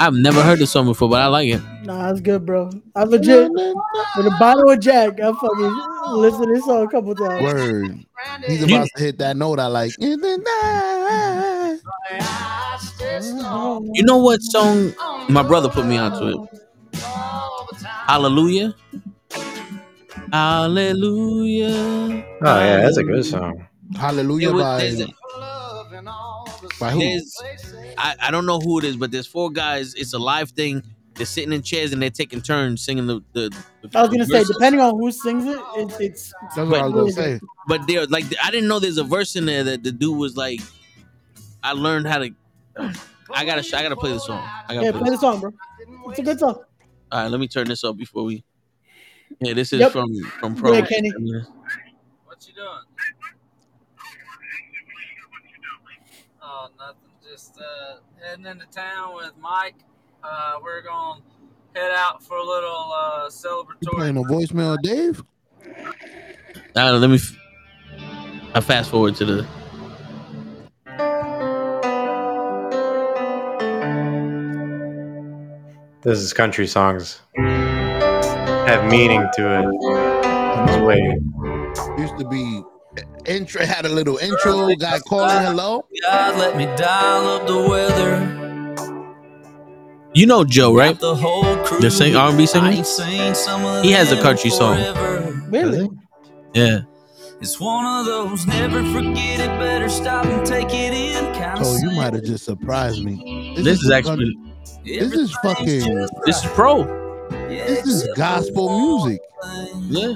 I've never heard this song before, but I like it. Nah, that's good, bro. I'm legit with a bottle of Jack. I fucking listened to this song a couple times. Word. He's about to hit that note I like. In the night. You know what song my brother put me onto it? Hallelujah. Hallelujah. Oh yeah, that's a good song. Hallelujah There was- by, there's a- by who? There's, I, I don't know who it is, but there's four guys. It's a live thing. They're sitting in chairs and they're taking turns singing the. the, the I was gonna say, verses. depending on who sings it, it's it's. That's what I was gonna say. But there, like, I didn't know there's a verse in there that the dude was like, I learned how to. I gotta, I gotta play the song. I gotta Yeah, play play the the song, bro. It's a good song. All right, let me turn this up before we. Yeah, this is Yep. from from Pro. ahead, Kenny. What you doing? Oh, nothing. Just uh, heading into town with Mike. Uh, we're gonna head out for a little uh, You playing a voicemail, of Dave? All right, let me. f- I fast forward to the. This is country songs. Have meaning to it. Just wait. Used to be intro had a little intro, guy calling hello. God, let me dial up the weather. You know Joe, right? The whole crew. The sing R&B singer. ain't seen some of He has a them country song. Really? Yeah. It's one of those never forget it, better stop and take it in kind Oh, you might have just surprised me. This is actually. This is fucking. This is pro. This is gospel music. Yeah.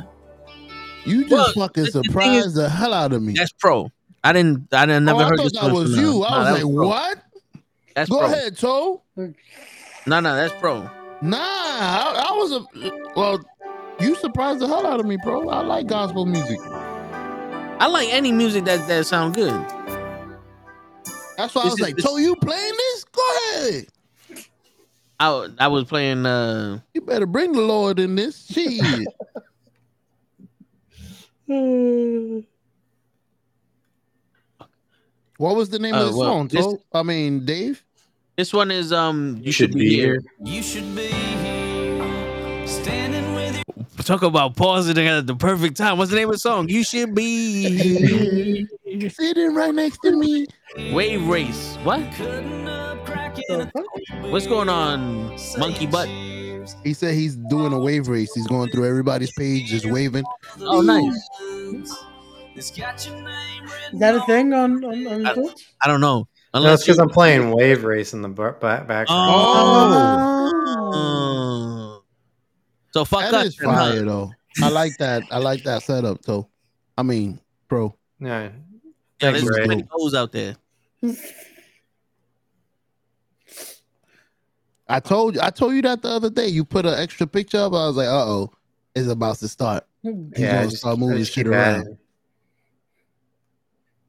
You just fucking surprised the hell out of me. That's pro. I didn't. I didn't never oh, I heard thought that was you. I Nah, was like, pro. what? That's Go pro. ahead, Toe. No, no, that's pro. Nah, I, I was a well. You surprised the hell out of me, bro. I like gospel music. I like any music that that sound good. That's why I was is- like, Toe, you playing this? Go ahead. I I was playing. uh You better bring the Lord in this. Shit. what was the name Uh, of the well, song, this- I mean, Dave. This one is um. You, should, be, here. You should be here, standing with your Talk about pausing at the perfect time. What's the name of the song? You should be You're sitting right next to me. Wave Race. What? What's going on, Monkey Butt? He said he's doing a wave race. He's going through everybody's page, just waving. Oh, nice. Is that a thing on on, on I- Twitch? I don't know. That's Unless because I'm playing Wave Race in the bar- ba- background. Oh. So fuck That us. is then, huh? fire though. I like that. I like that setup, Toe. I mean, bro. Yeah. Yeah, Thanks, there's Ray. too many hoes out there. I told you. I told you that the other day. You put an extra picture up. I was like, uh oh, it's about to start. He's Yeah, gonna just- start moving just shit around. adding.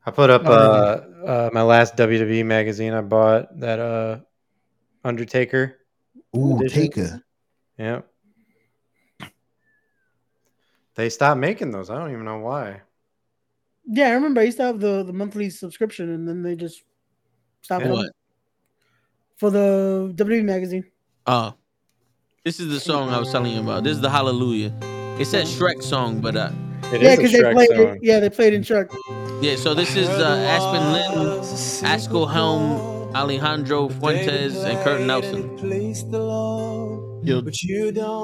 I put up Oh, uh, uh my last WWE magazine I bought that uh Undertaker. Ooh, edition. Taker. Yep. They stopped making those. I don't even know why. Yeah, I remember I used to have the, the monthly subscription and then they just stopped Yeah. It What? for the WWE magazine. Oh, this is the song I was telling you about. This is the Hallelujah. It said Shrek song, but uh, It yeah, because they played song. it. Yeah, they played in Shrek. yeah. So this is uh, Aspen Linton, Askil Holm, Alejandro Fuentes, and Kurt Nilsen. Yo,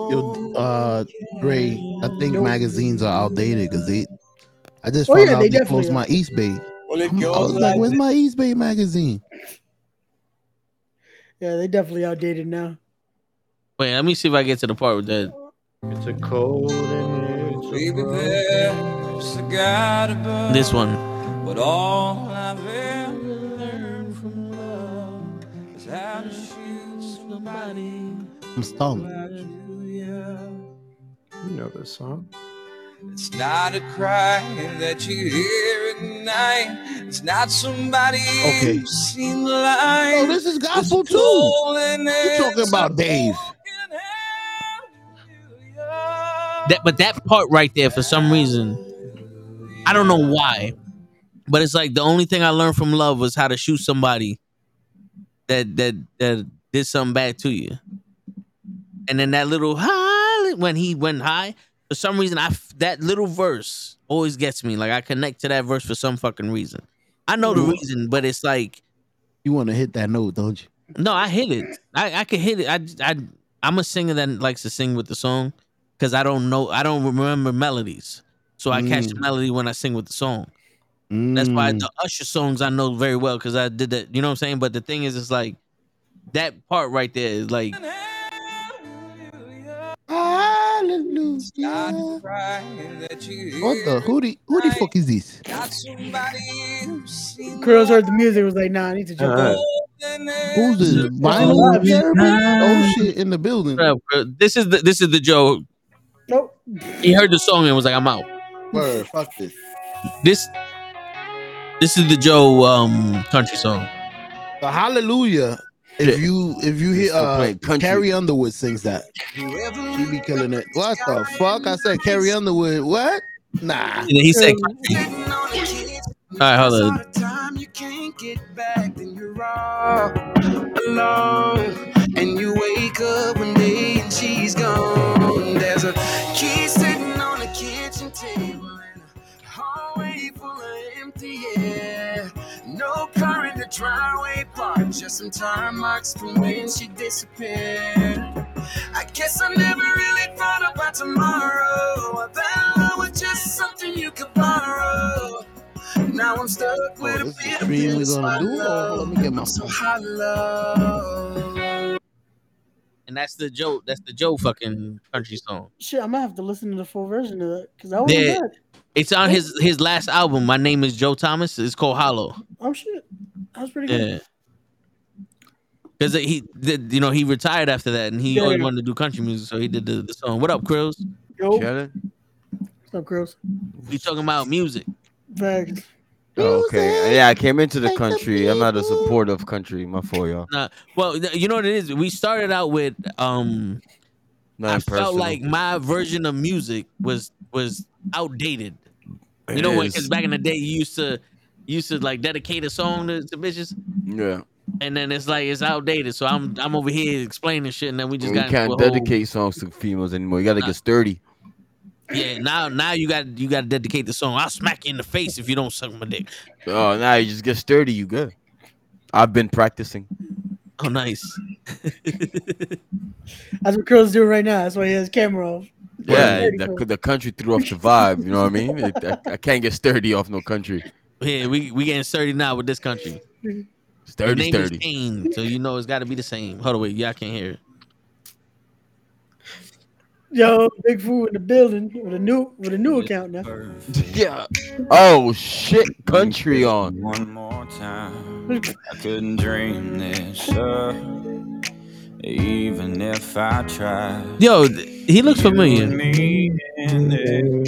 yo, uh, Ray. I think magazines are outdated because they. I just Oh, found yeah, out they they, closed are. my East Bay. I'm- I was like, "Where's my East Bay magazine?" Yeah, they definitely outdated now. Wait, let me see if I get to the part with that. It's a cold and it's a Baby, bright- there's a God above. This one. But all I've ever learned from love is how to shoot somebody. I'm stumped. You know this song. It's not a cry that you hear at night. It's not somebody Okay. who's seen the light. Oh, this is gospel It's too. You and talking about Dave? That, but that part right there, for some reason, I don't know why, but it's like the only thing I learned from love was how to shoot somebody that that that did something bad to you. And then that little high when he went high, for some reason, I f- that little verse always gets me. Like I connect to that verse for some fucking reason. I know the reason, but it's like You want to hit that note, don't you? no, I hit it. I I can hit it. I I I'm a singer that likes to sing with the song because I don't know I don't remember melodies, so I catch the Mm. melody when I sing with the song. That's why Mm. the Usher songs I know very well because I did that. You know what I'm saying? But the thing is, it's like that part right there is like Hallelujah. What the? Who the who the fuck is this? Girls heard the music was like, nah, I need to jump Uh-huh. Who's the vinyl therapy? Oh shit! In the building. Bruh, bruh, this is the this is the Joe. Nope. He heard the song and was like, I'm out. Word, fuck this. This this is the Joe um country song. The Hallelujah. If you if you hear still uh, playing country. Carrie Underwood sings that, she be killing it. What the fuck? I said Carrie Underwood. What? Nah. And he said. All right, hold on. Time you can't get back, then you're all alone. And you wake up one day and she's gone. There's a key sitting on the kitchen table and a hallway full of empty air. No car in the driveway park, just some tire marks from when she disappeared. I guess I never really thought about tomorrow. I thought I was just something you could borrow. Now I'm stuck oh, with a this is bit the of we this gonna hot do? Oh, let me get my love. So hot love. And that's the Joe. That's the Joe fucking country song. Shit, I might have to listen to the full version of that because that was Yeah. Bad. It's on his his last album. My name is Joe Thomas. It's called Hollow. Oh shit, that was pretty good. Yeah. Because he did, you know, he retired after that, and he Yeah. always wanted to do country music, so he did the, the song. What up, Krills? Yo, Chilling? what's up, girls? We talking about music. Facts. Okay. Yeah, I came into the country. I'm not a supporter of country. My fault, y'all. Nah, well, you know what it is. We started out with um. Nothing I felt personal. like my version of music was was outdated. You know, It because back in the day, you used to used to like dedicate a song to, to bitches, Yeah. and then it's like it's outdated. So I'm I'm over here explaining shit, and then we just got can't a whole- dedicate songs to females anymore. You gotta Nah. get sturdy. Yeah, now now you got you got to dedicate the song. I'll smack you in the face if you don't suck my dick. Oh, now you just get sturdy. You good. I've been practicing. Oh, nice. That's what girls do right now. That's why he has camera off. Yeah, the, the country threw off the vibe. You know what I mean? It- I, I can't get sturdy off no country. Yeah, we we getting sturdy now with this country. The Sturdy, name is sturdy. Kane, so you know it's got to be the same. Hold on, wait, y'all can't hear it. Yo, Big Food in the building with a new with a new account now. Yeah. Oh shit, country on. One more time. I couldn't dream this up. Even if I tried. Yo, he looks familiar. Me in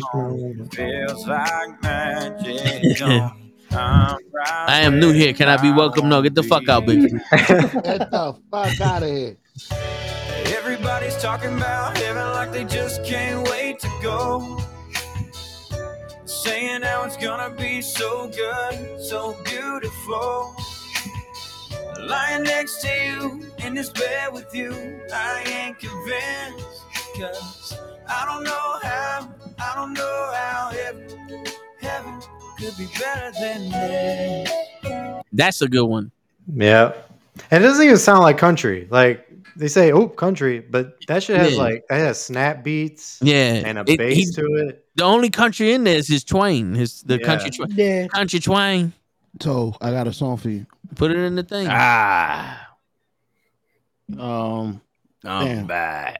feels like magic. I'm right I am new here. Can I be welcome? No, get the fuck out, bitch. Get the fuck out of here. Everybody's talking about heaven like they just can't wait to go. Saying how it's gonna be so good, so beautiful. Lying next to you in this bed with you, I ain't convinced. Cause I don't know how, I don't know how heaven, heaven could be better than this. That's a good one. Yeah. And it doesn't even sound like country. Like they say, oh, country, but that shit has Yeah. like that has snap beats Yeah, and a It- bass he- to it. The only country in there is his Twain, his the Yeah. country twang. Yeah. Country Twain. So I got a song for you. Put it in the thing. Ah, Um, I'm Damn. bad.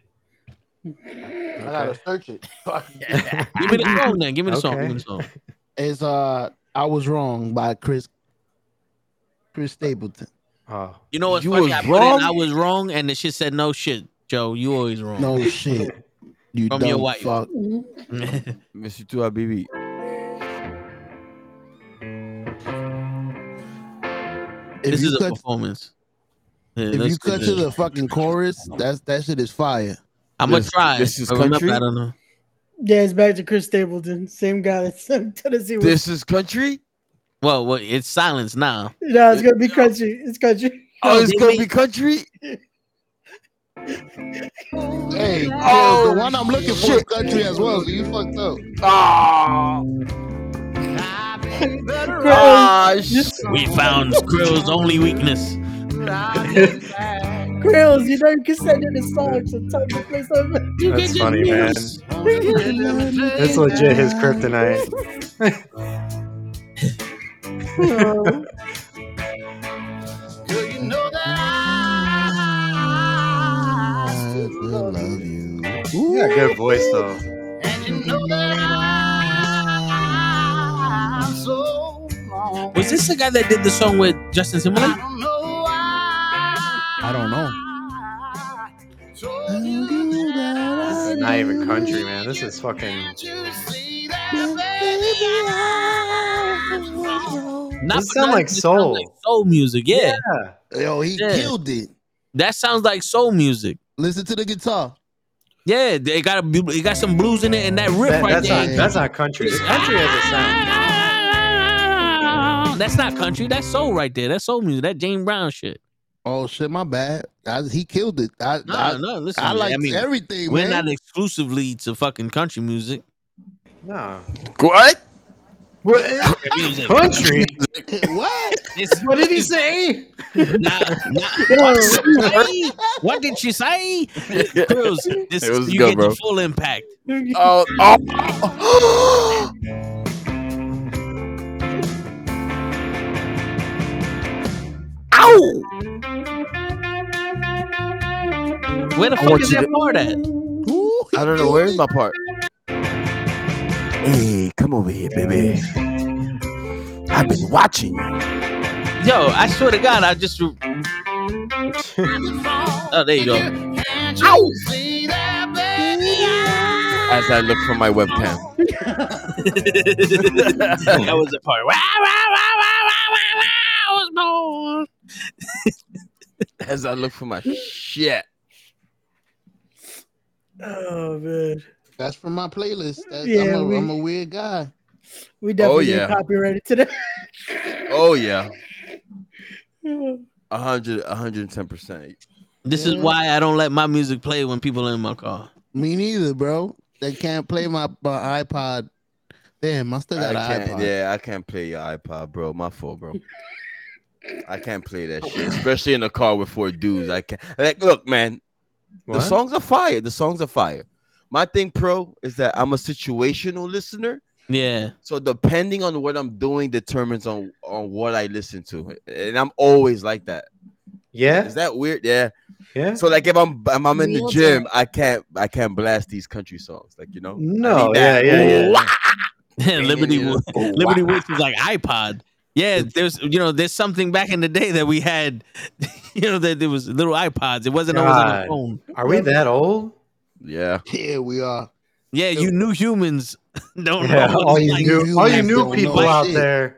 I gotta search it. Give me the song then. Give me the song. Give me the song. It's uh, I was wrong by Chris Chris Stapleton. Oh, You know what's You funny? was I put wrong? in I was wrong, and the shit said no shit. Joe, you always wrong. No shit. You From dumb your wife. fuck. Miss you too, If this you is a cut, performance. Yeah, if you cut get to the fucking chorus, that's that shit is fire. I'm gonna try. this is but remember, country? I don't know. Yeah, it's back to Chris Stapleton, same guy that's in Tennessee. with- This is country. Well, well, it's silence now. No, it's gonna be country. It's country. Oh, oh it's gonna be country. Hey, Oh, the one I'm looking for is country as well. So you fucked up. Oh, Chris, ah. We found Krill's only weakness. Krills, you know you can send in the songs and tell him to play something. that's funny, man. That's legit his kryptonite. Girl, you know that I love you. You got a good voice though. So long. Was this the guy that did the song with Justin Timberlake? I don't know. This is not even country, man. This is fucking. Not This for sound nothing, like it sounds soul. like soul music. Yeah. Yo, he Yeah. killed it. That sounds like soul music. Listen to the guitar. Yeah, they got a it got some blues in it, and that riff That- right that's there. not that's not country. The country has a sound. That's not country. That's soul right there. That's soul music. That James Brown shit. Oh shit, my bad. I, he killed it. I, No, I, no, listen. I man, like mean, everything, We're man. not exclusively to fucking country music. No. What? What? Country? what? It's- What did he say? Nah, nah. What did she say? What did she say? Krills, this, It was you good, get bro. the full impact. Oh, oh. Ow! Where the I fuck is you that to- part at? I don't know. Where's my part? Hey, come over here, baby. I've been watching you. Yo, I swear to God, I just. oh, there you go. As I look for my webcam. that was the part. Wow, wow, wow, wow, wow, wow, wow, I was. As I look for my shit. Oh man, That's from my playlist. That's, Yeah, I'm, a, we- am a weird guy. we definitely Oh, yeah. copyrighted today. Oh yeah. A hundred, hundred and ten percent. This is why I don't let my music play when people are in my car. Me neither, bro. They can't play my, my iPod. Damn, I still I got an iPod. Yeah, I can't play your iPod, bro. My fault, bro. I can't play that shit, especially in a car with four dudes. I can't. Like, look, man, the songs are fire. The songs are fire. My thing, pro, is that I'm a situational listener. Yeah. So depending on what I'm doing determines on on what I listen to, and I'm always like that. Yeah. Is that weird? Yeah. Yeah. So like if I'm if I'm in the gym, I can't I can't blast these country songs. Like you know. No. Yeah. Yeah. Yeah. Liberty Yeah. Liberty ah! Woods is like iPod. Yeah, there's you know there's something back in the day that we had, you know that there was little iPods. It wasn't always on God. the phone. Are we that old? Yeah. Yeah, we are. Yeah, you new humans don't Yeah. know. All you like. new, all you new don't know people out shit. there.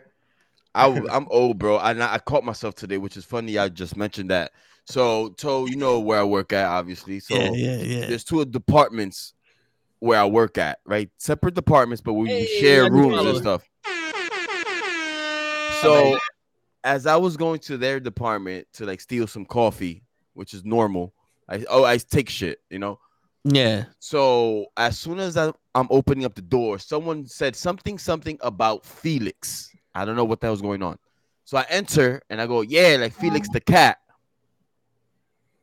I, I'm old, bro. I I caught myself today, which is funny. I just mentioned that. So, so you know where I work at, obviously. So Yeah, yeah, yeah. there's two departments where I work at, right? Separate departments, but we, we Hey, share I rooms and stuff. So as I was going to their department to like steal some coffee, which is normal, I oh I take shit, you know. Yeah. So as soon as I, I'm opening up the door, someone said something something about Felix. I don't know what that was going on. So I enter and I go, yeah, like Felix the cat.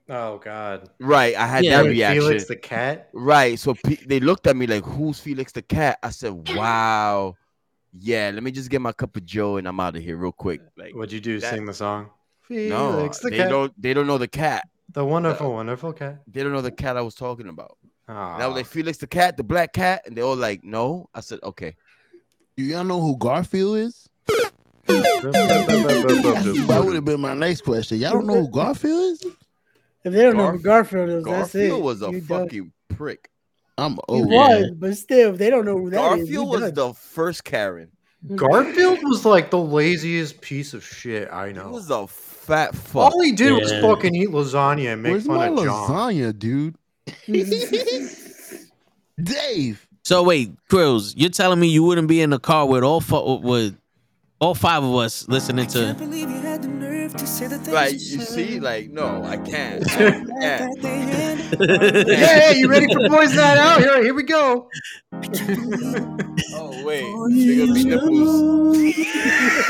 Oh God. Right. I had Yeah. that reaction. Felix the cat. Right. So pe- they looked at me like, who's Felix the cat? I said, wow. Yeah, let me just get my cup of Joe and I'm out of here real quick. Like, What'd you do? that- Sing the song. no, Felix the they cat. don't. They don't know the cat. The wonderful, wonderful cat. They don't know the cat I was talking about. And I was like, Felix the cat, the black cat, and they all like, no. I said, okay. Do y'all know who Garfield is? That would have been my next question. Y'all don't know who Garfield is? If they don't know who Garfield is, that's it. Garfield was a You done. fucking prick. I'm He old. was, but still, they don't know who that is, Garfield you was done. the first Karen. Mm-hmm. Garfield was like the laziest piece of shit I He know. was a fat fuck. All he did was fucking eat lasagna and make Where's fun my of John. lasagna, dude? Dave. So wait, Krills, you're telling me you wouldn't be in the car with all four, with all five of us listening to? Like you you said. see, like no, I can't. I can't. That they had. Yeah, yeah, you ready for boys night out? Here, here we go. Oh wait, big up the nipples.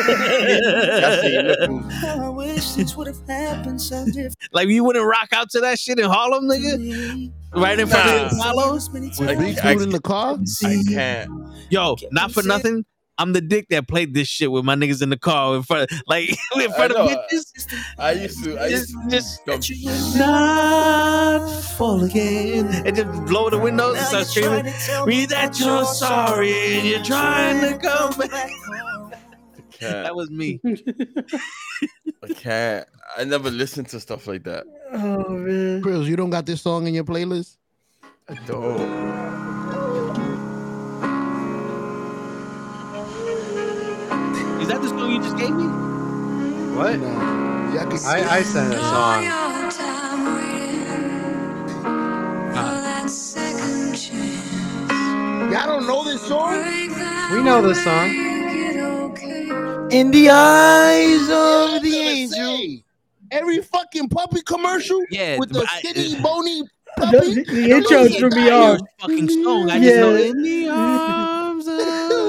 That's the nipples. I wish this would have happened so different. Like you wouldn't rock out to that shit in Harlem, nigga? Right in front of Nah. Apollo's? With I- big I- food in the car? I can't. Yo, not for nothing. I'm the dick that played this shit with my niggas in the car in front, of, like in front of know. bitches. I used to. I used Just, to. just not fall again, and just blow the windows and start screaming. Me that you're sorry and you're trying to come back. That was me. I can't. I never listened to stuff like that. Oh man. Chris, you don't got this song in your playlist? I don't. Is that the song you just gave me? What? Yeah, I, can I, I sent a song. Y'all don't know this song? We know this song. In the eyes of the angel. Every fucking puppy commercial Yeah, with the but I- skinny, bony puppy. the, the intro threw me off. Fucking song. I just know Yeah. in the arms of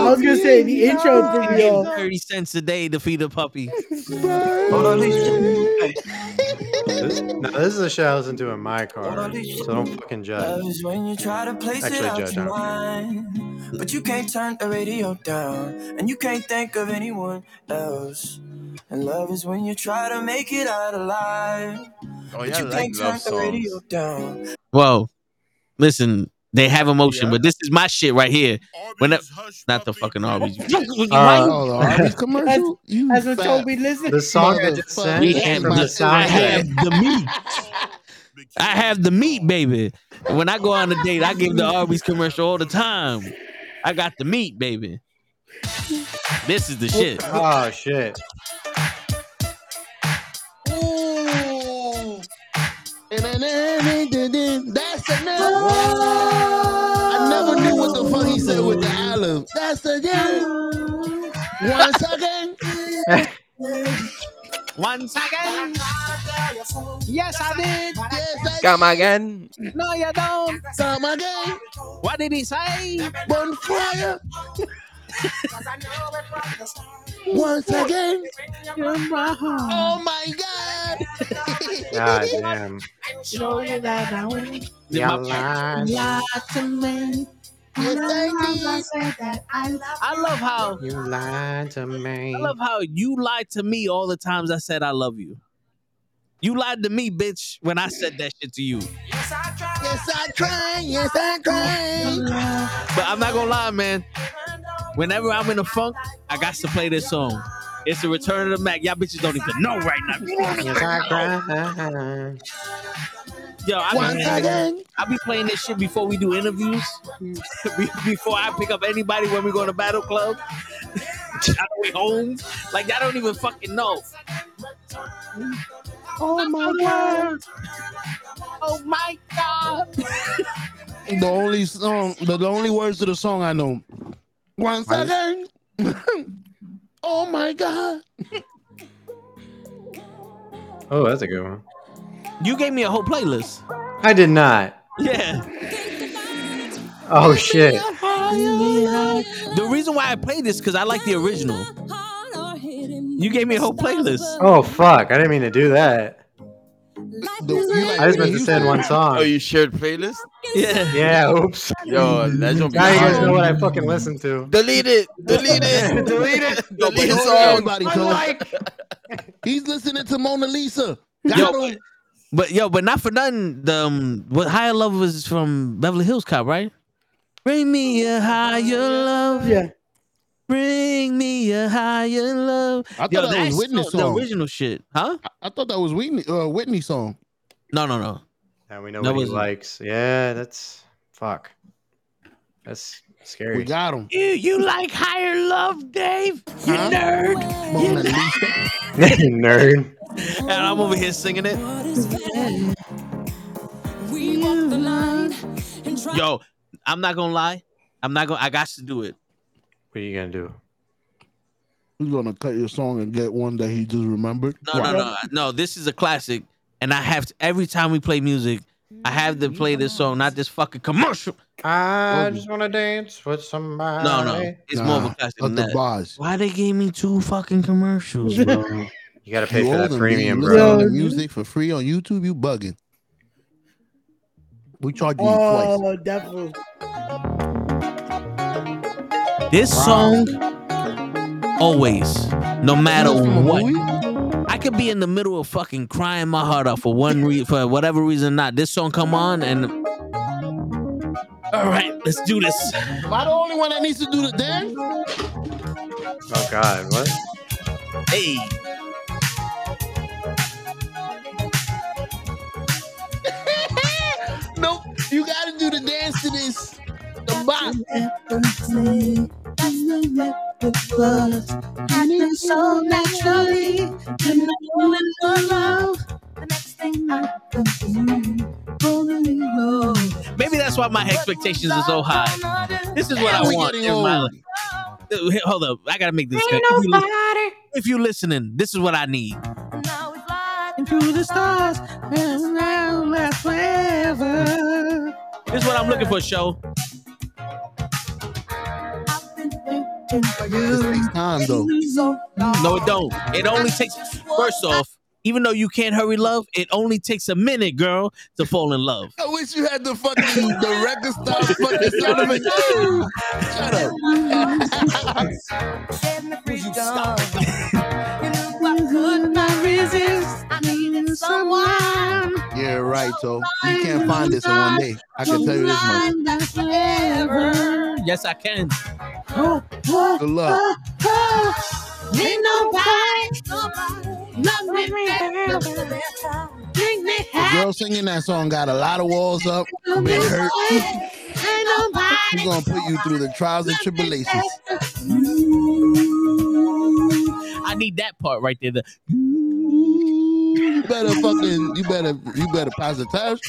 I was gonna say the intro threw me Give 30 cents a day to feed a puppy. Hold on, this, no, this is a shit I listen to in my car, so don't fucking judge. When you try to place Actually, it out Judge, your I mind, but you can't turn the radio down, and you can't think of anyone else. And love is when you try to make it out alive, Oh but yeah, I you like can't turn love the radio down. Whoa. Listen, they have emotion, but this is my shit right here. When it, not the fucking Arby's. Uh, Oh, the Arby's commercial? You That's what fat told me listen. The song I just motherfucker. We have the the, I have the meat. I have the meat, baby. When I go on a date, I give the Arby's commercial all the time. I got the meat, baby. This is the shit. Oh shit! Ooh. That's enough. I never knew what the fuck he said with the olive. That's the Once again. Once again. Yes, I did. Yes, I Come again. No, you don't. come again. What did he say? Bonfire. Once again. Oh my God. God damn! Yeah, lie. Yes, I did. I love how You lied to me. I love how you lied to me all the times I said I love you. You lied to me, bitch, when I said that shit to you. Yes, I try. Yes, I try. But I'm not gonna lie, man. Whenever I'm in a funk, I got to play this song. It's the return of the Mac. Y'all bitches don't even know right now. Yes, I cried. Yo, I Once be. I be playing this shit before we do interviews. Before I pick up anybody when we go to Battle Club. on the way home. Like y'all don't even fucking know. Oh my God. Oh my god. The only song, the, the only words to the song I know. Once again. oh my God. Oh, that's a good one. You gave me a whole playlist. I did not. Yeah. Oh shit! The reason why I played this because I like the original. You gave me a whole playlist. Oh fuck! I didn't mean to do that. The- you like I just meant to send one song. Oh, you shared playlist? Yeah. Yeah. Oops. Yo, that's gonna be Now you guys know what I fucking listen to. Delete it. Delete it. Delete it. No, but Delete the don't song. everybody know. He's listening to Mona Lisa. Got Yo, him. But yo, but not for nothing. The um, what higher love was from Beverly Hills Cop, right? Bring me a higher love. Yeah. Bring me a higher love. I thought Yo, that was that's Whitney's the song. original shit, huh? I thought that was Whitney, uh, Whitney's song. No, no, no. Now we know That what he likes. Yeah, that's fuck. That's scary. We got him. You you like higher love, Dave? You Huh? nerd. Mona Lisa. Nerd. And I'm over here singing it. Yo, I'm not gonna lie. I'm not gonna. I got to do it. What are you gonna do? He's gonna cut your song and get one that he just remembered. No, no, no, no. This is a classic, and I have to every time we play music, I have to play this song, not this fucking commercial. I oh, just wanna dance with somebody. No, no, it's more of a classic than the that. bars. Why they gave me two fucking commercials, bro? You gotta pay You for owe that premium, you bro. the music for free on YouTube. You bugging. We charge you oh, twice. Oh, definitely. This song always, no matter what. I could be in the middle of fucking crying my heart out for one re- for whatever reason not. This song come on and all right, let's do this. Am I the only one that needs to do the dance? Oh God, what? Hey, Nope. You gotta The bop. so naturally, and love. The next thing I maybe that's why my expectations are so high. This is what I want getting in my life. Uh, Hold up, I gotta make this. Ain't If you, li- nobody if you listening, this is what I need. into the stars and now last forever. This is what I'm looking for, show. This takes time though. No, it don't. It only takes. First off, even though you can't hurry love, it only takes a minute, girl, to fall in love. I wish you had the fucking the record stop fucking sound of it. Shut up. could not resist needing someone. Yeah, right. So you can't find this in one day. I can tell you this much. Yes, I can. Good luck. Ain't nobody, love me better. Make me The girl singing that song got a lot of walls up, been hurt. Ain't nobody. She's gonna put you through the trials and tribulations. I need that part right there. The, You better fucking, you better, you better pass the test.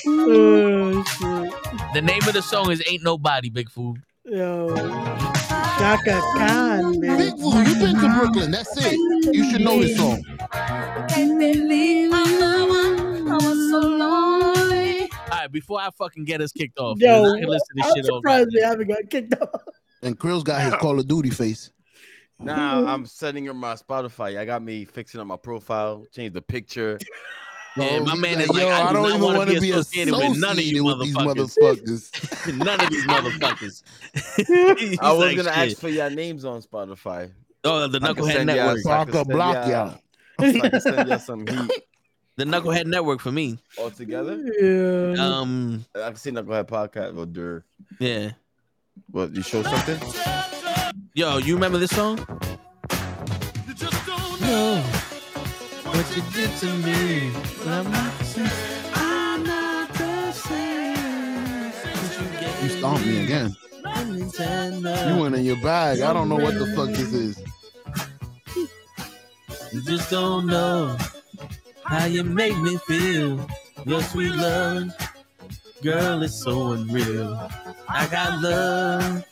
the name of the song is "Ain't Nobody." Big food. Yo, Chaka Khan, man. Big fool, you been to Brooklyn. That's it. You should know this song. Can't believe I love I was so lonely. All right, before I fucking get us kicked off, Yo, I can listen to this I'm shit all surprised they haven't got kicked off. And Krill's got his Call of Duty face. Nah, I'm setting up my Spotify. I got me fixing up my profile, change the picture. Yeah, my man is like, yo, I, I do don't not even want wanna be be associated with none of you associated with these motherfuckers. none of these motherfuckers. I was like, gonna shit. ask for your names on Spotify. Oh, the I Knucklehead send ya- Network. so I can Parker send block y'all. I can send you some heat The Knucklehead Network for me. all together. Yeah. Um, I can see Knucklehead podcast or Dur. yeah. What you show something? Yo, you remember this song? No. What you did to me. I'm not the same. I'm not the same. You stomped me again. You went in your bag. I don't know what the fuck this is. You just don't know how you make me feel. Your sweet love, girl, is so unreal. I got love,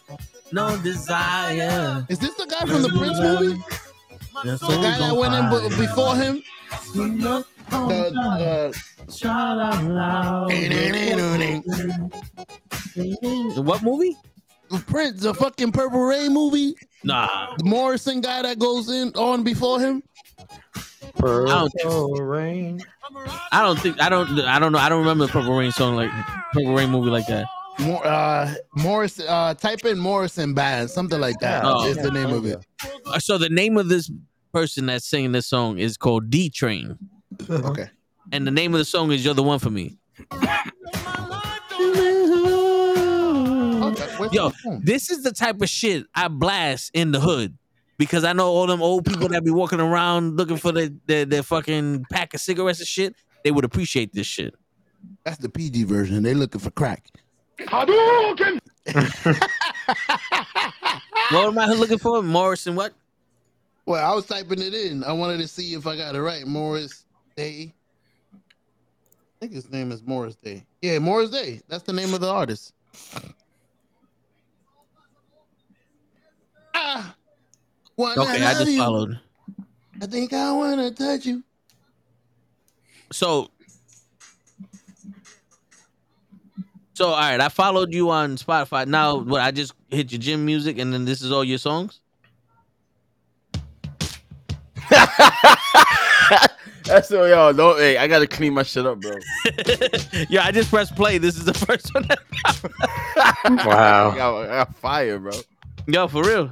no desire. Is this the guy from the Prince movie? The The guy that went in be- before him? The, uh, What movie? the Prince, the fucking Purple Rain movie. Nah. The Morrison guy that goes in on before him. Purple rain. I don't think I don't I don't know I don't remember the Purple Rain song like Purple Rain movie like that. More, uh, Morris, uh, type in Morrison Band, something like that. Oh. is the name of it. Uh, So the name of this person that's singing this song is called D Train, Okay. and the name of the song is "You're the One for Me." Yo, this is the type of shit I blast in the hood because I know all them old people that be walking around looking for their, their, their fucking pack of cigarettes and shit. They would appreciate this shit. That's the PG version. They looking for crack. Hadouken! What am I looking for? Morrison, what? Well, I was typing it in. I wanted to see if I got it right. Morris Day. I think his name is Morris Day. Yeah, Morris Day. That's the name of the artist. Ah, wanna Okay, I love just you. followed. I think I wanna touch you. So, so all right, I followed you on Spotify. Now, what? I just hit your gym music, and then this is all your songs. That's what y'all don't. Hey, I gotta clean my shit up, bro. yeah, I just pressed play. This is the first one. Wow. I got, I got fire, bro. Yo, for real.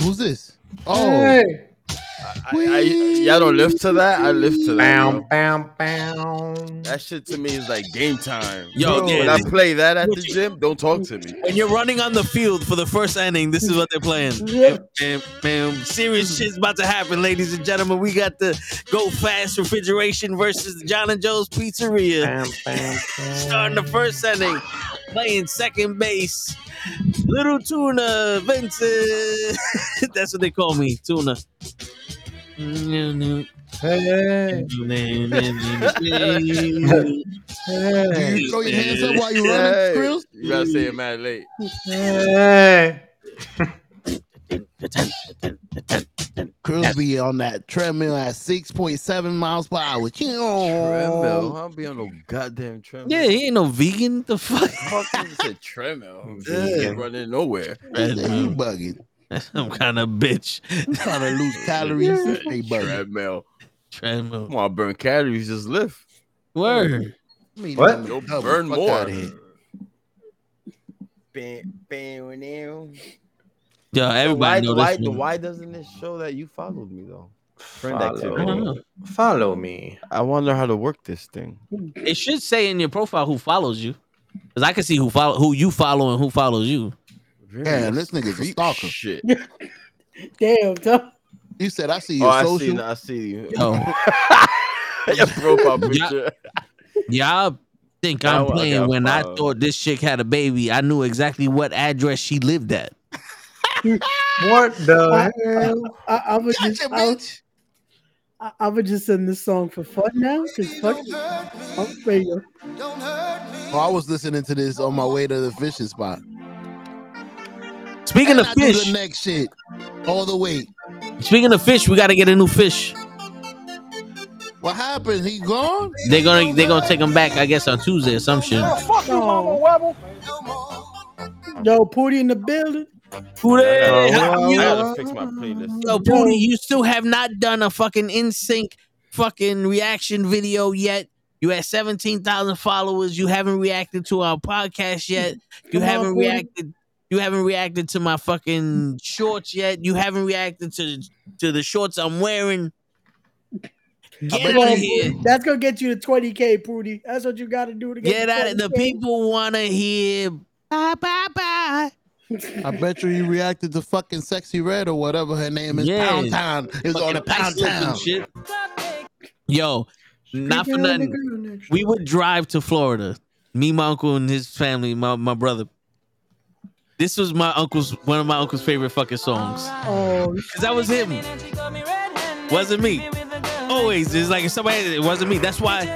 Who's this? Oh, Hey. I, I, y'all don't live to that. I live to that. Bam, bam, bam. That shit to me is like game time. Yo, Bro, yeah, when I play that at the gym, don't talk to me. When you're running on the field for the first inning, this is what they're playing. Yeah. Man, man, serious shit's about to happen, ladies and gentlemen. We got the Go Fast Refrigeration versus John and Joe's Pizzeria. Bam, bam, bam. Starting the first inning, playing second base. Little Tuna, Vincent. That's what they call me, Tuna. Hey, do you throw your hands up while you running, Hey, Skrills? you gotta say it mad late. hey. Krills be on that treadmill at 6.7 miles per hour. Treadmill. I'll be on no goddamn treadmill. Yeah, he ain't no vegan. The fuck? Fuck you said treadmill. Yeah. Running nowhere. He said, You bugging. Some kind of bitch. Trying to lose calories. They bugging. Treadmill. Treadmill. Come on, burn calories, just lift. Word. I mean, What? You'll burn more. Bam, bam, bam. Yo, So everybody why, know why, why doesn't it show that you followed me though? Friend Follow, activity. I don't know. follow me. I wonder how to work this thing. It should say in your profile who follows you, because I can see who follow who you follow and who follows you. Damn, this nigga's a stalker. Shit. Damn, Tom. You said I see Oh, your I social. see. I see you. Yo, Your profile picture. y'all think Now I'm I gotta playing when I thought this chick had a baby. I knew exactly what address she lived at. What the hell? I, I would Gotcha, just, I, would- bitch. I, I would just send this song for fun now. Cause fuck, there you go. Oh, I was listening to this on my way to the fishing spot. Speaking And of I fish, the next shit all the way. speaking of fish, we got to get a new fish. What happened? He gone? They're gonna they're gonna take him back, I guess, on Tuesday or some shit. Fuck you, Mama. Webble. Yo, Pooty in the building. Pooty, I how gotta, you- I gotta fix my playlist. Yo, Pooty, you still have not done a fucking in sync fucking reaction video yet. You had 17,000 followers. You haven't reacted to our podcast yet. You Come haven't Pooty. reacted. You haven't reacted to my fucking shorts yet. You haven't reacted to to the shorts I'm wearing. Get out of here. That's gonna get you to 20k, Pooty. That's what you got to do to get. Get out of the people want to hear. Bye bye bye. I bet you he reacted to fucking Sexyy Red or whatever her name is. Yeah. Pound Town. It was on the Pound ice Town. shit. Yo, not for Speaking of the nothing. We would drive to Florida. Me, my uncle, and his family, my, my brother. This was my uncle's one of my uncle's favorite fucking songs. Oh, Cause that was him. Wasn't me. Always. It's like if somebody it wasn't me. That's why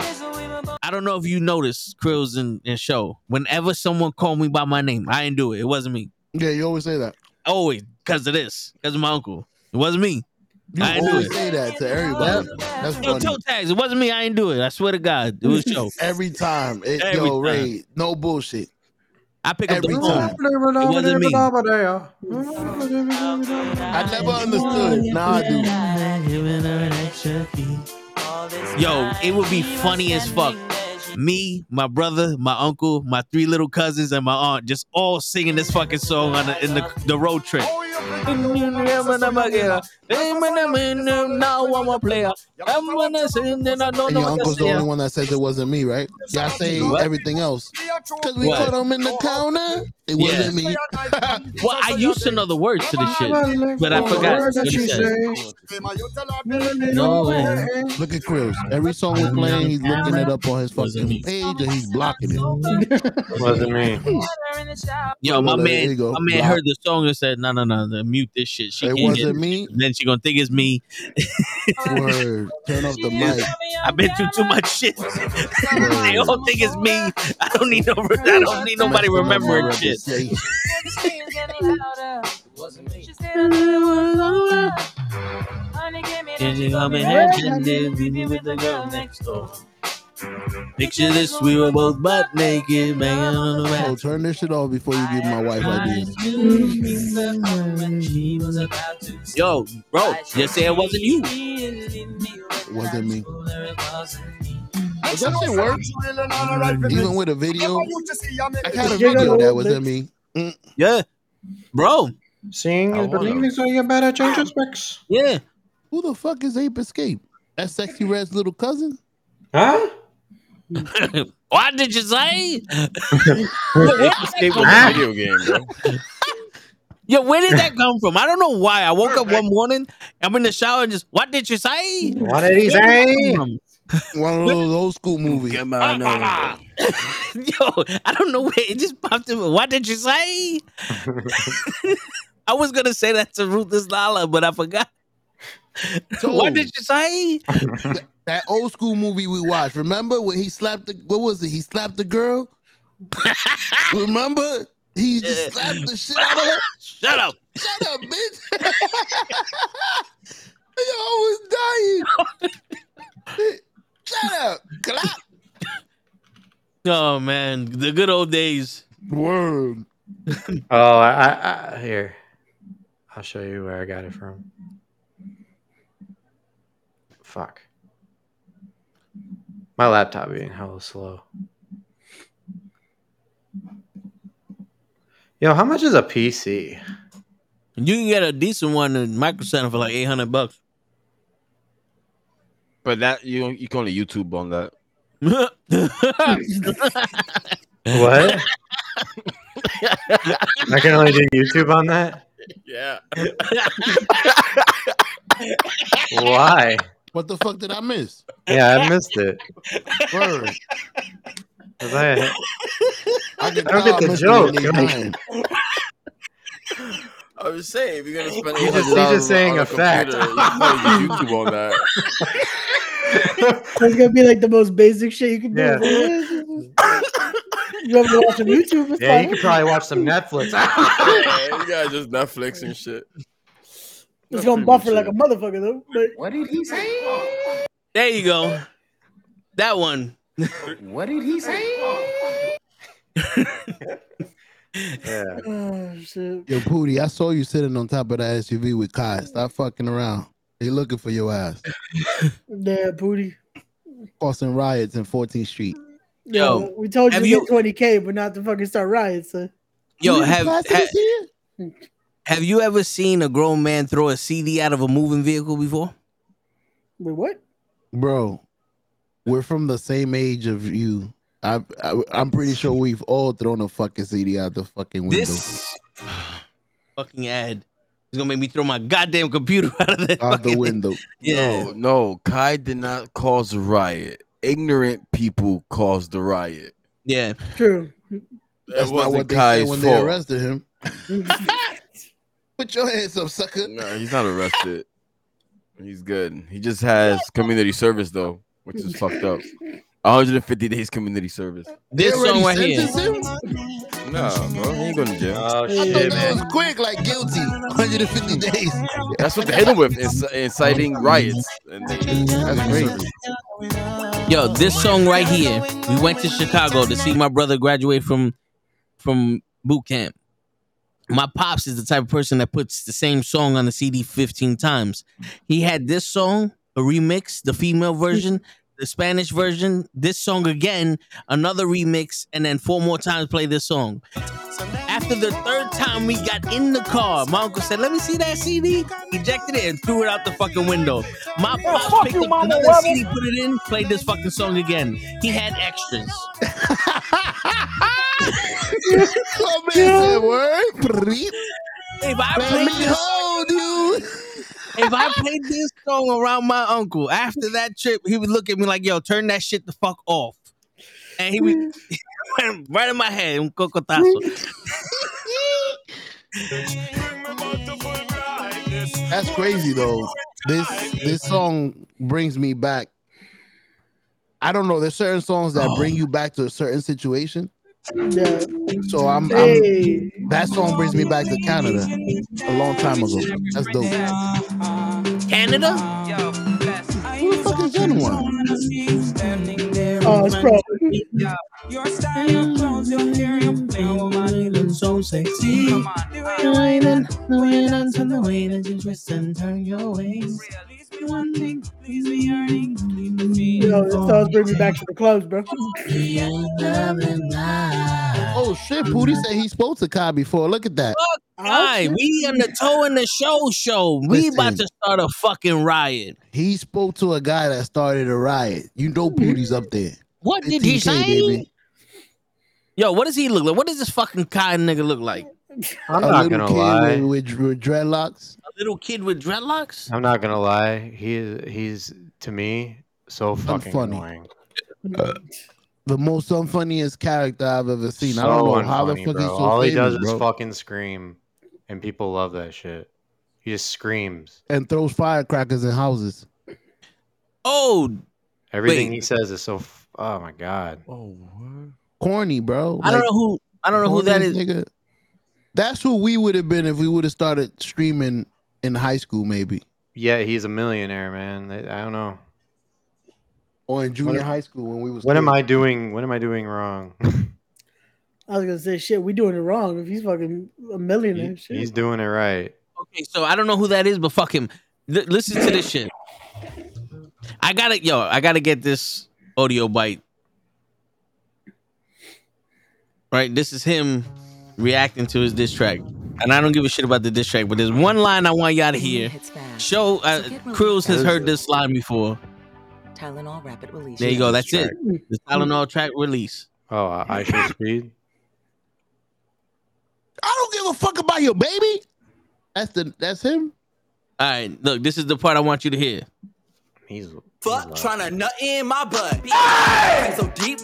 I don't know if you noticed Krills and, and Show. Whenever someone called me by my name, I didn't do it. It wasn't me. Yeah, you always say that. Always because of this. Because of my uncle. It wasn't me. You I didn't always it. say that to everybody. That's Yo, toe tags. It wasn't me. I didn't do it. I swear to God. It was Show. Every time. It, Every yo, time. Ray, no bullshit. I pick Every up the phone. time. It wasn't me. I never understood. Now I do. Yo, it would be funny as fuck. Me, my brother, my uncle, my three little cousins, and my aunt just all singing this fucking song on the, in the, the road trip. Now I'm a player. I'm gonna sing and I don't know your uncle's the only one that says it wasn't me, right? Y'all say What? everything else. Because we What? caught him in the counter. It wasn't me. Well, I used to know the words to this shit, but I forgot what he said. No way. Look at Chris. Every song we're playing, he's looking it up on his fucking page and he's blocking it. Wasn't me. Yo, my Well, man, my man heard the song and said, "No, no, no, no mute this shit." She It can't wasn't me. it. Then she gonna think it's me. Word. Turn off the mic. I've been through too much shit. they all think it's me. I don't need no. I don't need nobody remembering shit. And you come in hand and then me with the girl next door. Picture this, we were both butt naked, banging on the Oh, turn this shit off before you give my wife ideas. Yo, bro, just say it wasn't you. It wasn't me. But that shit works. Even with a video, I had a video that wasn't me. Mm. Yeah. bro. Seeing is believing, so you better change your specs. Yeah. Who the fuck is Ape Escape? That Sexyy Red's little cousin? Huh? what did you say? Ape Escape was a video game, bro. Yo, where did that come from? I don't know why. I woke up one morning, I'm in the shower, and just what did you say? What did he Where say? One of those old school movies. Yo, I don't know where it just popped in. What did you say? I was gonna say that to Ruthless Lala, but I forgot. So, what did you say? That old school movie we watched. Remember when he slapped the what was it? He slapped the girl. Remember? He just slapped the shit out of her. Shut up. Shut up, bitch. Yo, I was dying. Shut up. Clap. Oh man, the good old days. Word. Oh, I, I, I here. I'll show you where I got it from. Fuck. My laptop being hella slow. Yo, how much is a PC? You can get a decent one in Micro Center for like eight hundred bucks. But that you you can only YouTube on that. What? I can only do YouTube on that. Yeah. Why? What the fuck did I miss? Yeah, I missed it. Word. 'Cause I, I, I don't get the joke. it when they dying. I was saying, if you're gonna spend He's just- $800 he's just saying on a fact. computer, You can probably YouTube on that. That's gonna be like the most basic shit you can do. Yeah. you have to watch some YouTube. It's yeah, you could probably watch some Netflix. yeah, you guys just Netflix and shit. It's gonna buffer like a motherfucker though. But What did he say? There you go. That one. What did he say? yeah. oh shit. Yo, Pootie, I saw you sitting on top of that SUV with Kai. Stop fucking around. They looking for your ass. Yeah, booty. Causing riots in 14th Street. Yo, Yo, we told you to you- get twenty k, but not to fucking start riots. So. Yo, You have class ha- this here? have you ever seen a grown man throw a CD out of a moving vehicle before? Wait, what? Bro, we're from the same age of you. I, I, I'm pretty sure we've all thrown a fucking CD out the fucking window. This fucking ad is gonna make me throw my goddamn computer out of the out the window. Yeah. No, no, Kai did not cause a riot. Ignorant people caused the riot. Yeah. True. That's it not wasn't what they Kai's said when fault. they arrested him. Put your hands up, sucker. No, he's not arrested. He's good. He just has community service though, which is fucked up. 150 days community service. This They song right already here. him? No, bro, he ain't going to jail. Oh I thought shit, that man. was quick, like guilty. 150 days. That's what they hit him with, inc- inciting riots. And they, That's crazy. Yo, this song right here. We went to Chicago to see my brother graduate from from boot camp. My pops is the type of person that puts the same song on the CD 15 times. He had this song, a remix, the female version, the Spanish version, this song again, another remix, and then four more times play this song. After the third time we got in the car, my uncle said, Let me see that CD. Ejected it and threw it out the fucking window. My Yeah, pops fuck picked you, up Mama another Webber. CD, put it in, played this fucking song again. He had extras. Oh, man said, word. Preet. If I Let me this, hold you. If I played this song around my uncle after that trip, he would look at me like, "Yo, turn that shit the fuck off," and he would right in my head, un cocotazo. That's crazy though. This this song brings me back. I don't know. There's certain songs that oh. bring you back to a certain situation. Yeah. So I'm, Hey. I'm that song brings me back to Canada a long time ago. That's dope. Canada? Who the fuck is that one? Oh, it's probably. Your style, your clothes, your hair, your play, woman, you so sexy. Come on, The way that, the way that, the way that you twist and turn your ways. One thing, please be earning. Yo, this song bring me back to the clubs, bro. Oh shit, Pootie said he spoke to Kai before. Look at that. Fuck Right, we on the toe in the show show. We about to start a fucking riot. He spoke to a guy that started a riot. You know Pootie's up there. What did he say? baby. Yo, what does he look like? What does this fucking kind nigga look like? I'm A not little gonna kid lie. With, with, with dreadlocks. A little kid with dreadlocks? I'm not gonna lie. He is. He's to me so fucking Unfunny. annoying. Uh, the most unfunniest character I've ever seen. I don't know how the unfunny, fuck bro. he's so All he famous, does is bro. fucking scream, and people love that shit. He just screams. and throws firecrackers in houses. Oh, Everything Wait. he says is so. F- oh my god. Oh, Corny, bro. I don't know who I don't know who that is. Nigga. That's who we would have been if we would have started streaming in high school, maybe. Yeah, he's a millionaire, man. I I don't know. Or in junior What- high school when we was What am. I doing? What am I doing wrong? I was gonna say shit. We doing it wrong. If he's fucking a millionaire, He- shit. he's doing it right. Okay, so I don't know who that is, but fuck him. L- listen to this shit. I gotta yo, I gotta get this audio bite. Right, this is him reacting to his diss track, and I don't give a shit about the diss track. But there's one line I want y'all to hear. Show uh, Cruz has heard this line before. Tylenol rapid release. There you go. That's it. The Tylenol track release. Oh, I I should speed. I don't give a fuck about your baby. That's the that's him. All right, look, this is the part I want you to hear. He's Fuck trying to nut in my butt. Hey! So deep.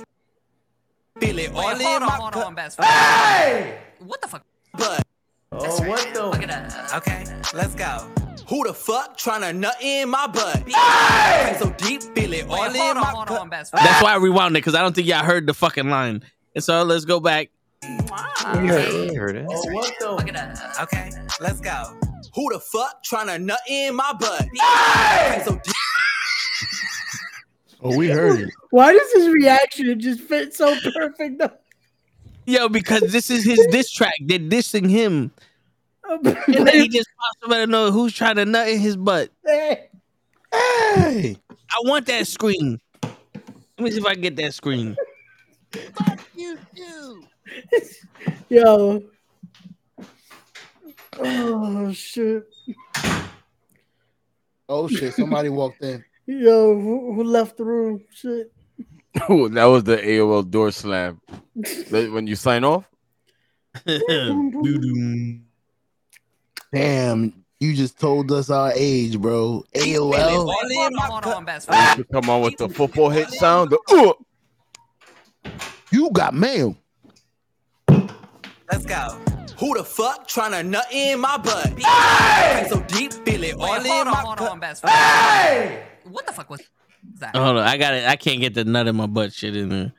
Feel it all Wait, in hold on, my hold gut. on, best friend. Hey! What the fuck? Butt. Oh, what the? Look at that. Okay, let's go. Who the fuck trying to nut in my butt? Hey! So deep. Feel it all Wait, in on, my hold gut. on, best friend. That's why I rewound it because I don't think y'all heard the fucking line. And so let's go back. We heard, we heard it. Oh, what the? Look at that. Okay, let's go. Who the fuck trying to nut in my butt? Hey! So deep. Oh, we heard it. Why does his reaction just fit so perfect? Though? Yo, because this is his diss track. They're dissing him. And then he just pops up out of nowhere. Who's trying to nut in his butt? Hey. Hey, I want that screen. Let me see if I can get that screen. Fuck you too. Yo. Oh shit. Oh shit! Somebody walked in. Yo, who, who left the room? Shit. Oh, that was the AOL door slam. When you sign off. Damn, you just told us our age, bro. AOL. All Wait, in hold my on, hold gut. on, best You friend. should come on with the football hit sound. The, uh, You got mail. Let's go. Who the fuck trying to nut in my butt? Hey! So deep, feel it all Wait, in on, my hold gut. on, best friend. Hey! What the fuck was that? Hold on, I got it. I can't get the nut in my butt shit in there.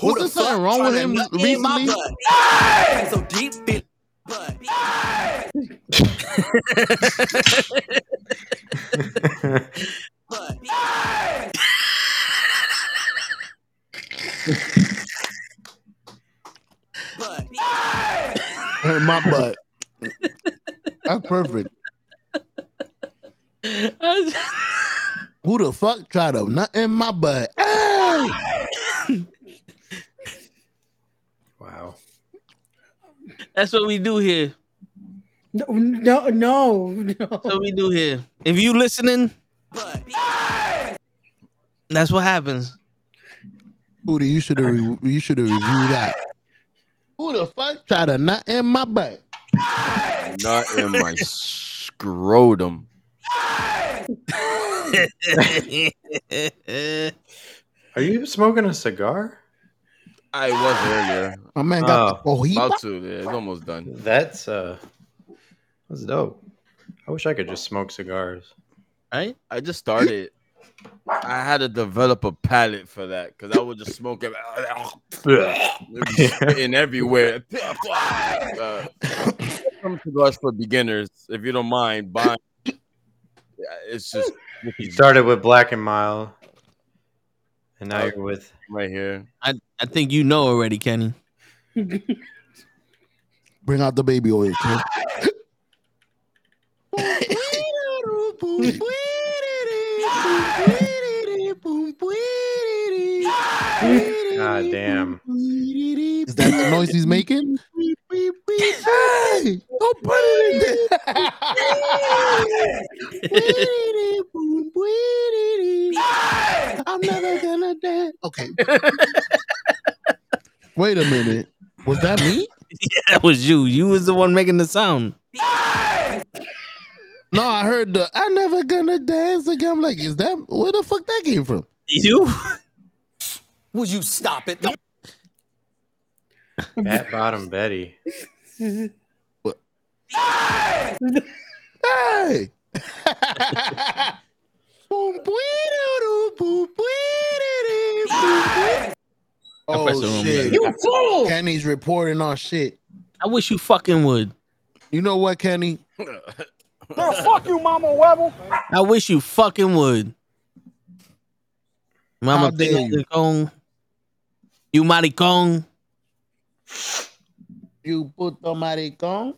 Who Was the there something fuck wrong with him nut in my recently? butt? Hey! So deep, feel butt. butt. butt. in my butt. That's perfect. Who the fuck tried to nut in my butt? Hey! Wow. That's what we do here. No, no, no, no. That's what we do here. If you listening, that's what happens. Hootie, you should have re- you should have reviewed that. Who the fuck tried to nut in my butt? not in my scrotum. Are you smoking a cigar? I was earlier. My man got Oh. the oh About to. Yeah, it's almost done. That's uh, that's dope. I wish I could just smoke cigars. right? I just started. I had to develop a palate for that because I would just smoke it. spitting everywhere. Uh, some cigars for beginners, if you don't mind buying. Yeah, It's just You started with Black and Mild, and now oh. you're with. right here. I, I think you know already, Kenny. bring out the baby oil. kid. God damn. Is that the noise he's making? Hey, don't put it in there. I'm never gonna dance. Okay. Wait a minute. Was that me? Yeah, that was you. You was the one making the sound. No, I heard the I never gonna dance again. I'm like, is that where the fuck that came from? You? Would you stop it? Fat bottom Betty. Hey! Boom, bwee-doo-doo, boom, bwee-doo-doo, boom, bwee. Oh pressed the wrong oh, shit! You fool! Kenny's reporting on shit. I wish you fucking would. You know what, Kenny? Girl, fuck you, Mama Webble. I wish you fucking would. Mama How dare you. Kong. You maricon. You puto maricon.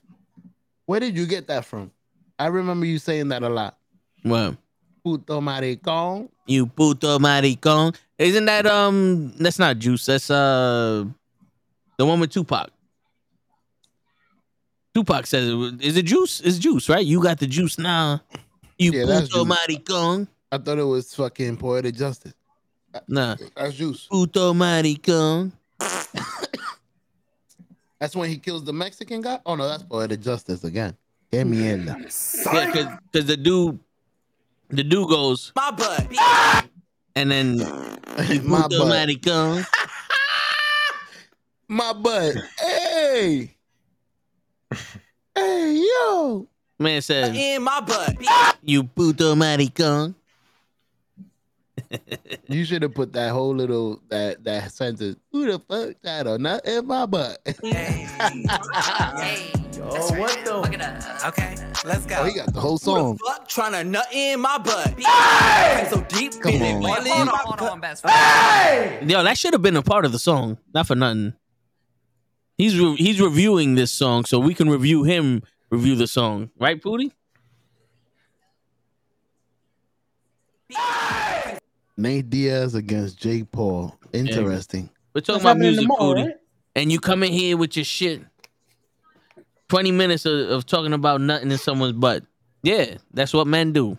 Where did you get that from? I remember you saying that a lot. What? Puto maricon. You puto maricon. Isn't that um that's not juice. That's uh the one with Tupac. Tupac says it is it juice? It's juice, right? You got the juice now. You Yeah, puto juice. maricon. I thought it was fucking poetic justice. Nah. That's juice. Puto maricon. That's when he kills the Mexican guy. Oh no, that's poetic justice again. Get me in there. Yeah, cause, cause the dude the dude goes My butt. and then My butt. maricon. My butt. Hey. Hey yo. Man says In my butt. you puto maricon. You should have put that whole little that that sentence. Who the fuck that or not in my butt? Oh, what the? Okay, let's go. Oh, he got the whole song. Fuck, trying to nut in my butt. So deep, Come in it, on. all Hold on, my hold butt. Yo, that should have been a part of the song, not for nothing. He's re- he's reviewing this song, so we can review him review the song, right, Pooty? Nate Diaz against Jake Paul. Interesting. We're talking That's about happening music, tomorrow, Pooty, right? and you come in here with your shit. Twenty minutes of, of talking about nothing in someone's butt. Yeah, that's what men do.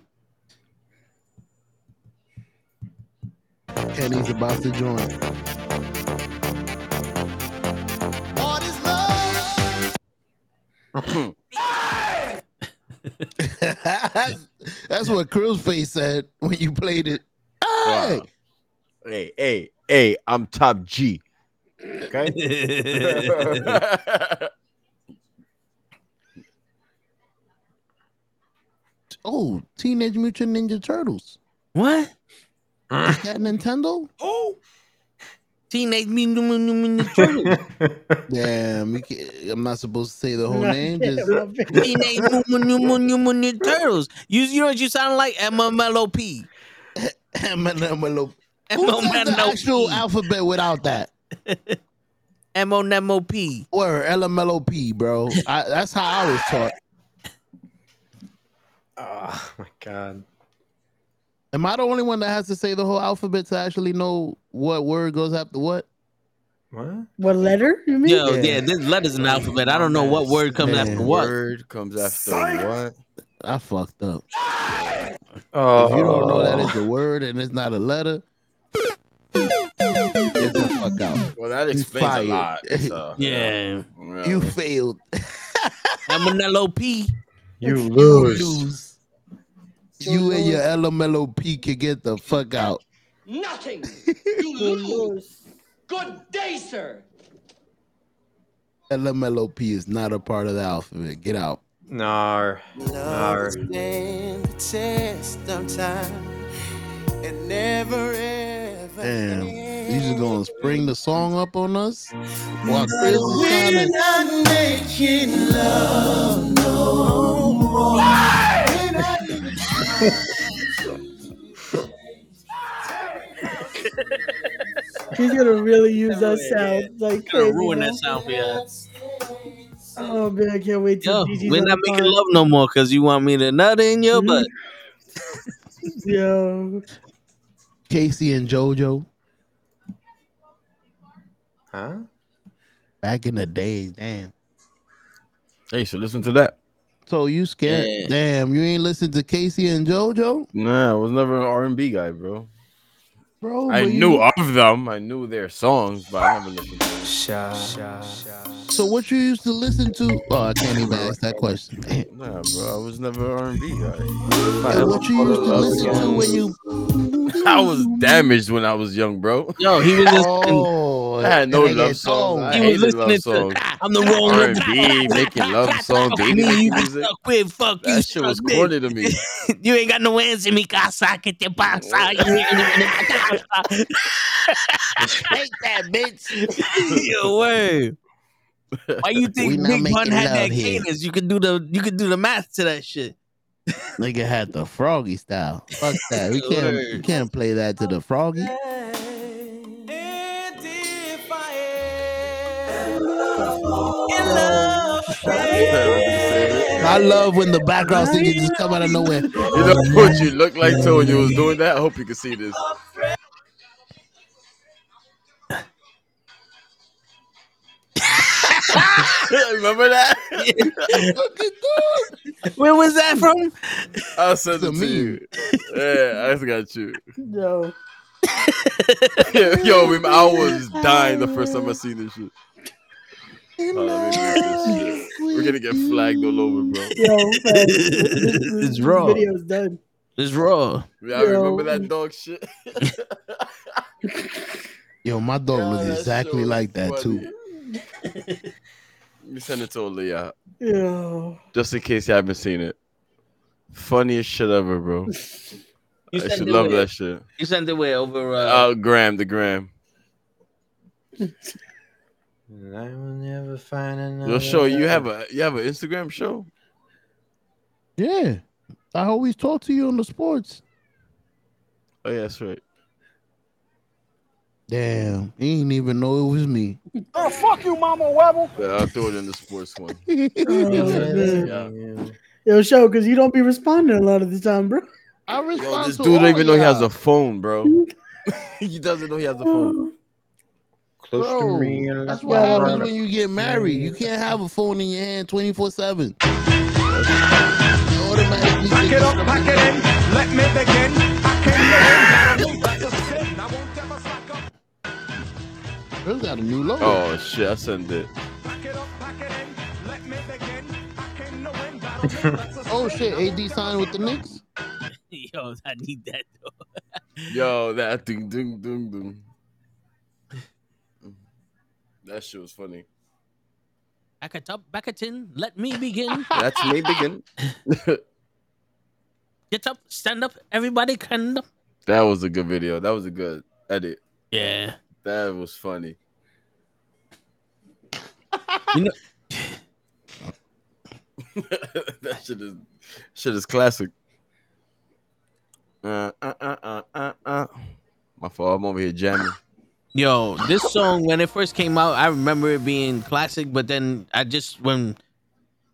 Kenny's about to join. That's what Krill's face said when you played it. Hey! Wow. Hey, hey, hey, I'm top G. Okay. Oh, Teenage Mutant Ninja Turtles. What? Is that Nintendo? Oh, Teenage Mutant Ninja Turtles. Damn, we can't, I'm not supposed to say the whole name. Just Teenage Mutant Ninja Turtles. You you know what you sound like? MMLOP. MMLOP. Who says the actual alphabet without that? M-O-N-M-O-P. Word, LMLOP, bro. I, that's how I was taught. Oh my god. Am I the only one that has to say the whole alphabet to actually know what word goes after what? What? What letter? You mean? Yo, yeah, this letter's an alphabet. I don't know what word comes Man, after what. Word comes after what? I fucked up. Oh, If you don't know that it's a oh. word and it's not a letter, get the fuck out. Well, that explains a lot. So, Yeah. yeah. You failed. I'm an LOP. You lose. lose. You and your LMLOP can get the fuck out. Nothing. You lose. Good day, sir. LMLOP is not a part of the alphabet. Get out. Nar. Nar. Stand the test of time and never ever. Damn. You just gonna spring the song up on us? While But Chris is we're trying not making love no more. He's gonna really use that sound like Gonna ruin that sound for you. Oh man, I can't wait Yo, till we're not making love no more because you want me to nut in your Mhm. butt. Yo, K-Ci and JoJo. Huh? Back in the days, damn. Hey, so listen to that. So you scared? Yeah. Damn, you ain't listen to K-Ci and JoJo, Nah, I was never an R and B guy, bro. Bro. I but you- knew of them. I knew their songs, but I never listened to them. So what you used to listen to? Oh, I can't even ask that question. Nah, bro, I was never R and B guy. Yeah, what you used to listen to when you? I was damaged when I was young, bro. Yo, he was listening. Oh, I had no love get songs. I. He was listening to. I'm the wrong R&B, making love songs, baby Me, you making be music. stuck with. Fuck you, That shit was corny to me. You ain't got no answer, in mi casa. Que te pasa? You ain't in mi casa. Take that, bitch. Yo, word. Why you think not Big Pun had that here. cadence? You could do the you could do the math to that shit. Nigga had the froggy style. Fuck that. We can't. We can't play that to the froggy. I love when the background singers just come out of nowhere. You know what you look like too when you was doing that? I hope you can see this. Remember that? Where was that from? I'll send it to you. Yeah, I just got you. No. Yo, I was dying the first time I seen this shit. Oh, let me make this shit. We're gonna get flagged all over, bro. Yo, man, this, this, It's this raw. video's done. It's raw. Yeah, I remember that dog shit. Yo, my dog Yo, looks that exactly like that was too. Let me send it to Leah. Yeah. Just in case you haven't seen it. Funniest shit ever, bro. You I should love where? that shit. You sent it way over. Uh, Uh, Graham, the Graham. I will never find another. Yo, show you have a you have an Instagram show. Yeah, I always talk to you on the sports. Oh yeah, that's right. Damn, he didn't even know it was me. Oh, fuck you, Mama Webble. Yeah, I'll throw it in the sports one. Oh, Yeah. Yo, show, because you don't be responding a lot of the time, bro. I respond. Yo, this to dude don't all even know he has a phone, bro. he doesn't know he has a phone. Close to me. that's what happens run. when you get married. You can't have a phone in your hand 24 7. Pack it up, pack it in. Let me begin. I came up. Bill's got a new logo. Oh shit, I sent it. Pack it up, pack it in. Let me begin. I came to win. Battle me. That's a Oh shit, AD signed with the Knicks. Yo, I need that though. Yo, that ding ding ding ding. That shit was funny. Back at top, back at tin. Let me begin. That's me begin. Get up, stand up, everybody stand up. that was a good video. That was a good edit. Yeah. That was funny. You know, that shit is shit is classic. Uh, uh, uh, uh, uh, uh. My fault. I'm over here jamming. yo, this song when it first came out, I remember it being classic, but then I just when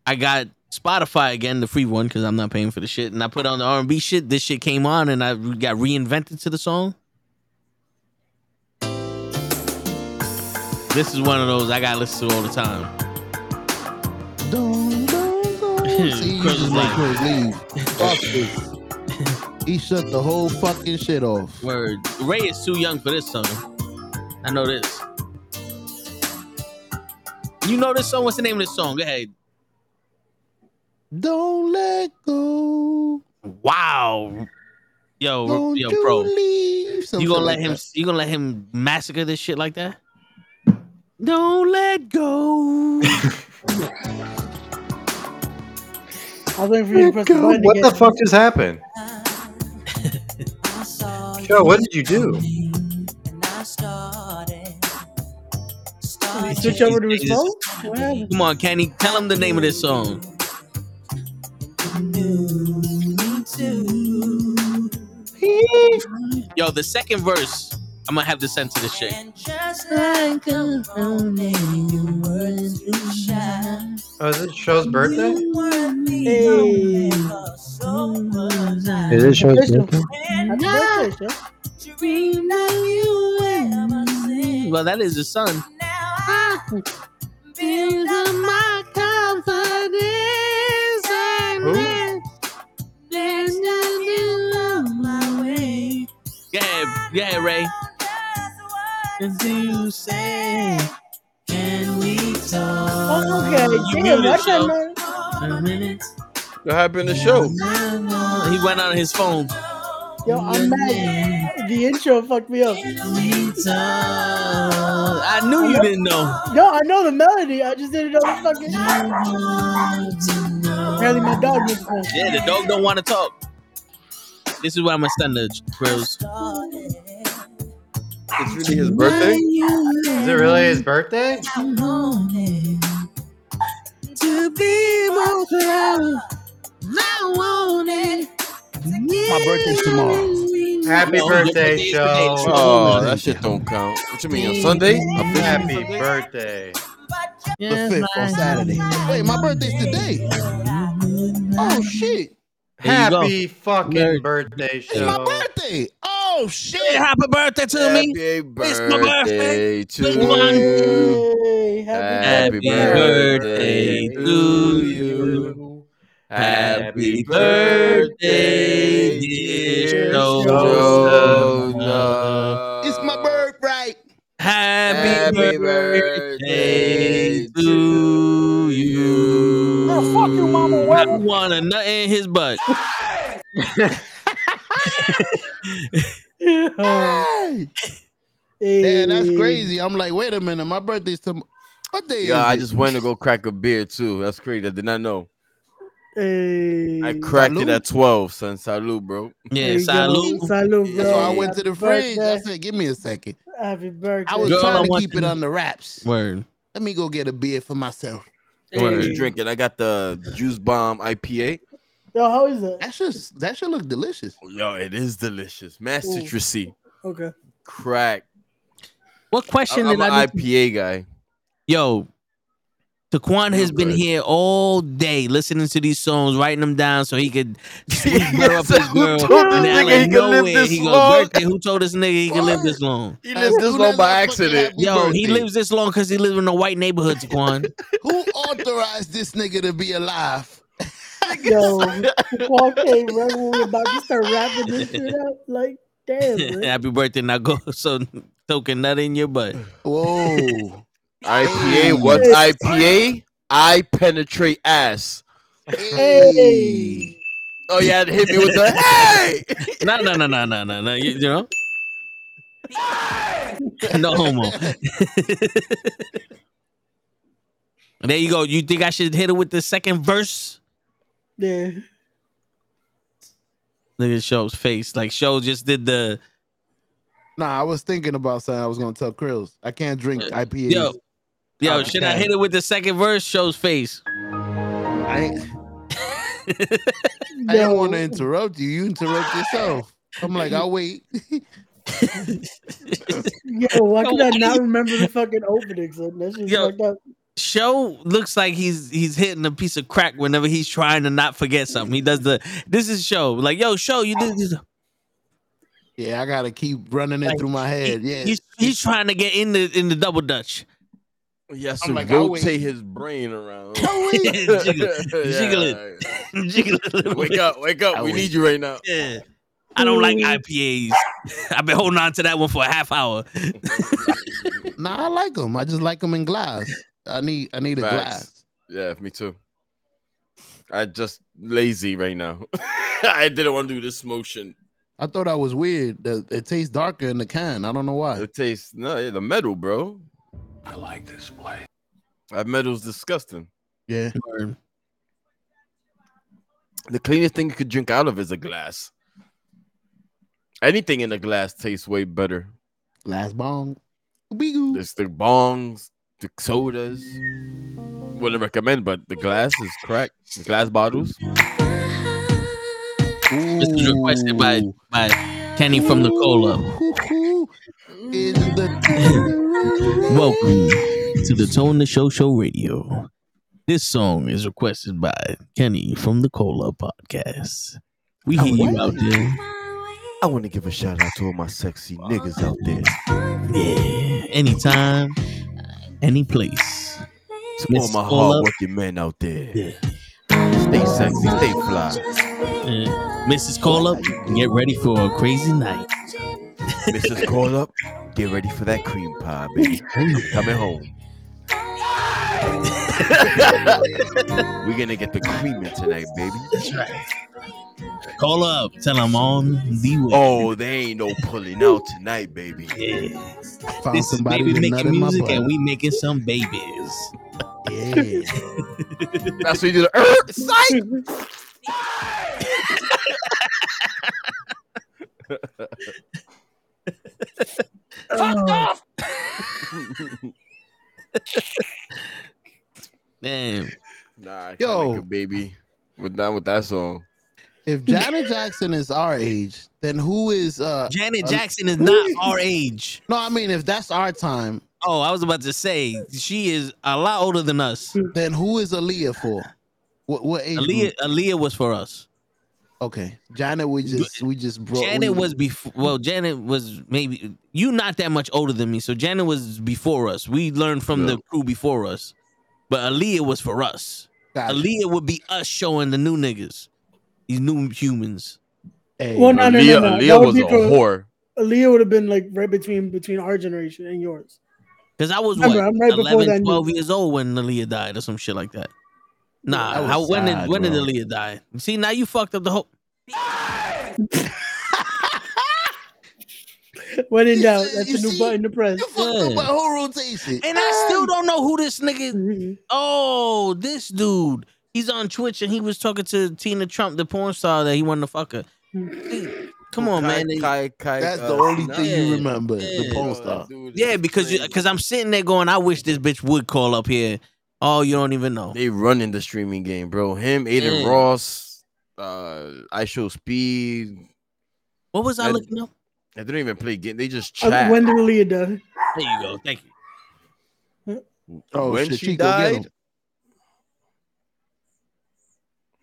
I got Spotify again, the free one, because I'm not paying for the shit, and I put on the R&B shit. This shit came on, and I got reinvented to the song. This is one of those I gotta listen to all the time. Don't, don't, don't. See, Chris is like- Chris leave. Fuck this. He shut the whole fucking shit off. Word. Ray is too young for this song. I know this. You know this song? What's the name of this song? Go ahead. Don't let go. Wow. Yo, Don't yo, you bro. leave. You Something gonna like let him? that. You gonna let him massacre this shit like that? Don't let go. I was waiting for you to press the button What the fuck just happened? Joe, what did you do? Did he switch over to his phone? What happened? Come on, Kenny. Tell him the name of this song. Yo, the second verse. I'm gonna have the sense of this shit. Like oh, is it Show's birthday? Hey. Is it Show's birthday? Well, that is his son. Yeah, yeah, Ray. As you say, can we talk? Oh, okay. You Damn, muted, why Joe. can't I- A minute. What happened to the show? He went on his phone. Yo, I'm mad. The intro fucked me up. I knew you didn't know. No, I know the melody. I just didn't know the fucking. Apparently, my dog needs phone. Yeah, the dog don't want to talk. This is why I'm a standard, bros. It's really his birthday. Is it really his birthday? To be more proud. I want it. My birthday's tomorrow. Happy birthday, show. Oh, that shit don't count. What you mean on Sunday? Officially Happy Sunday? birthday. The fifth on Saturday. Wait, my birthday's today. Oh shit! There go. Happy fucking Nerd. birthday, It's my birthday. Oh shit! Hey, happy birthday to me. Happy It's my birthday. birthday to Big one. you. Happy happy, birthday birthday to to you. you. Happy Happy birthday, birthday, dear Jonah. Jonah. It's my birthright. Happy, Happy birthday birthday to you. Oh, fuck you, Mama I Webber. want a nut in his butt. Hey. Yeah, that's crazy. I'm like, wait a minute, my birthday's tomorrow. What day Yeah, I just went to go crack a beer too. That's crazy. I did not know. Hey. I cracked it at 12, son. Salute, bro. Yeah, There you go. salute. Salute, bro. So I went to the Happy fridge. I said, give me a second. Happy birthday. I was Girl, I trying to want keep it on the wraps. Word. Let me go get a beer for myself. What Word. you drinking? I got the Juice Bomb IPA. Yo, how is it? That should that should look delicious. Oh, yo, it is delicious. Man, Ooh. citrusy. Okay. Crack. What question I'm did an I need to- IPA guy. Yo, Taquan has been here all day listening to these songs, writing them down so he could sweet her up So his who girl. told this And out nigga of he could live nowhere, this he goes, long? birthday. Who told this nigga he could live this long? He lives this long by accident. happy Yo, he lives this long because he lives in a white neighborhood, Taquan. Who authorized this nigga to be alive? Yo, Paul came right when we were about to start wrapping this shit up. Like, damn, man. Happy birthday. Now go so token nut in your butt. Whoa. IPA. What's IPA? I penetrate ass. Hey. Oh, yeah, hit me with the hey. No, no, no, no, no, no, no. You, you know? no homo. there you go. You think I should hit it with the second verse? Yeah. Look at Show's face. Like Show just did the Nah, I was thinking about something I was gonna tell Krills. I can't drink IPAs. yo, yo. Oh, should I okay. hit it with the second verse? Show's face. I ain't, I didn't want to interrupt you. You interrupt yourself. I'm like, I'll wait. Yo, why could I not remember the fucking opening? Son? That's just Yo. fucked up. Show looks like he's he's hitting a piece of crack whenever he's trying to not forget something. He does the this is show like yo show you did this. Yeah, I gotta keep running it Like, through my head. Yeah. He's he's trying to get in the in the double dutch. He has I'm like, rotate his brain around. jiggle, jiggle Yeah. it, jiggle it. Wake up, wake up. I We wait. need you right now. Yeah. I don't like IPAs. I've been holding on to that one for a half hour. Nah, I like them. I just like them in glass. I need I need a glass. Yeah, me too. I just lazy right now. I didn't want to do this motion. I thought I was weird. The- It tastes darker in the can. I don't know why. It tastes no yeah, the metal, bro. I like this place. That metal's disgusting. Yeah. The cleanest thing you could drink out of is a glass. Anything in a glass tastes way better. Glass bong. Bigoo. There's the bongs, the sodas. Wouldn't recommend, but the glass is crack. The glass bottles. This is requested by by Kenny from the Call Up. Welcome to the Tone the Show Show Radio. This song is requested by Kenny from the Call Up podcast. We hear you out there. I want to give a shout out to all my sexy niggas out there. Yeah, anytime, any place. To all Miss my hardworking men out there. Stay sexy, stay fly. Uh, Mrs. Call up get ready for a crazy night. Mrs. Call up, get ready for that cream pie, baby. Coming home. We're gonna get the cream in tonight, baby. That's right. Call up. Tell them on the way. Oh, they ain't no pulling out tonight, baby. Yeah. Found This is somebody baby making music and we making some babies. Yeah. That's what you do. The, er, psych. Fuck off. Damn. Nah, I can't Yo. make a baby. We're done with that song. If Janet Jackson is our age, then who is uh Janet uh, Jackson is not our age. No, I mean if that's our time, Oh, I was about to say she is a lot older than us. then who is Aaliyah for? What what age? Aaliyah, group? Aaliyah was for us. Okay, Janet, we just we just brought. Janet we- was before. Well, Janet was maybe you not that much older than me, so Janet was before us. We learned from the crew before us, but Aaliyah was for us. Aaliyah would be us showing the new niggas, these new humans. Hey, Well, no, no, no, Aaliyah, no. Aaliyah was a for- whore. Aaliyah would have been like right between between our generation and yours. Because I was Remember, what I'm right before 11, that 12 news. years old when Aaliyah died or some shit like that. Nah, that was how, when did when bro. did Aaliyah die? See, now you fucked up the whole. When in doubt, that's you a new see? button to press. You fucked up my whole rotation. And I still don't know who this nigga. Mm-hmm. Oh, this dude. He's on Twitch and he was talking to Tina Trump, the porn star that he wanted to fuck her. Come on, Kai- man. Kai- Kai- That's the uh, only thing you Yeah. remember. The Yeah. porn star. that dude is Yeah, because because I'm sitting there going, I wish this bitch would call up here. Oh, you don't even know. They running the streaming game, bro. Him, Adin Yeah. Ross, uh, IShowSpeed. What was I That- looking up? They don't even play game. They just Uh, chat. when did Aaliyah die? There you go. Thank you. Oh when shit, she Chico, get died, him. Oh,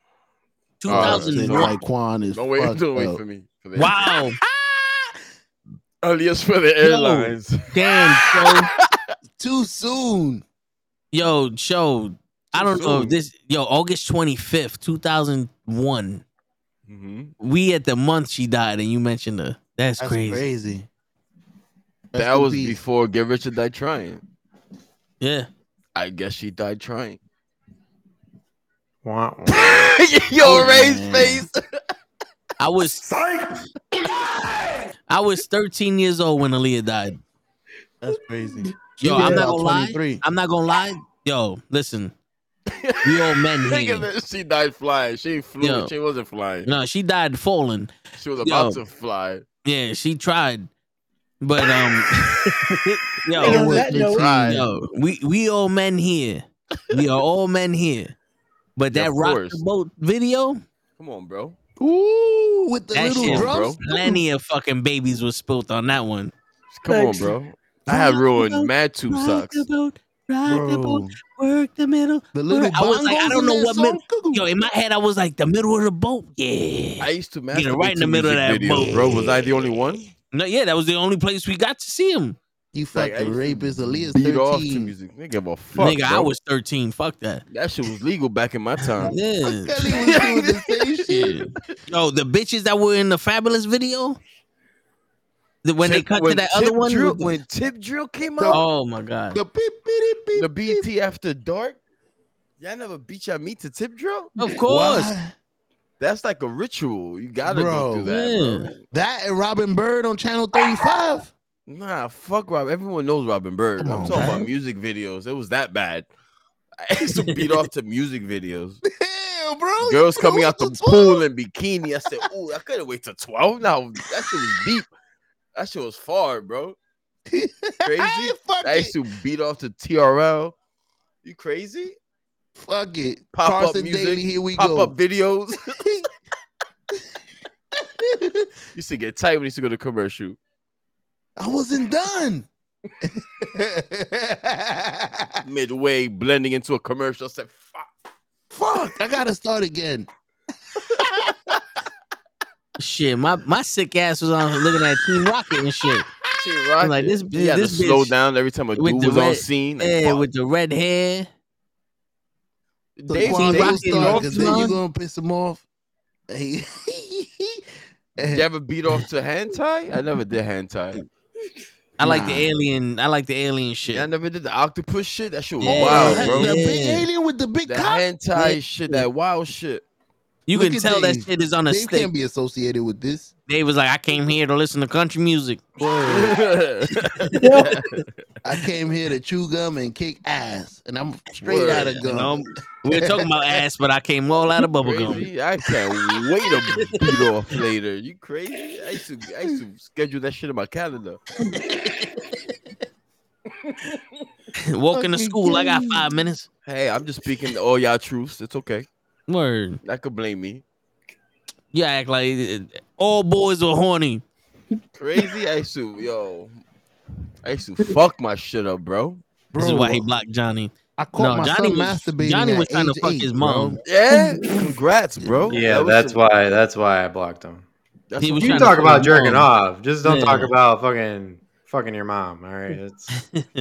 Oh, shit, 2001. like is don't wait, fucked don't wait up. for me. For the Wow. earliest for the airlines. Damn, show. Too soon. Yo, show. I don't know if this. Yo, August 25th, 2001. hmm We at the month she died, and you mentioned her. That's, That's crazy. crazy. That was peace. before Get Rich or Die Trying. Yeah. I guess she died trying. Wah, wah. Yo, Ray's face. I was I was 13 years old when Aaliyah died. That's crazy. Yo, You I'm not gonna lie. I'm not gonna lie. Yo, listen. We all men here. she died flying. She flew. Yo. She wasn't flying. No, she died falling. She was about Yo. to fly. Yeah, she tried. But um yo, And that the Tried. yo, we we all men here. We are all men here. But Yeah, that of rock course. the boat video, Come on, bro. Ooh, with the that little shit, drums. plenty of fucking babies was spilt on that one. Come on, bro. I have ruined mad tube Rock socks. the boat, rock the boat, Bro. work the middle. The little I was like, I don't know what song? middle. Yo, in my head, I was like, the middle of the boat. Yeah. I used to Get right in the middle of that videos, boat. bro. Was I the only one? No, yeah, that was the only place we got to see him. You Like, fucked I the used to rapist. Aaliyah's Beat off to 13. music. Nigga, give a fuck. Nigga, I was 13. Fuck that. That shit was legal back in my time. Yeah. Kelly the. Yo, the bitches that were in the fabulous video, the, when they Tip- cut to that Tip other one, Drill, when Tip Drill came out, oh my god, The beep, beep, beep, the BT after dark. Y'all never beat your meat to Tip Drill? of course, Why? That's like a ritual. You gotta Bro. go through that, Yeah. bro. That and Robin Byrd on Channel 35. Nah, fuck Rob. Everyone knows Robin Byrd. Come I'm on, talking man. about music videos. It was that bad. I used to beat off to music videos. Damn, bro. Girls coming out the pool in bikini. I said, "Ooh, I couldn't wait till 12." Now that shit was deep. That shit was far, bro. Crazy. I used to beat off to TRL. You crazy? Fuck it. Pop up music. Daly, here we Pop go. up videos. used to get tight when we used to go to commercial. I wasn't done. Midway blending into a commercial. I said, "Fuck." Fuck, I gotta start again. shit. My my sick ass was on looking at Team Rocket and shit. Team I'm Rocket. like this, He had this to slow down every time a dude the was on scene. Like, yeah, fuck. with the red hair. So Dave- Quan, Dave Rocket start, then you on. gonna piss him off. Hey, You ever beat off to hentai? I never did hentai. I like the alien. I like the alien shit. I never did the octopus shit. That shit was Yeah. wild, bro. The big alien with the big The cock. hand Yeah. shit, that wild shit. You Look can at tell that shit is on a Dave stick. can't be associated with this. Dave was like, I came here to listen to country music. I came here to chew gum and kick ass, and I'm straight Word. out of You gum. know, We're talking about ass, but I came all out of bubblegum. Crazy. I can't wait to beat off later. You crazy? I used to, I used to schedule that shit in my calendar. Walking to school, I got five minutes. Hey, I'm just speaking all y'all truths. It's okay. Word. That could blame me. You act like all boys are horny. Crazy. I used to, yo, I used to fuck my shit up, bro. This is why he blocked Johnny. I caught No, my Johnny son was- masturbating. Johnny was trying to fuck eight, his bro. mom. Yeah, congrats, bro. Yeah, That that's some- why. That's why I blocked him. That's He was You trying can to talk about jerking mom. off. Just don't Yeah. talk about fucking fucking your mom. All right, it's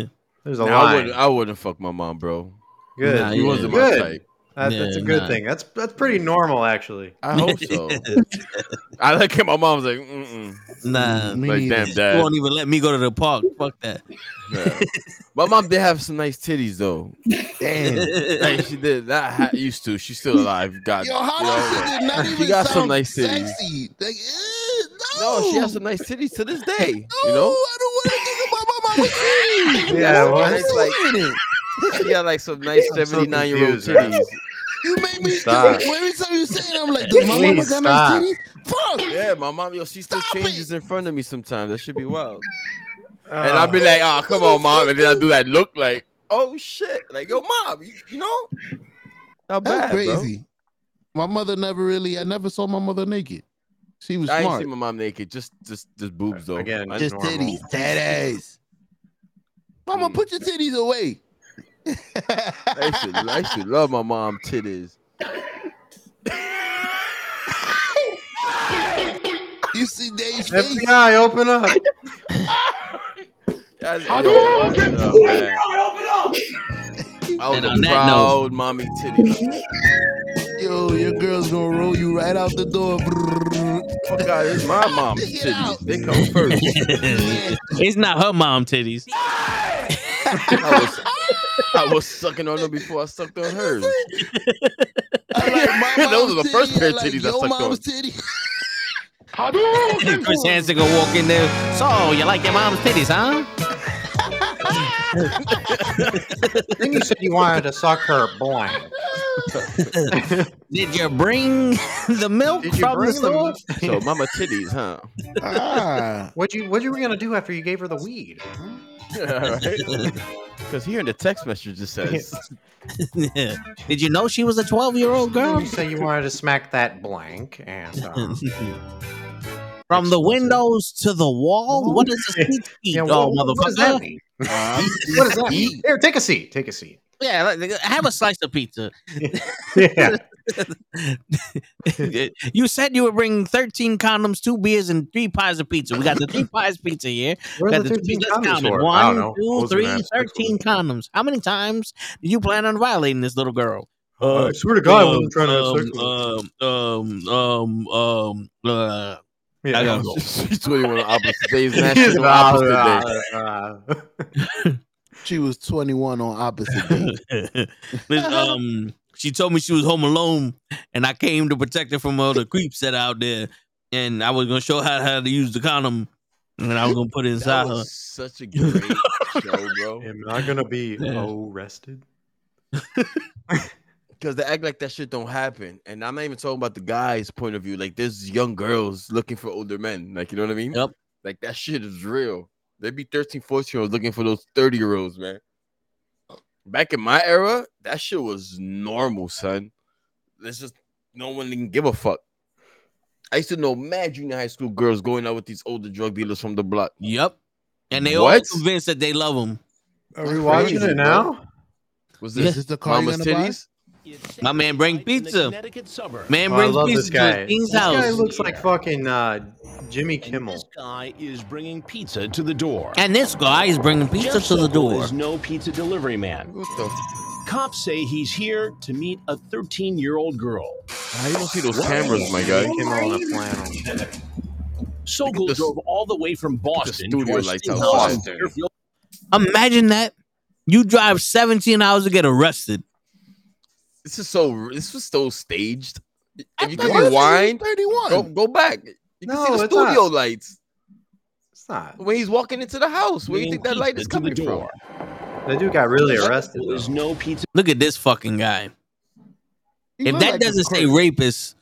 there's a Nah, I wouldn't, I wouldn't fuck my mom, bro. Good. Nah, He yeah. wasn't my Good. type. That, that's a good nah. thing. That's that's pretty normal, actually. I hope so. I look at my mom's like, mm-mm. Nah, Me like neither. damn you dad. won't even let me go to the park. Fuck that. Yeah. My mom did have some nice titties though. Damn. Like she did. Not ha- used to. She's still alive. God. Yo, how you does know, it not she even got some nice titties. sexy? Like, eh, No, no, she has some nice titties to this day. No, You know, I don't want to think about my mama's titties. Yeah, That's what? why It's like- doing it. She got like some nice I'm so seventy-nine year old titties. You make me Stop. every time you say it, I'm like, does my mama got stop. nice titties? Fuck. Yeah, my mom, yo, she still Stop changes in front of me sometimes. That should be wild. Uh, And I'll be like, oh, come on, mom. And then I do that look like, oh shit. Like, yo, mom, you, you know? Not That's bad, bro. crazy. My mother never really. I never saw my mother naked. She was I ain't smart. seen my mom naked. Just just just boobs though. Again, Just normal. titties, titties. Mama, put your titties away. I used, to, I used to love my mom titties. You see Dave's face? FBI, open up. I, I don't know, man. I was And a on that proud mommy titties. Yo, your girl's gonna roll you right out the door. Oh, Fuck out, it's my mom's Get out. titties. They come first. it's not her mom titties. I was, sucking on them before I sucked on hers. Like Those are the first titty, pair I of like titties I your sucked on. mom's titty. Chris Hansen gonna walk in there. So you like your mom's titties, huh? then you said you wanted to suck her blank. Did you bring the milk Did you from the store? them? So mama titties, huh? Ah, What you what you were gonna do after you gave her the weed? Because here in the text message it says, Did you know she was a 12 year old girl? You say you wanted to smack that blank, and um, From the windows to the wall? What is this sneak peek? yeah, oh, what, what does that motherfucker. mean? what does that mean? Here, take a seat. Take a seat. Yeah, have a slice of pizza. Yeah. you said you were bringing 13 condoms, two beers, and three pies of pizza. We got the three pies of pizza here. What got are the 13 let's condoms count it. I don't know. Two, three, 13 condoms. How many times did you plan on violating this little girl? I swear to God, I wasn't trying to have sex with her. um, um, um, um, uh, Yeah. I gotta go. she's 21 on opposite days, man. Yes, uh, days. uh, uh, she was 21 on opposite days. Um, she told me she was home alone, and I came to protect her from all the creeps that out there. And I was gonna show her how to use the condom, and I was gonna put it That inside her. such a great show, bro. Am I gonna be Yeah. arrested? Because they act like that shit don't happen. And I'm not even talking about the guy's point of view. Like there's young girls looking for older men. Like, you know what I mean? Yep. Like that shit is real. They be 13, 14 year olds looking for those 30 year olds, man. Back in my era, that shit was normal, son. There's just no one didn't give a fuck. I used to know mad junior high school girls going out with these older drug dealers from the block. Yep. And they all What? convinced that they love them. Are we watching crazy, it bro. now? Was Yeah. this, Is this the car you Mama's gonna buy? titties? My man bring pizza. Man Oh, I brings love pizza this to guy. his king's This guy house. looks like fucking uh, Jimmy Kimmel. This guy is bringing pizza to the door. And this guy is bringing pizza Jeff to the Sokol door. is no pizza delivery man. What the? Cops say he's here to meet a 13 year old girl. How you don't see those cameras, my guy? Kimmel in a flannel. Sokol drove all the way from Boston to studio our lights steakhouse outside there. Fairfield, Imagine that. You drive 17 hours to get arrested. This is so. This was so staged. If you thought can it was rewind, 31. go go back. You can see the studio not. lights It's not. when he's walking into the house. Where do you think that light is pizza to the coming from? door. That dude got really arrested. There was no pizza. Look at this fucking guy. He If that like doesn't say rapist,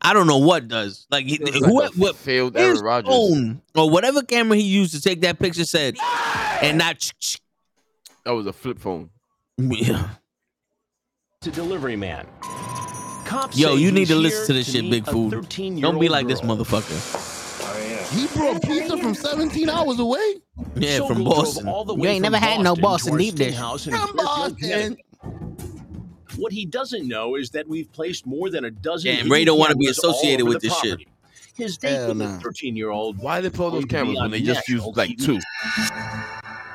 I don't know what does. Like, he, Looks who, what, failed his Aaron Rodgers. phone or whatever camera he used to take that picture said, and not. That was a flip phone. Yeah. To delivery man. Cops Yo, you need to listen to this shit, Big Food. Don't be like this motherfucker. Oh, he brought pizza from 17 hours away. Yeah, Sokol from Boston. all the You way ain't from never had no Boston our deep dish. steakhouse in From Boston. What he doesn't know is that we've placed more than a dozen. Damn, hidden Ray don't wanna be associated with the this shit. His date Hell with nah. the 13 year old. Why they pull those cameras when they just use like two?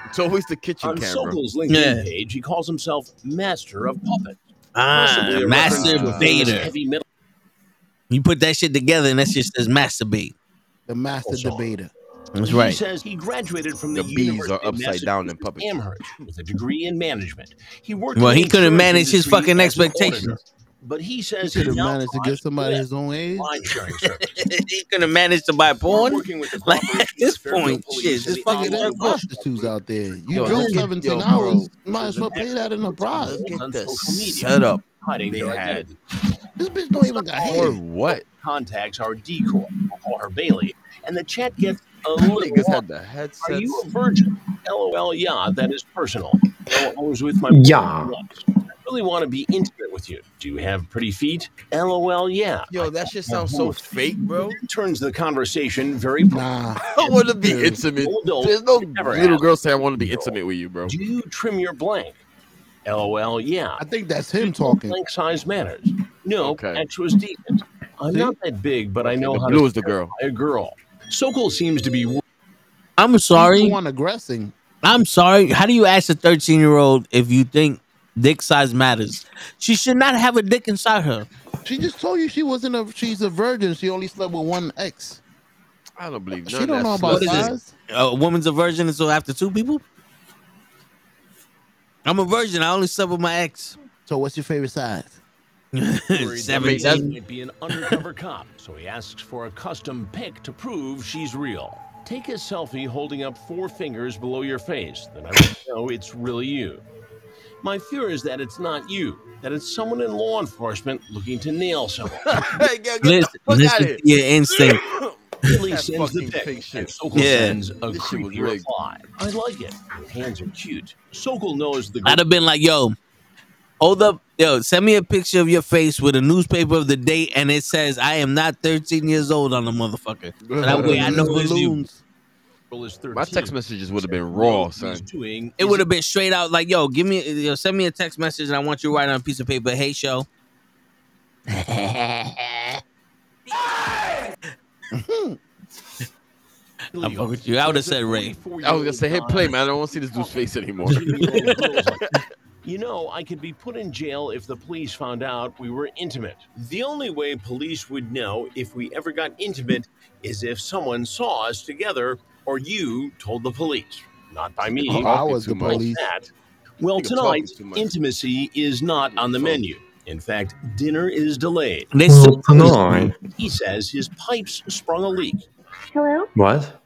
It's always the kitchen On camera. Sokol's LinkedIn Yeah. page, he calls himself Master of Puppet. Ah, possibly a Master reference to a famous Vader. You put that shit together and that shit says masturbate. The master Also- debater. That's right. He right. says he graduated from the, The bees University are upside down in Massachusetts puppets. Amherst with a degree in management. He worked. Well, he couldn't manage his fucking as an expectations. Auditor. But he says He could have managed to get somebody his own age. ride sharing service. he couldn't manage to buy porn. Working with the Like, at this point, Police shit, and this fucking Nigga, there's prostitutes out there. You Yo, drove 17 yo, hours. bro. Might as well pay that in a prize. Look on the social media. setup hiding they had. This bitch don't even got Or hair. what? Contacts our decoy. We'll call her Bailey, and the chat gets a little. Had the headsets. Are you a virgin? LOL, yeah, that is personal. I was with my Yeah. Once. I really want to be intimate with you. Do you have pretty feet? LOL, yeah. Yo, that shit sounds so fake, bro. Turns the conversation very. Nah. I want to be intimate. Old adult There's no little asked. girl say I want to be intimate with you, bro. Do you trim your blank? LOL, yeah. I think that's him talking. Blank size matters. No, Okay. X was decent. I'm See? not that big, but I know The how blue to is the girl. a girl. Sokol seems to be I'm sorry. one aggressing. I'm sorry. How do you ask a 13 year old if you think dick size matters? She should not have a dick inside her. She just told you she wasn't a. She's a virgin. She only slept with one ex. I don't believe none She don't know about What is this? size. A woman's a virgin until after two people? I'm a virgin. I only slept with my ex. So what's your favorite size? worried that Bailey 17. might be an undercover cop, so he asks for a custom pic to prove she's real. Take a selfie holding up four fingers below your face, then I will know it's really you. My fear is that it's not you, that it's someone in law enforcement looking to nail someone. Hey, get, get Listen, the fuck listen out of to your instinct. Billy That's sends the fucking pic, and. Sokol Yeah. sends a This creepy reply. I like it. Your hands are cute. Sokol knows the I'd have been like, yo, hold up. Yo, send me a picture of your face with a newspaper of the date and it says, I am not 13 years old on the motherfucker. So that way I know it's you. Balloons. girl is 13. My text messages would have been raw, What son. he's doing It is would have been straight out like, yo, give me, yo, send me a text message and I want you to write on a piece of paper, hey, show. I'm fuck with you. I would have said Ray. I was gonna say, hit play, man. I don't want to see this dude's face anymore. You know, I could be put in jail if the police found out we were intimate. The only way police would know if we ever got intimate is if someone saw us together or you told the police. Not by me. Oh, I was the police. that. Well, tonight, talking too much. intimacy is not on the menu. In fact, dinner is delayed. They still, Tonight. He says his pipes sprung a leak. Hello? What?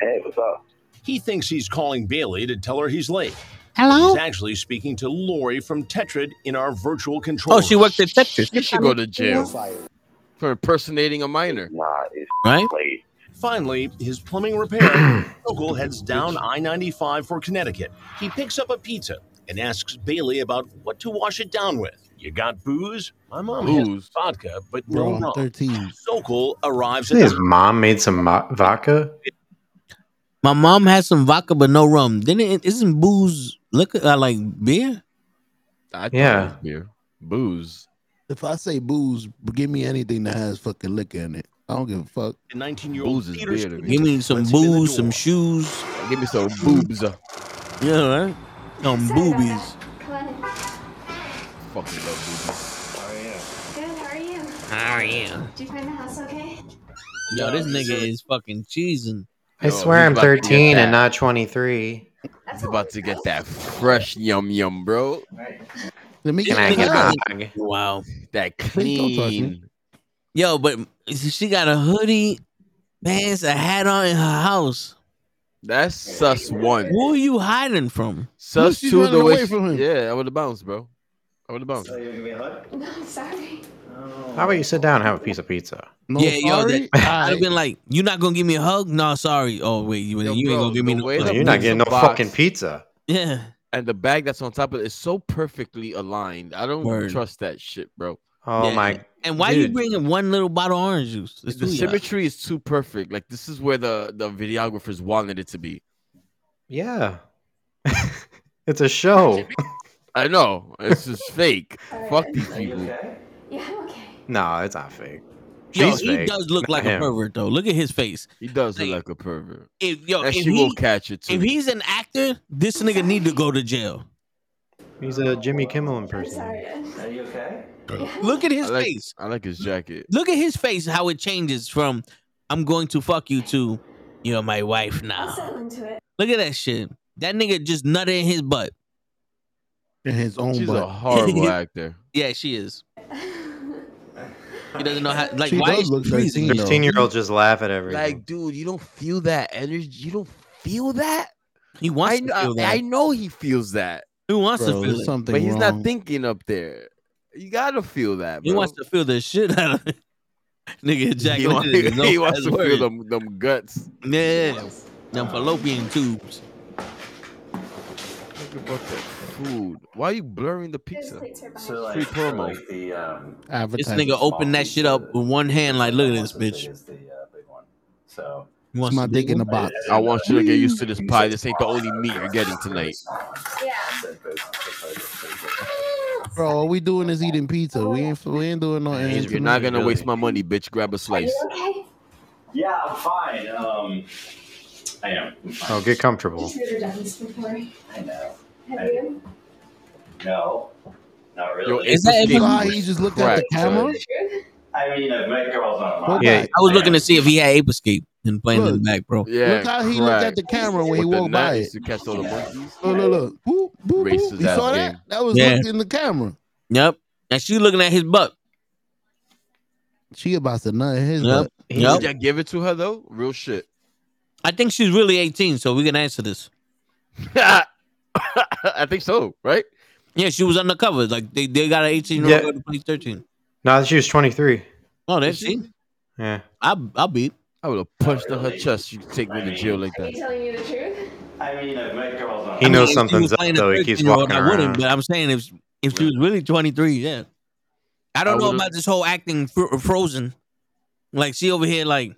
Hey, what's up? He thinks he's calling Bailey to tell her he's late. Hello? He's actually speaking to Lori from Tetrad in our virtual control. Oh, she room. worked at Tetris, You should go to jail for impersonating a minor. Nah, it's right? late. Finally, his plumbing repaired, Sokol heads down I 95 for Connecticut. He picks up a pizza and asks Bailey about what to wash it down with. You got booze? My mom has Booze. vodka, but Bro, no I'm rum. 13. Sokol arrives at His the mom made some mo- vodka. My mom has some vodka but no rum. Didn't it, isn't booze liquor uh, like beer? I thought Yeah. it was beer, booze. If I say booze, give me anything that has fucking liquor in it. I don't give a fuck. 19 year old Booze Peter beer to me. Give me some lets him in the booze, some shoes. Give me some boobs. Yeah, right? Some boobies. fucking love boobies. Oh, yeah. Good, how are you? Oh yeah. Did you find the house okay? Yo, this nigga is fucking cheesing. I Yo, swear I'm about to get 13 and not 23. He's about to get that fresh yum yum, bro. Let me Can get I get a hug. hug? Wow. That Please don't touch me. clean. Yo, but she got a hoodie, pants, a hat on in her house. That's sus one. Who are you hiding from? Sus she's two running the way. away she- from him. Yeah, I would have bounced, bro. I would have bounced. No, sorry. How about you sit down and have a piece of pizza? No, yeah, yo, sorry. that, I'd have been like, "You not gonna give me a hug? No, sorry. Oh wait, you, Yo, you ain't bro, gonna give me the no way hug. the You're not getting no box- fucking pizza. Yeah, And the bag that's on top of it is so perfectly aligned. I don't Word. trust that shit, bro. Oh Yeah. my. And why are you bringing one little bottle of orange juice? It's the symmetry is too perfect. Like this is where the the videographers wanted it to be. Yeah. it's a show. I know it's just fake. Fuck these people. Yeah, I'm okay. No, it's not fake. Yo, She's he fake, does look not like a pervert though. Look at his face. He does look Like, like a pervert. If yo, And if she will he, catch it too. if he's an actor, this nigga need to go to jail. He's a Jimmy Kimmel I'm impersonator. sorry. Are you okay? Look at I his like, face. I like his jacket. Look at his face. How it changes from "I'm going to fuck you" to "You're my wife I'll now." into it. Look at that shit. That nigga just nutted in his butt. in his own butt. She's a horrible actor. Yeah, she is. He doesn't know how. Like, She why does is look she breathing? 13 though. 13 year olds just laugh at everything. Like, dude, you don't feel that energy. You don't feel that. He wants I, to kn- feel that. I know he feels that, he wants Bro, to feel it. something but he's wrong. not thinking up there. You gotta feel that, bro. He wants to feel the shit out of it. Nigga He, ejaculated. want- is no he wants to word. feel them, them guts. Yeah, them fallopian tubes. Think about that food. Why are you blurring the pizza? So like, Free promo. like the um, This nigga opened that shit up with one hand. Like, look at this bitch. is the uh, big one. So He wants my to dick in the box. I want you to get used to this pie. This ain't the only meat you're getting tonight. Yeah. Bro, all we doing is eating pizza. We ain't we ain't doing no. You're anything not gonna waste my money, bitch. Grab a slice. okay? yeah, I'm fine. Um, I am. I'm. Oh, get comfortable. You've never done this before. I know. Have you? No, not Yo, really. Is that You know he just looked at the camera? Truth? I mean, I've met girls on Go my. Yeah. back. I was looking to see if he had ape escape and playing in the back, bro. Yeah, Look how he looked at the camera when he With the walked by net it. to catch all the monkeys. Look, look, look. Boop, boop, boop. You saw that? game. That was Yeah. looked in the camera. Yep. And she looking at his butt. She about to nut in his Yep. butt. Yep. Did I give it to her though? Real shit. I think she's really 18, so we can answer this. I think so, right? Yeah, she was undercover. Like they, they got an 18 year Yeah. old to play 13. No, she was 23. Oh, that's she? Yeah. I I'll beat. I would have punched in her chest. You could take me to jail like Are you that. telling me the truth? I mean, I've met girls on. He knows if she something's up, though. He keeps 13-year-old, I wouldn't, but I'm saying if if she was really 23, yeah. I don't I know about this whole acting fr- frozen. Like she over here like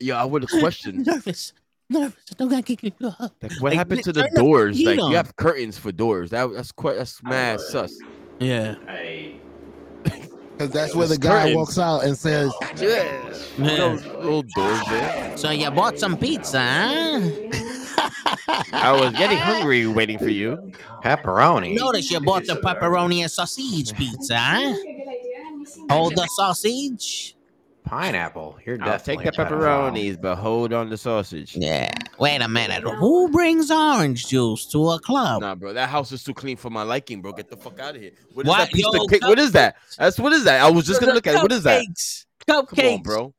Yeah, I would have questioned. nervous, nervous. Don't got kick Like, what Like, happened to the doors? Like on. you have curtains for doors. That that's quite that's mad sus. Yeah. I. Because that's where the guy walks out and says, Yeah, Yeah. those little doors there. So you bought some pizza, huh? I was getting hungry waiting for you. Pepperoni. Notice you bought the pepperoni and sausage pizza, huh? That's a good idea. Have you seen Hold the sausage. Pineapple. You're I'll take the pepperonis, but hold on the sausage. Yeah. Wait a minute. Who brings orange juice to a club? Nah, bro, that house is too clean for my liking, bro. Get the fuck out of here. What is What? that piece Yo, of cake? What is that? That's what is that? I was just gonna look at it. What is that? Cupcakes. Come Cupcakes. on, bro.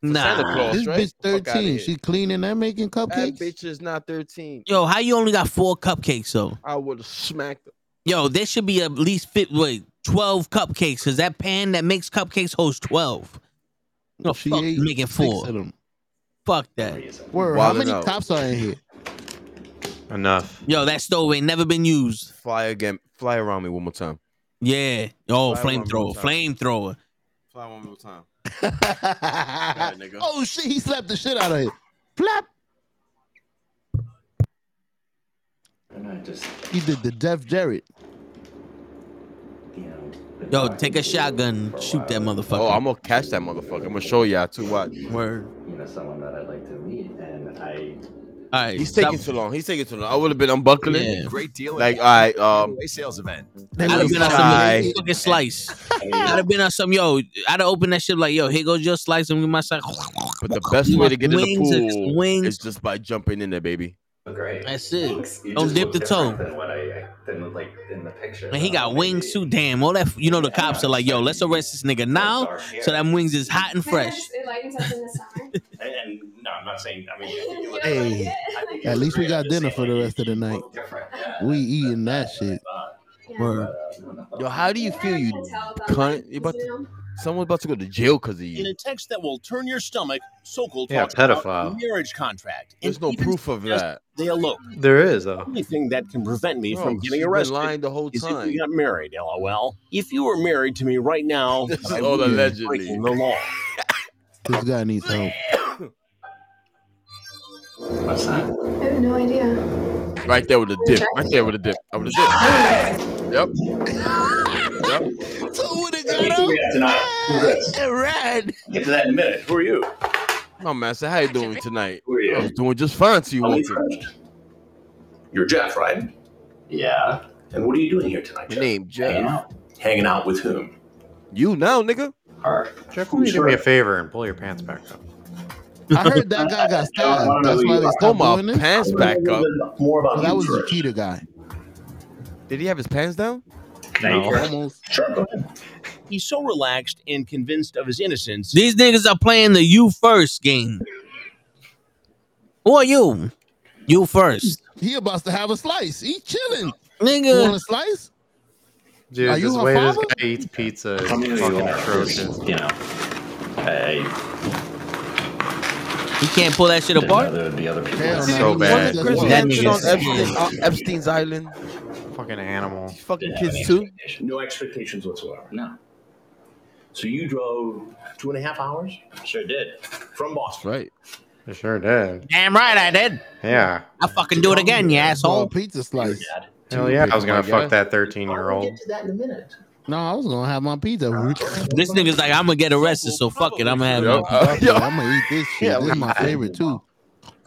Nah. Santa Claus, this right? bitch 13. here. She cleaning and making cupcakes. That bitch is not 13. Yo, how you only got four cupcakes though? I would have smacked her. Yo, there should be at least fit wait, 12 cupcakes because that pan that makes cupcakes holds 12. No, She fuck ate making six four. of them. Fuck that. Word, how Wildin' many out. cops are in here? Enough. Yo, that stove ain't never been used. Fly again. Fly around me one more time. Yeah. Oh, Fly one flamethrower. more time. Flamethrower. Fly one more time. oh shit, he slapped the shit out of it. Flap. And I just, He did the Def Jared. You know. been Yo, take a shotgun, shoot that motherfucker. Oh, I'm gonna catch that motherfucker. I'm gonna show y'all too. What? Word. You know, someone that I'd like to meet, and I All right, He's taking too long. He's taking too long. I would have been unbuckling. Yeah. Great deal. Like, all right, um, giveaway sales event. I'd have been on some fucking slice. I'd have been on some yo. I'd have opened that shit like yo. Here goes your slice and we my slice. But the best way to get in the pool wings. is just by jumping in there, baby. Great. That's it. You Don't dip the toe. Than what I than like in the picture. And he got wings too. Damn, all that you know. The cops are like, yo, let's arrest this nigga now, so that wings is hot and fresh. It lightens up in the summer. And, and no, I'm not saying. I mean, you, you Hey, I think at least we got dinner for the rest of the night. Yeah. We eating that shit. Word. Yo, how do you feel, you cunt? You about to, someone's about to go to jail because of you. In a text that will turn your stomach, Sokol Yeah, talks about pedophile. a marriage contract. and There's no proof of that. They elope. There is though. The only thing that can prevent me Bro, from she's getting been arrested lying the whole is if time. we got married. LOL. If you were married to me right now, This is all allegedly. breaking the law. This guy needs help. What's that? I have no idea. Right there with the dip. Right there with the dip. I would have dip. Yep. Yep. So would Let me see what we got tonight. Who's this? Red. Get to that in a minute. Who are you? Oh, master, how you doing tonight? Who are you? I was doing just fine till you Tell me walked in. first. You're Jeff, right? Yeah. And what are you doing here tonight, Your Jeff? name, Hanging Jeff. out. Hanging out with whom? You now, nigga. Her. Jeff, will you do me a favor and pull your pants back up? I heard that guy got stabbed. That's why you they are. Pull stopped my doing this. pants back up. More about Well, that you was the first. cheetah guy. Did he have his pants down? Can I eat? Almost. Sure, go ahead. He's so relaxed and convinced of his innocence. These niggas are playing the you first game. Who are you? You first, He about to have a slice. He chilling. You nigga. want a slice? Dude, Are you this her way this father? guy eats pizza is Tell me who you fucking atrocious. You know. Hey. You can't pull that shit didn't know apart. there would be other people. Hell like no. So He bad. was- Chris Well, that Hansen on Epstein, uh, Epstein's Island. Fucking animal. These fucking Didn't kids any too. No expectations whatsoever. No. So you drove two and a half hours? Sure did. From Boston. Right. They sure did. Damn right I did. Yeah. I fucking do it again, you Oh, asshole. pizza slice. Hell yeah, I was gonna fuck that 13 year I'll old. get to that in a minute. No, I was gonna have my pizza. This nigga's like, I'm gonna get arrested, so fuck it. I'm gonna have Yup. my Uh, yo. I'm gonna eat this shit. Yeah, this is my favorite too.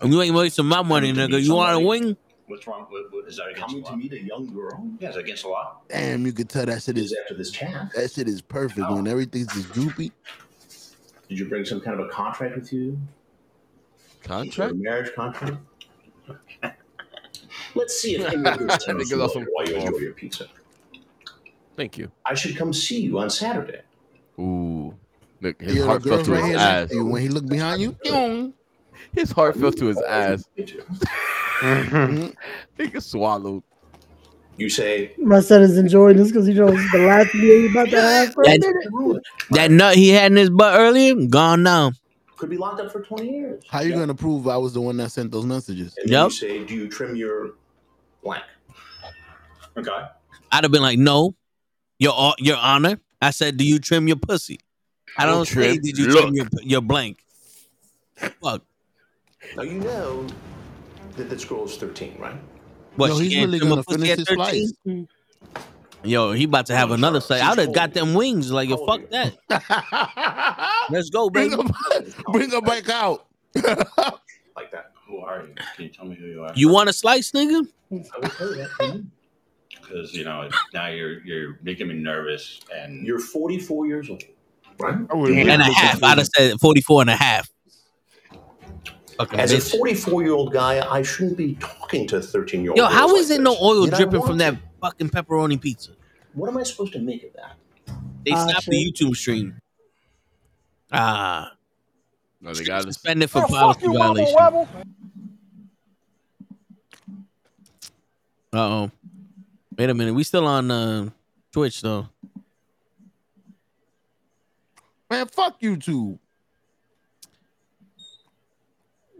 You ain't wasting my money, nigga. You want a wing? What's wrong? What, what, is that against Coming to meet a young girl? Yeah, is that against the law? Damn, you could tell that shit Is is after this chat. that shit is perfect oh. when everything's just droopy. Did you bring some kind of a contract with you? Contract? A marriage contract? Let's see if any of this That sounds nigga's awesome. while you enjoy your pizza. Thank you. I should come see you on Saturday. Ooh. Look, his Yo, heart fell to his here ass. next to you, when he looked behind you. His heart fell to his ass. Me too. Mhm. Nigga swallowed. You say, My son is enjoying this because he knows the last meal he's about to have for a That- minute. That nut he had in his butt earlier, gone now. could be locked up for 20 years. How you gonna prove I was the one that sent those messages? And then you say, do you trim your blank? Okay. I'd have been like, no, your your honor. I said, do you trim your pussy? I don't say, trim. did you Look. trim your your blank? Fuck. Now you know that this girl is 13, right? What? Yo, he's really gonna finish his 13? slice. Yo, he about to have another slice. I'd have got them wings. Like, yo, fuck that. Let's go, bring baby. her, bring her back out. Like that. Who are you? Can you tell me who you are? You want a slice, nigga? I will tell you that. Because you know now you're you're making me nervous, and you're 44 years old, right? And a half. I'd have said 44 and a half. Fucking As a 44 year old guy, I shouldn't be talking to 13 year old. Yo, how is it no oil Yet I dripping want from that fucking pepperoni pizza? What am I supposed to make of that? They Ah, stopped the YouTube stream. Ah, No, they got us. suspended for policy violation. Uh oh. Wait a minute. We still on uh, Twitch though. Man, fuck YouTube.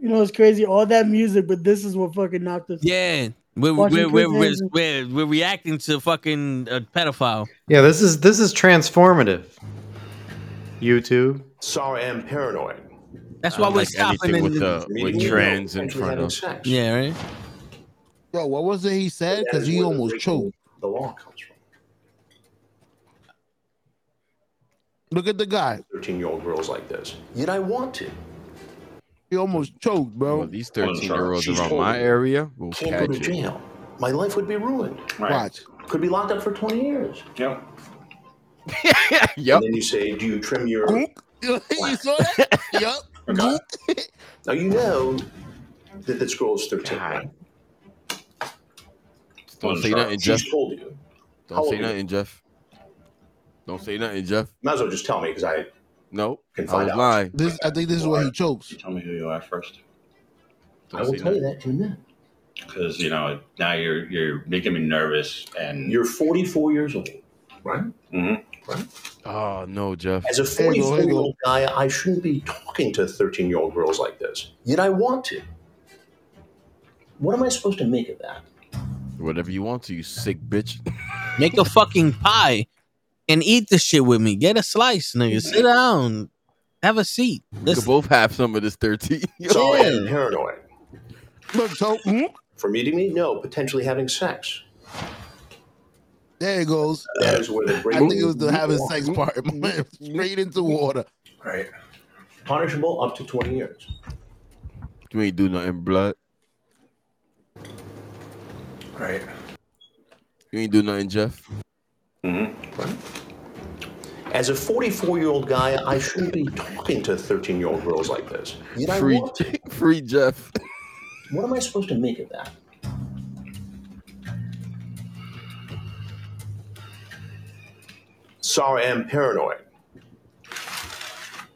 You know, it's crazy. All that music, but this is what fucking knocked us. Yeah. We're we're, we're, we're, we're, we're reacting to fucking uh, pedophile. Yeah, this is this is transformative. YouTube. Sorry, I'm paranoid. That's why we're like stopping anything with the- the with trans in front of. sex. Yeah, right. Yo, what was it he said? Because he almost breaking choked. The law comes from. Look at the guy. 13 year old girls like this. Yet I want to. He almost choked, bro. Well, these 13 year olds around my area will Can't go catch to it. jail. My life would be ruined. Watch. Could be locked up for 20 years. Yep. yep. And then you say, do you trim your... you saw that? yep. Okay. now you know that this girl is 13, right? Don't say She's nothing, Jeff. told you. Don't old say are you? nothing, Jeff. Don't say nothing, Jeff. Might as well just tell me because I No, can I find was out. lying. This, I think this is where he chokes. You tell me who you are first. I will tell you that in a minute. Because you know now you're you're making me nervous, and You're 44 years old, right? Mm-hmm. Right. Oh no, Jeff. As a Here you go, 44 year old guy, I shouldn't be talking to 13 year old girls like this. Yet I want to. What am I supposed to make of that? Whatever you want to, you sick bitch. Make a fucking pie and eat the shit with me. Get a slice, nigga. Sit down. Have a seat. We could both have some of this 13. So I am Yeah. paranoid. Look, so mm, For meeting me, no. Potentially having sex. there it goes. That is where the I break. think it was the having sex part. Straight into water. Right. Punishable up to 20 years. You ain't do nothing, blood. Right. You ain't do nothing, Jeff. Right. As a 44 year old guy, I shouldn't be talking to 13 year old girls like this. Yet Free, free Jeff. What am I supposed to make of that? Sorry, I'm paranoid.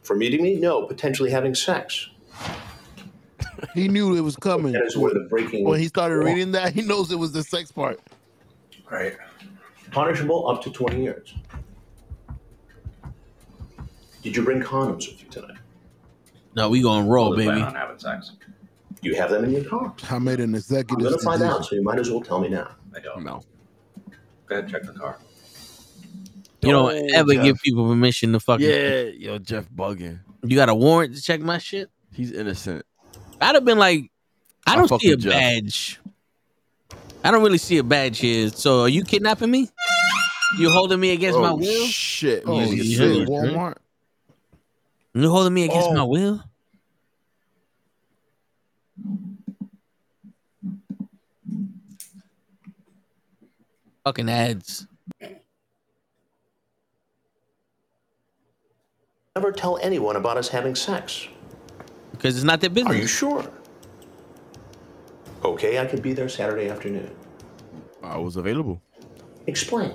For meeting me? No. Potentially having sex. He knew it was coming. That is where the breaking. When he started reading that, he knows it was the sex part. Right. Punishable up to 20 years. Did you bring condoms with you tonight? no, we gonna roll, Totally plan baby. on having sex. Do you have them in your car? I made an I'm executive going to find decision. out, so you might as well tell me now. I don't. No. Go ahead, check the car. You don't Oh, ever Jeff. give people permission to fucking. Yeah, yo, Jeff bugging. You got a warrant to check my shit? He's innocent. I'd have been like, I I don't fuck see a with Jeff. badge. I don't really see a badge here. So are you kidnapping me? You holding me against my Oh, will? shit. Oh, you you shit. Walmart. You holding me against Oh. my will? Fucking ads. Never tell anyone about us having sex. Because it's not their business. Are you sure? Okay, I could be there Saturday afternoon. I was available. Explain.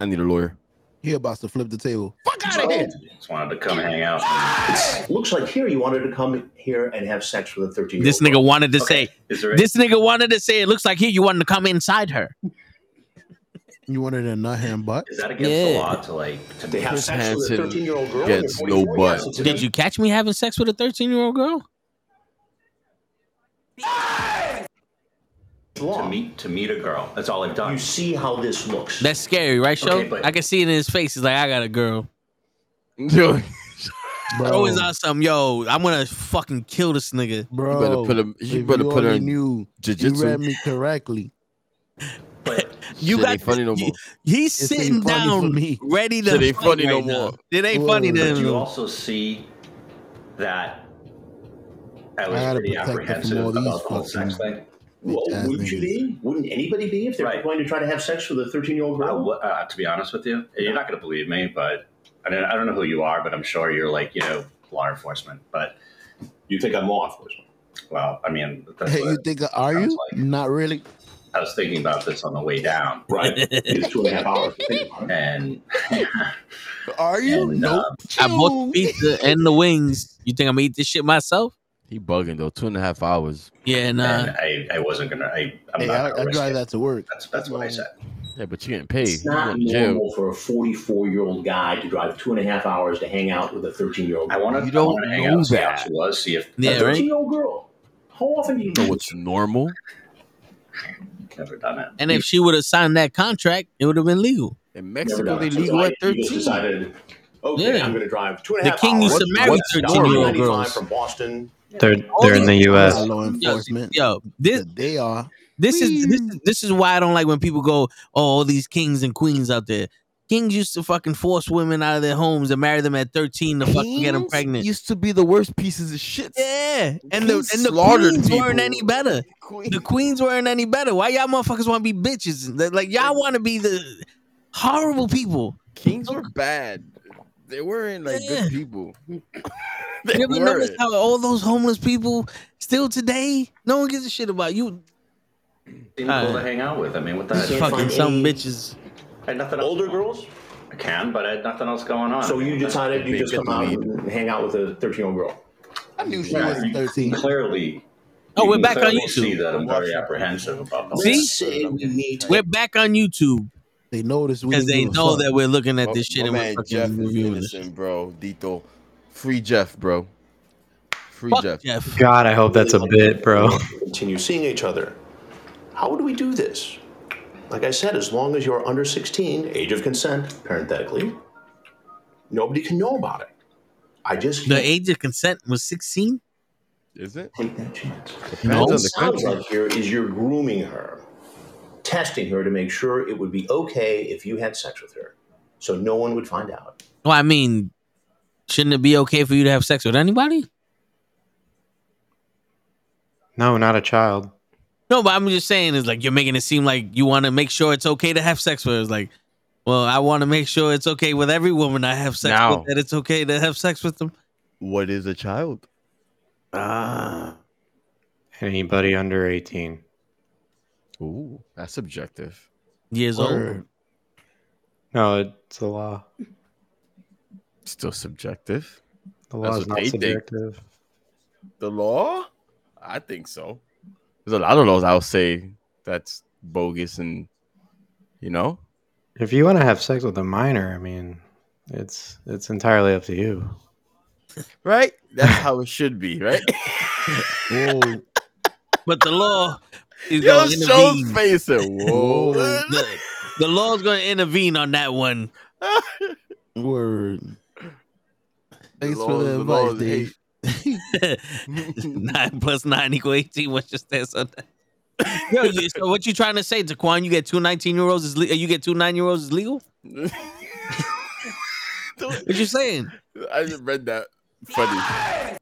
I need a lawyer. He about to flip the table. Fuck out of here. Just wanted to come hang out. Looks like here you wanted to come here and have sex with a 13 year old. This nigga wanted to say. Is there This nigga wanted to say. It looks like here you wanted to come inside her. You wanted a nut hand butt? Is that against the Yeah. law to like to They have Chris sex with a Hansen 13 year old girl. gets and you're no butt. Yes, it's Did you catch me having sex with a 13 year old girl? Ah! To meet to meet a girl? That's all I've done. You see how this looks. That's scary, right, Show? Okay, but- I can see it in his face. He's like, I got a girl. Yo, Bro, Always on some, yo, I'm gonna fucking kill this nigga. bro, better put him- you better you put her in knew, jiu-jitsu. You read me correctly. But You Shit got ain't funny no more. He's It sitting funny for down, me. ready to. Shit ain't fight funny no right now. more. It ain't funny to Whoa. But him. you no. also see that I I was gotta pretty protect her from apprehensive these about the whole sex thing. Well, wouldn't you be? Wouldn't anybody be if they're Right. going to try to have sex with a 13 year old I girl? w- uh, to be honest with you, you're not going to believe me, but I don't, I don't know who you are, but I'm sure you're like you know law enforcement. But You think I'm law enforcement? well, I mean, that's Hey, what you think are you? like. Not really. I was thinking about this on the way down, Right. It's two and a half hours to think about it. and Are you? And, nope. I bought the pizza and the wings. You think I'm gonna eat this shit myself? He bugging though. Two and a half hours. Yeah, and nah. I, I wasn't gonna. I, I'm Hey, not I, gonna I drive it. that to work. That's that's what I said. Yeah, but you getting paid. It's not going to jail. normal for a 44 year old guy to drive two and a half hours to hang out with a 13 year old I want to. You don't hang know out, and see how that. she was, see if A 13 right. year old girl. How often do you You do know what's normal? never done it. And if she would have signed that contract, it would have been legal. In Mexico, they it. So legal at tonight, you just 13. decided, okay, Yeah. I'm going to drive two and a The king hours. used to marry what's 13 year old normal? 95 girls. from Boston. They're they're in the U.S. Law Yo, enforcement. yo, this They are. this is this is this is why I don't like when people go, oh, all these kings and queens out there. Kings used to fucking force women out of their homes and marry them at 13 to fucking get them pregnant. Used to be the worst pieces of shit. Yeah, and the Kings and the slaughtered queens weren't any better. The queens weren't any better. Why y'all motherfuckers want to be bitches? Like y'all want to be the horrible people. Kings were bad. They weren't like Yeah. good people. You They ever notice how all those homeless people still today? No one gives a shit about you. Seem cool to hang out with. I mean, what the These heck? fucking some bitches. I had nothing Older girls? I can, but I had nothing else going on. So you decided you just come out and hang out with a 13 year old girl? I knew she Yeah, was 13. Clearly. Oh, we're back on YouTube. See that I'm very apprehensive about the See? We're back on YouTube They noticed we because they know fuck. that we're looking at My- this shit my and we're man Jeff is reviewing this. innocent, bro. Dito, free Jeff, bro. Free Fuck Jeff. Jeff. God, I hope that's a bit, bro. Continue seeing each other. How would we do this? Like I said, as long as you're under 16, age of consent, parenthetically, nobody can know about it. I just The age of consent was 16. Is it? take that chance. No. What sounds like here is you're grooming her, testing her to make sure it would be okay if you had sex with her, so no one would find out. Well, I mean, shouldn't it be okay for you to have sex with anybody? No, not a child. No, but I'm just saying, it's like you're making it seem like you want to make sure it's okay to have sex with her. It's like, well, I want to make sure it's okay with every woman I have sex Now. with that it's okay to have sex with them. What is a child? Ah, Anybody under 18. Ooh, that's subjective. years old. No, it's a law. Still subjective. The law That's is what not they think. subjective. The law? I think so. There's a lot of laws I'll say that's bogus and you know. If you want to have sex with a minor, I mean, it's it's entirely up to you. Right? That's how it should be, right? Whoa. But the law is Yo, going to Show's intervene. face said, whoa. The, the law is going to intervene on that one. Word. Thanks for the the advice, Dave. nine plus nine equal 18. What's your stance on that? Yo, you, so what you trying to say, Taquan? You get two 19 year olds is le- uh, you get two nine year olds is legal? What you saying? I just read that. Funny.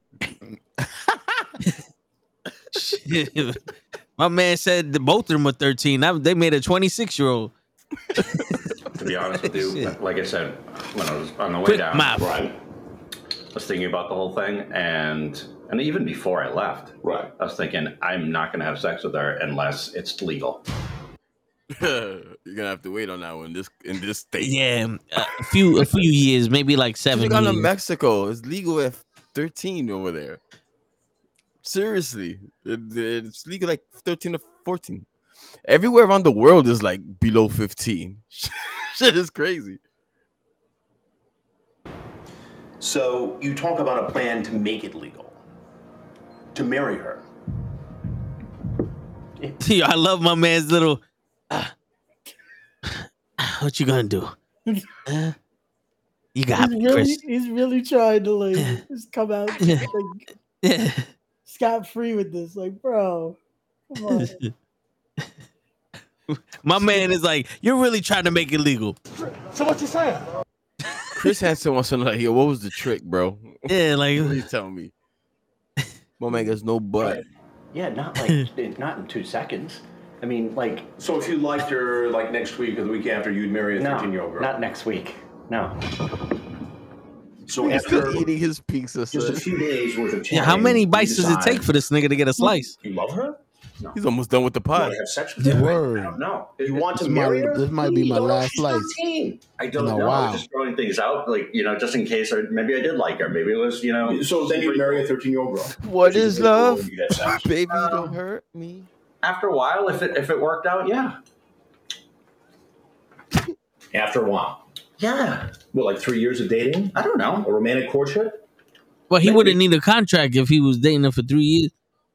Shit. My man said that both of them are 13. Now They made a 26 year old. To be honest with you, Shit. like I said, when I was on the way Quick down, math. right, I was thinking about the whole thing, and and even before I left, Right. I was thinking I'm not going to have sex with her unless it's legal. You're gonna have to wait on that one. This in this state. Yeah, uh, a few a few years, maybe like Should've seven. gone to. Mexico. It's legal at 13 over there. Seriously, It- it's legal like 13 to 14. Everywhere around the world is like below 15. Shit is crazy. So you talk about a plan to make it legal, to marry her. Yo, I love my man's little. "Ah, what you gonna do? Uh, you got he's me, really, Chris. he's really trying to like just come out Yeah. like, Yeah. Scot free with this. Like, bro, come on. My man is like, you're really trying to make it legal. So what you saying? Chris Hansen wants to know, like, yo, what was the trick, bro? Yeah, like Please tell me. My man gets no butt. Yeah, not like not in two seconds. I mean, like. So if you liked her, like next week or the week after, you'd marry a No, 13 year old girl. not next week. No. So He's after still eating his pizza. just a few days worth of Yeah, how many bites does it take for this nigga to get a hmm? slice? You love her? No. He's almost done with the You want pod. to have sex with her? Word. I don't know. You want to This marry might- her? this might be my last she's slice. I don't No, know. wow. Just throwing things out, like you know, just in case. Or maybe I did like her. Maybe it was, you know. So then you marry a 13 year old girl. What She's is really cool love? when you have sex. Baby, don't um, hurt me. After a while, if it if it worked out, yeah, After a while. Yeah. What, like three years of dating? I don't know. A romantic courtship? Well, he Maybe. wouldn't need a contract if he was dating her for three years.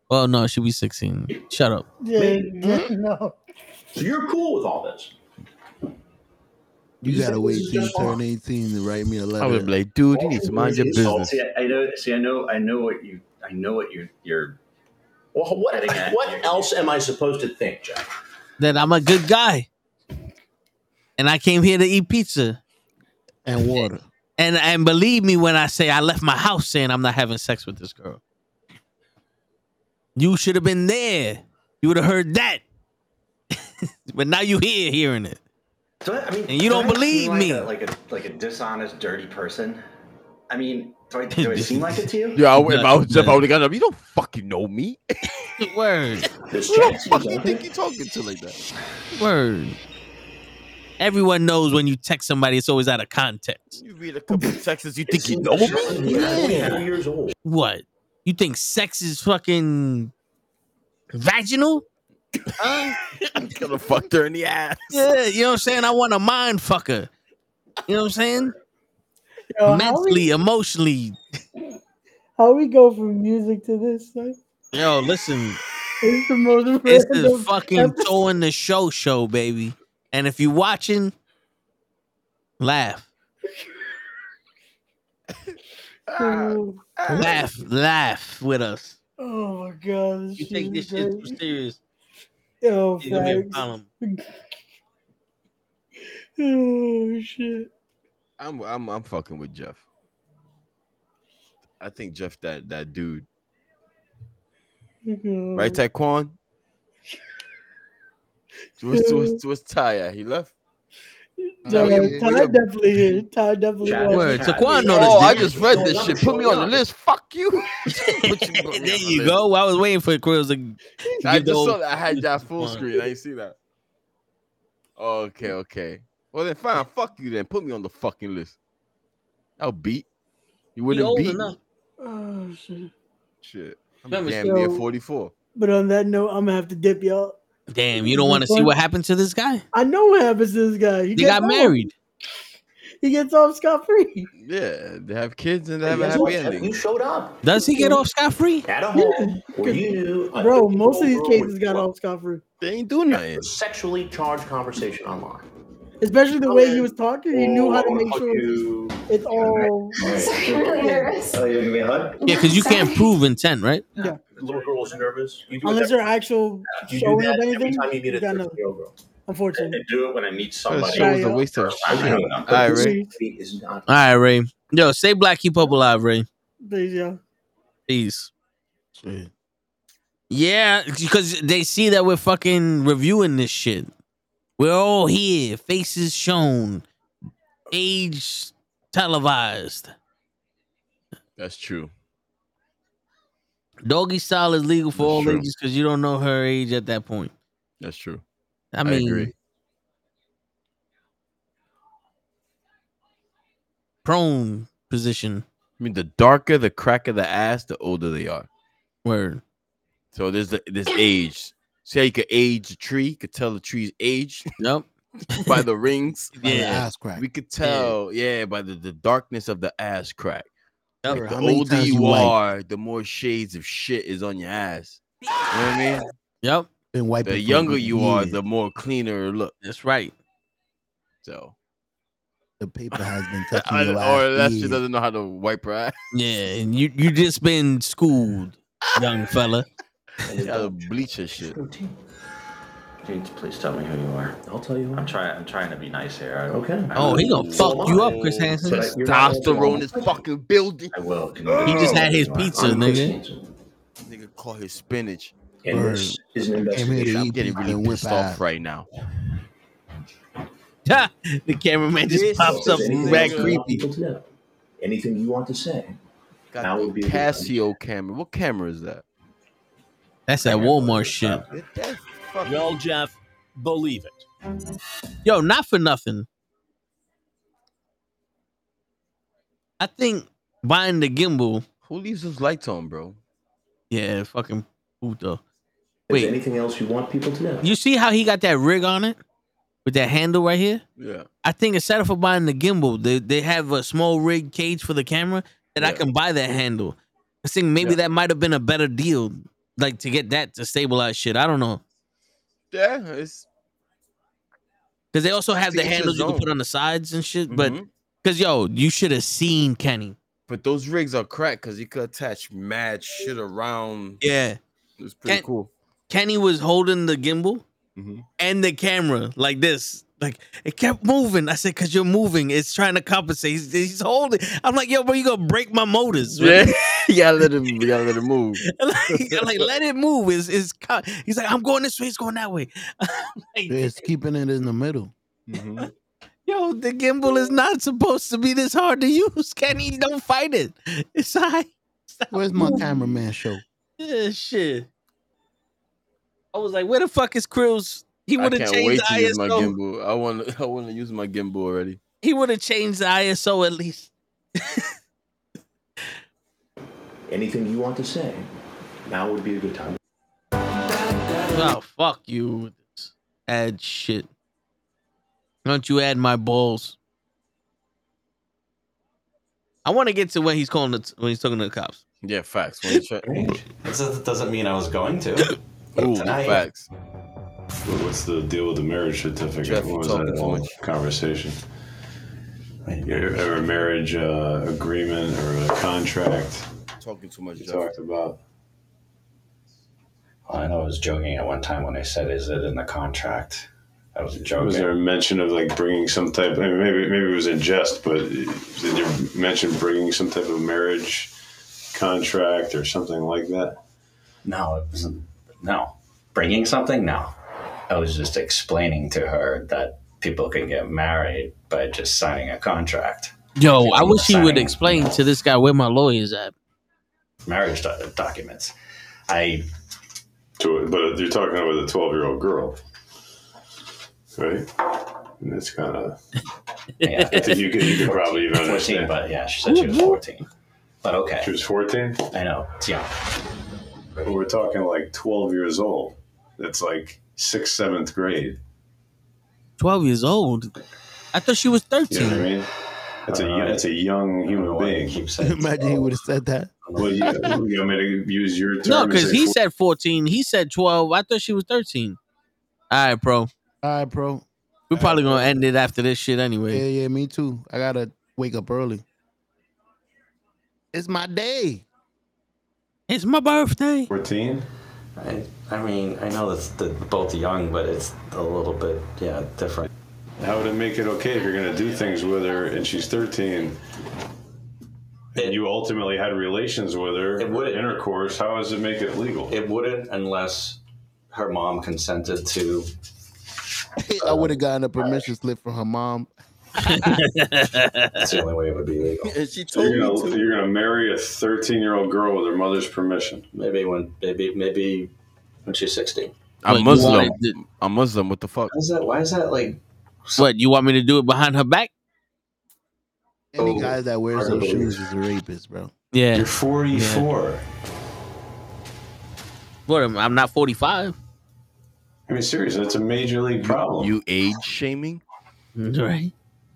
Well, no, it should be 16. Shut up. Yeah, no. So you're cool with all this? You You gotta wait till you turn off. 18 to write me a I would letter. be like, dude, you need to mind your Oh, business. Oh, see, I, I know. See, I know. I know what you. I know what you. You're. Well, what, what else am I supposed to think, Jeff? That I'm a good guy. And I came here to eat pizza. And water. And and believe me when I say I left my house saying I'm not having sex with this girl. You should have been there. You would have heard that. but now you here hearing it. Do I, I mean, And you don't I believe like me. a, like a like a dishonest, dirty person. I mean, do I, do I seem like it to you? Yeah, I, if I was if I would have got up. You don't fucking know me. Word. Who the fuck you think you're talking to like that? Word. Everyone knows when you text somebody, it's always out of context. You read a couple of texts, you think you know me? Yeah. years old. What? You think sex is fucking vaginal? Huh? I'm gonna fuck her in the ass. Yeah, you know what I'm saying? I want a mind fucker. You know what I'm saying? Yo, how Mentally, emotionally. How we go from music to this? Son? Yo, listen, It's the most this random is fucking episode. towing the show show, baby. And if you're watching, laugh. Oh, Laugh, laugh with us. oh my god! You take this shit too serious. Oh, Yo, It's gonna be a problem. Oh shit! I'm I'm I'm fucking with Jeff. I think Jeff that that dude. Oh. Right, Taekwon? What's, what's, what's Ty at? He left? No, Yeah, Ty yeah. definitely hit. Ty definitely was. Word. Taquan know Oh. I just read this shit. Put me on the list. Fuck you. there you go. I was waiting for Quills to. to I just old- saw that. I had that full screen. I didn't see that. Okay, okay. Well then, fine. Fuck you then. Put me on the fucking list. I'll beat. You wouldn't old beat. enough. Oh shit! Shit. I'm Remember, damn so- near 44. But on that note, I'm gonna have to dip y'all. Damn, you don't want to see what happened to this guy? I know what happens to this guy. He They got off. married. He gets off scot free. Yeah, they have kids and they have a happy what? ending. You showed up Does he get off scot free? at a home where you Bro, most of these cases got off scot free. They ain't doing nothing. Sexually charged conversation online. Especially the Come way in. he was talking, he knew Oh, how to make sure you. it's all. I'm really nervous. Oh, gonna give a hug? Yeah, because you can't prove intent, right? Yeah. Little girl's nervous. You do Unless that, they're actual you do showing that of every anything. time you meet a you got 13 nothing. year old girl. Unfortunately. I do it when I meet somebody. show was a waste of I'm shit. hanging All out. right, Ray. is not. All right, Ray. Yo, stay black, keep up alive, Ray. Please, yeah. Peace. Yeah, because they see that we're fucking reviewing this shit. We're all here, faces shown, age televised. That's true. Doggy style is legal for That's all true. ages because you don't know her age at that point. That's true. I I mean, agree. prone position. I mean, the darker the crack of the ass, the older they are. Word. So there's the, this age. See how you could age a tree? You could tell the tree's age Yep. by the rings. By the Yeah. ass crack. We could tell, yeah, by the, the darkness of the ass crack. Yep. Like, the older times you you wipe? are, the more shades of shit is on your ass. You know what I mean? Yep. Been wiping The younger you are, the more cleaner look. That's right. So, the paper has been touching I- your or that for shit doesn't know how to wipe her ass. Yeah, and you you just been schooled, young fella. She had to bleach her shit. Can please tell me who you are? I'll tell you. I'm trying. I'm trying to be nice here. I, Okay. I Oh, he gonna So fuck you up, Chris Hansen. But you're not Testosterone is fucking building. I will. Can He just had his pizza, nigga. Nigga call his spinach. And Word. this is an Came here to investigation. I'm getting really and whip pissed ass. off right now. the cameraman just This pops up If there's anything mad you want creepy. people to know, Anything you want to say? Got Now would be a good. Casio camera. What camera is that? That's that Walmart shit. That's fucking Well, Jeff, believe it. Yo, not for nothing. I think buying the gimbal, Who leaves those lights on, bro? yeah, fucking puto. Is Wait. there anything else you want people to know? You see how he got that rig on it with that handle right here? Yeah. I think instead of for buying the gimbal, they they have a small rig cage for the camera that I can buy that handle. I think maybe Yeah. that might have been a better deal, like to get that to stabilize shit. I don't know. Yeah, it's Because they also have the handles you can put on the sides and shit. But Mhm. because yo, you should have seen Kenny. but those rigs are cracked because you could attach mad shit around. Yeah, It's pretty Ken- cool. Kenny was holding the gimbal Mhm. and the camera like this, Like it kept moving. I said, "Cause you're moving. It's trying to compensate. He's, he's holding." I'm like, "Yo, bro, you gonna break my motors?" Yeah, you gotta let him. You gotta let him move. like, like, let it move. Is is he's like, I'm going this way. He's going that way. like, It's keeping it in the middle. Mm-hmm. Yo, the gimbal is not supposed to be this hard to use. Kenny, don't fight it. It's high. Where's my cameraman show? Yeah, shit. I was like, where the fuck is Krills? He would have changed wait the to use my ISO. gimbal. I want. to I want to use my gimbal already. He would have changed the ISO at least. Anything you want to say, now would be a good time. Oh, fuck you with this ad shit. Why don't you add my balls? I want to get to when he's calling the when he's talking to the cops. Yeah, facts. When you check. Doesn't mean I was going to. Ooh, Tonight. facts. What's the deal with the marriage certificate? Jeff, what was that whole conversation? Or or a marriage uh, agreement or a contract? Talking too much. You Jeff. talked about. Well, I know I was joking at one time when I said, "Is it in the contract?" I was joking. Was there a mention of like bringing some type? I mean, maybe maybe it was in jest, but did you mention bringing some type of marriage contract or something like that? No, it wasn't. No, bringing something. No, I was just explaining to her that people can get married by just signing a contract. Yo, I wish he would Signing explain to this guy where my lawyer's at. marriage do- documents. I To, but you're talking about a 12 year old girl, right? And it's kind of. yeah, I think you could, you could probably even 14, understand. but yeah, she said she was 14. But okay. She was 14? I know. It's young. But we're talking like 12 years old. That's like sixth, seventh grade. Twelve years old. I thought she was You know thirteen. what I mean? That's a, Uh, that's a young human being. Imagine he would have said that. Well, you, you want me to use your term? No, because he four- said fourteen. He said twelve. I thought she was thirteen. All right, bro. All right, bro. We're probably gonna end it after this shit anyway. Yeah, yeah, me too. I gotta wake up early. It's my day. It's my birthday. 14? I, I mean, I know that's the, both young, but it's a little bit, yeah, different. How would it make it okay if you're going to do things with her and she's 13 and you ultimately had relations with her, It would- intercourse? How does it make it legal? It wouldn't unless her mom consented to. I would have gotten a permission slip from her mom. That's the only way it would be legal. And she So told you're gonna, to. you're gonna marry a 13 year old girl with her mother's permission. Maybe when, maybe, maybe when she's 16. I'm you Muslim. wanted I'm Muslim. What the fuck? Why is that? Why is that like? What you want me to do it behind her back? Any Oh, guy that wears those shoes is a rapist, bro. Yeah. You're 44. What? am- I'm not 45. I mean, seriously, that's a major league problem. You age shaming? Right.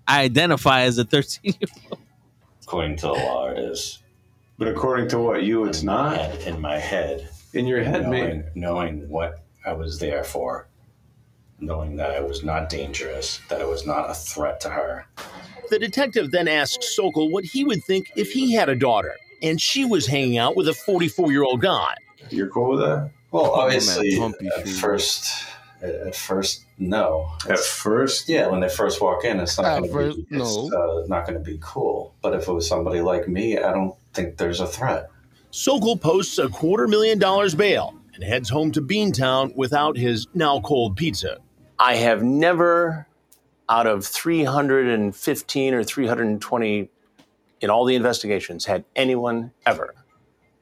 I identify as a 13 year old. According to the law, it is. but according to what you, it's not And in my head, in your head, knowing, man. knowing what I was there for, knowing that I was not dangerous, that I was not a threat to her. The detective then asked Sokol what he would think if he had a daughter and she was hanging out with a 44 year old guy. You're cool with that? Well, Oh, man, obviously, pumpy at shoes. first, at, at first, no. At first, Yeah, when they first walk in, it's not going to be it's, no. uh, not going to be cool. But if it was somebody like me, I don't think there's a threat. Sokol posts a quarter million dollars bail and heads home to Beantown without his now cold pizza. I have never, out of 315 or 320 in all the investigations, had anyone ever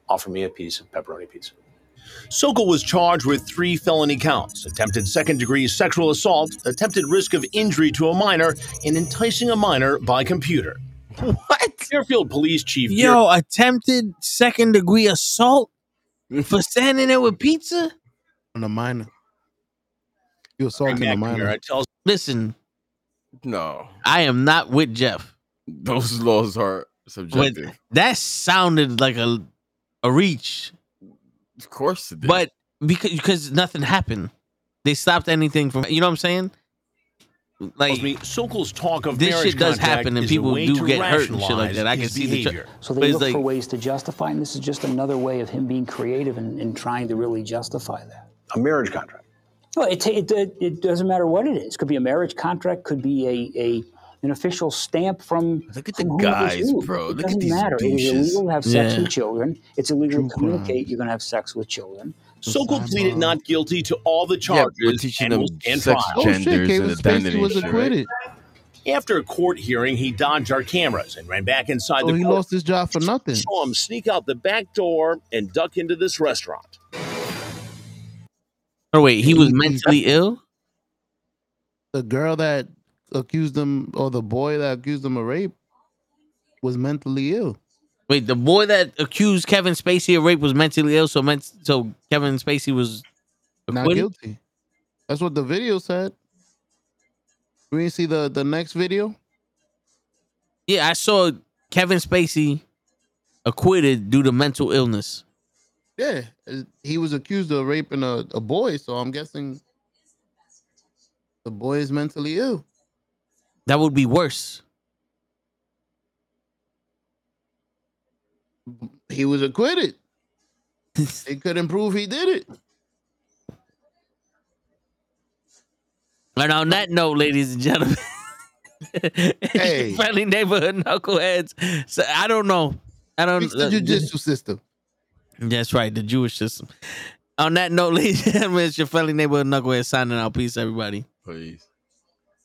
offer me a piece of pepperoni pizza. Sokol was charged with three felony counts attempted second degree sexual assault, attempted risk of injury to a minor, and enticing a minor by computer. What? Fairfield Police Chief Yo, attempted second degree assault for standing there with pizza? On a minor. You assaulting Gary a minor. McNamara tells Listen, No. I am not with Jeff. Those laws are But subjective. that sounded like a a reach. Of course it did. But because because nothing happened. They stopped anything from you know what I'm saying? Like tells me Sokol's talk of this shit does happen and people do get hurt and shit like that. I can his see the behavior. So they it's look for ways to justify, and this is just another way of him being creative and, and trying to really justify that. a marriage contract. Well, it, it, it, it doesn't matter what it is. Could be a marriage contract. Could be a, a an official stamp from. Look at the guys, bro. It Look at doesn't these matter. It is douches. illegal to have sex Yeah. with children. It's illegal True to communicate. You're going to have sex with children. Sokol pleaded not guilty to all the Yeah, we're charges teaching and them will stand sex trial. Oh shit, genders Kevin and Spacey identity was acquitted. After a court hearing, he dodged our cameras and ran back inside So the Oh, he court. lost his job for nothing. saw him sneak out the back door and duck into this restaurant. Oh wait, he was mentally ill. The girl that accused him, or the boy that accused him of rape, was mentally ill. Wait, the boy that accused Kevin Spacey of rape was mentally ill, so meant so Kevin Spacey was Not guilty. That's what the video said. We didn't see the the next video. Yeah, I saw Kevin Spacey acquitted due to mental illness. Yeah, he was accused of raping a, a boy, so I'm guessing the boy is mentally ill. That would be worse. He was acquitted. they couldn't prove he did it. And on that note, ladies and gentlemen, Hey. friendly neighborhood knuckleheads. So I don't know. I don't. Fix the uh, system. That's right, the Jewish system. On that note, ladies and gentlemen, it's your friendly neighborhood knucklehead signing out. Peace, everybody. Please.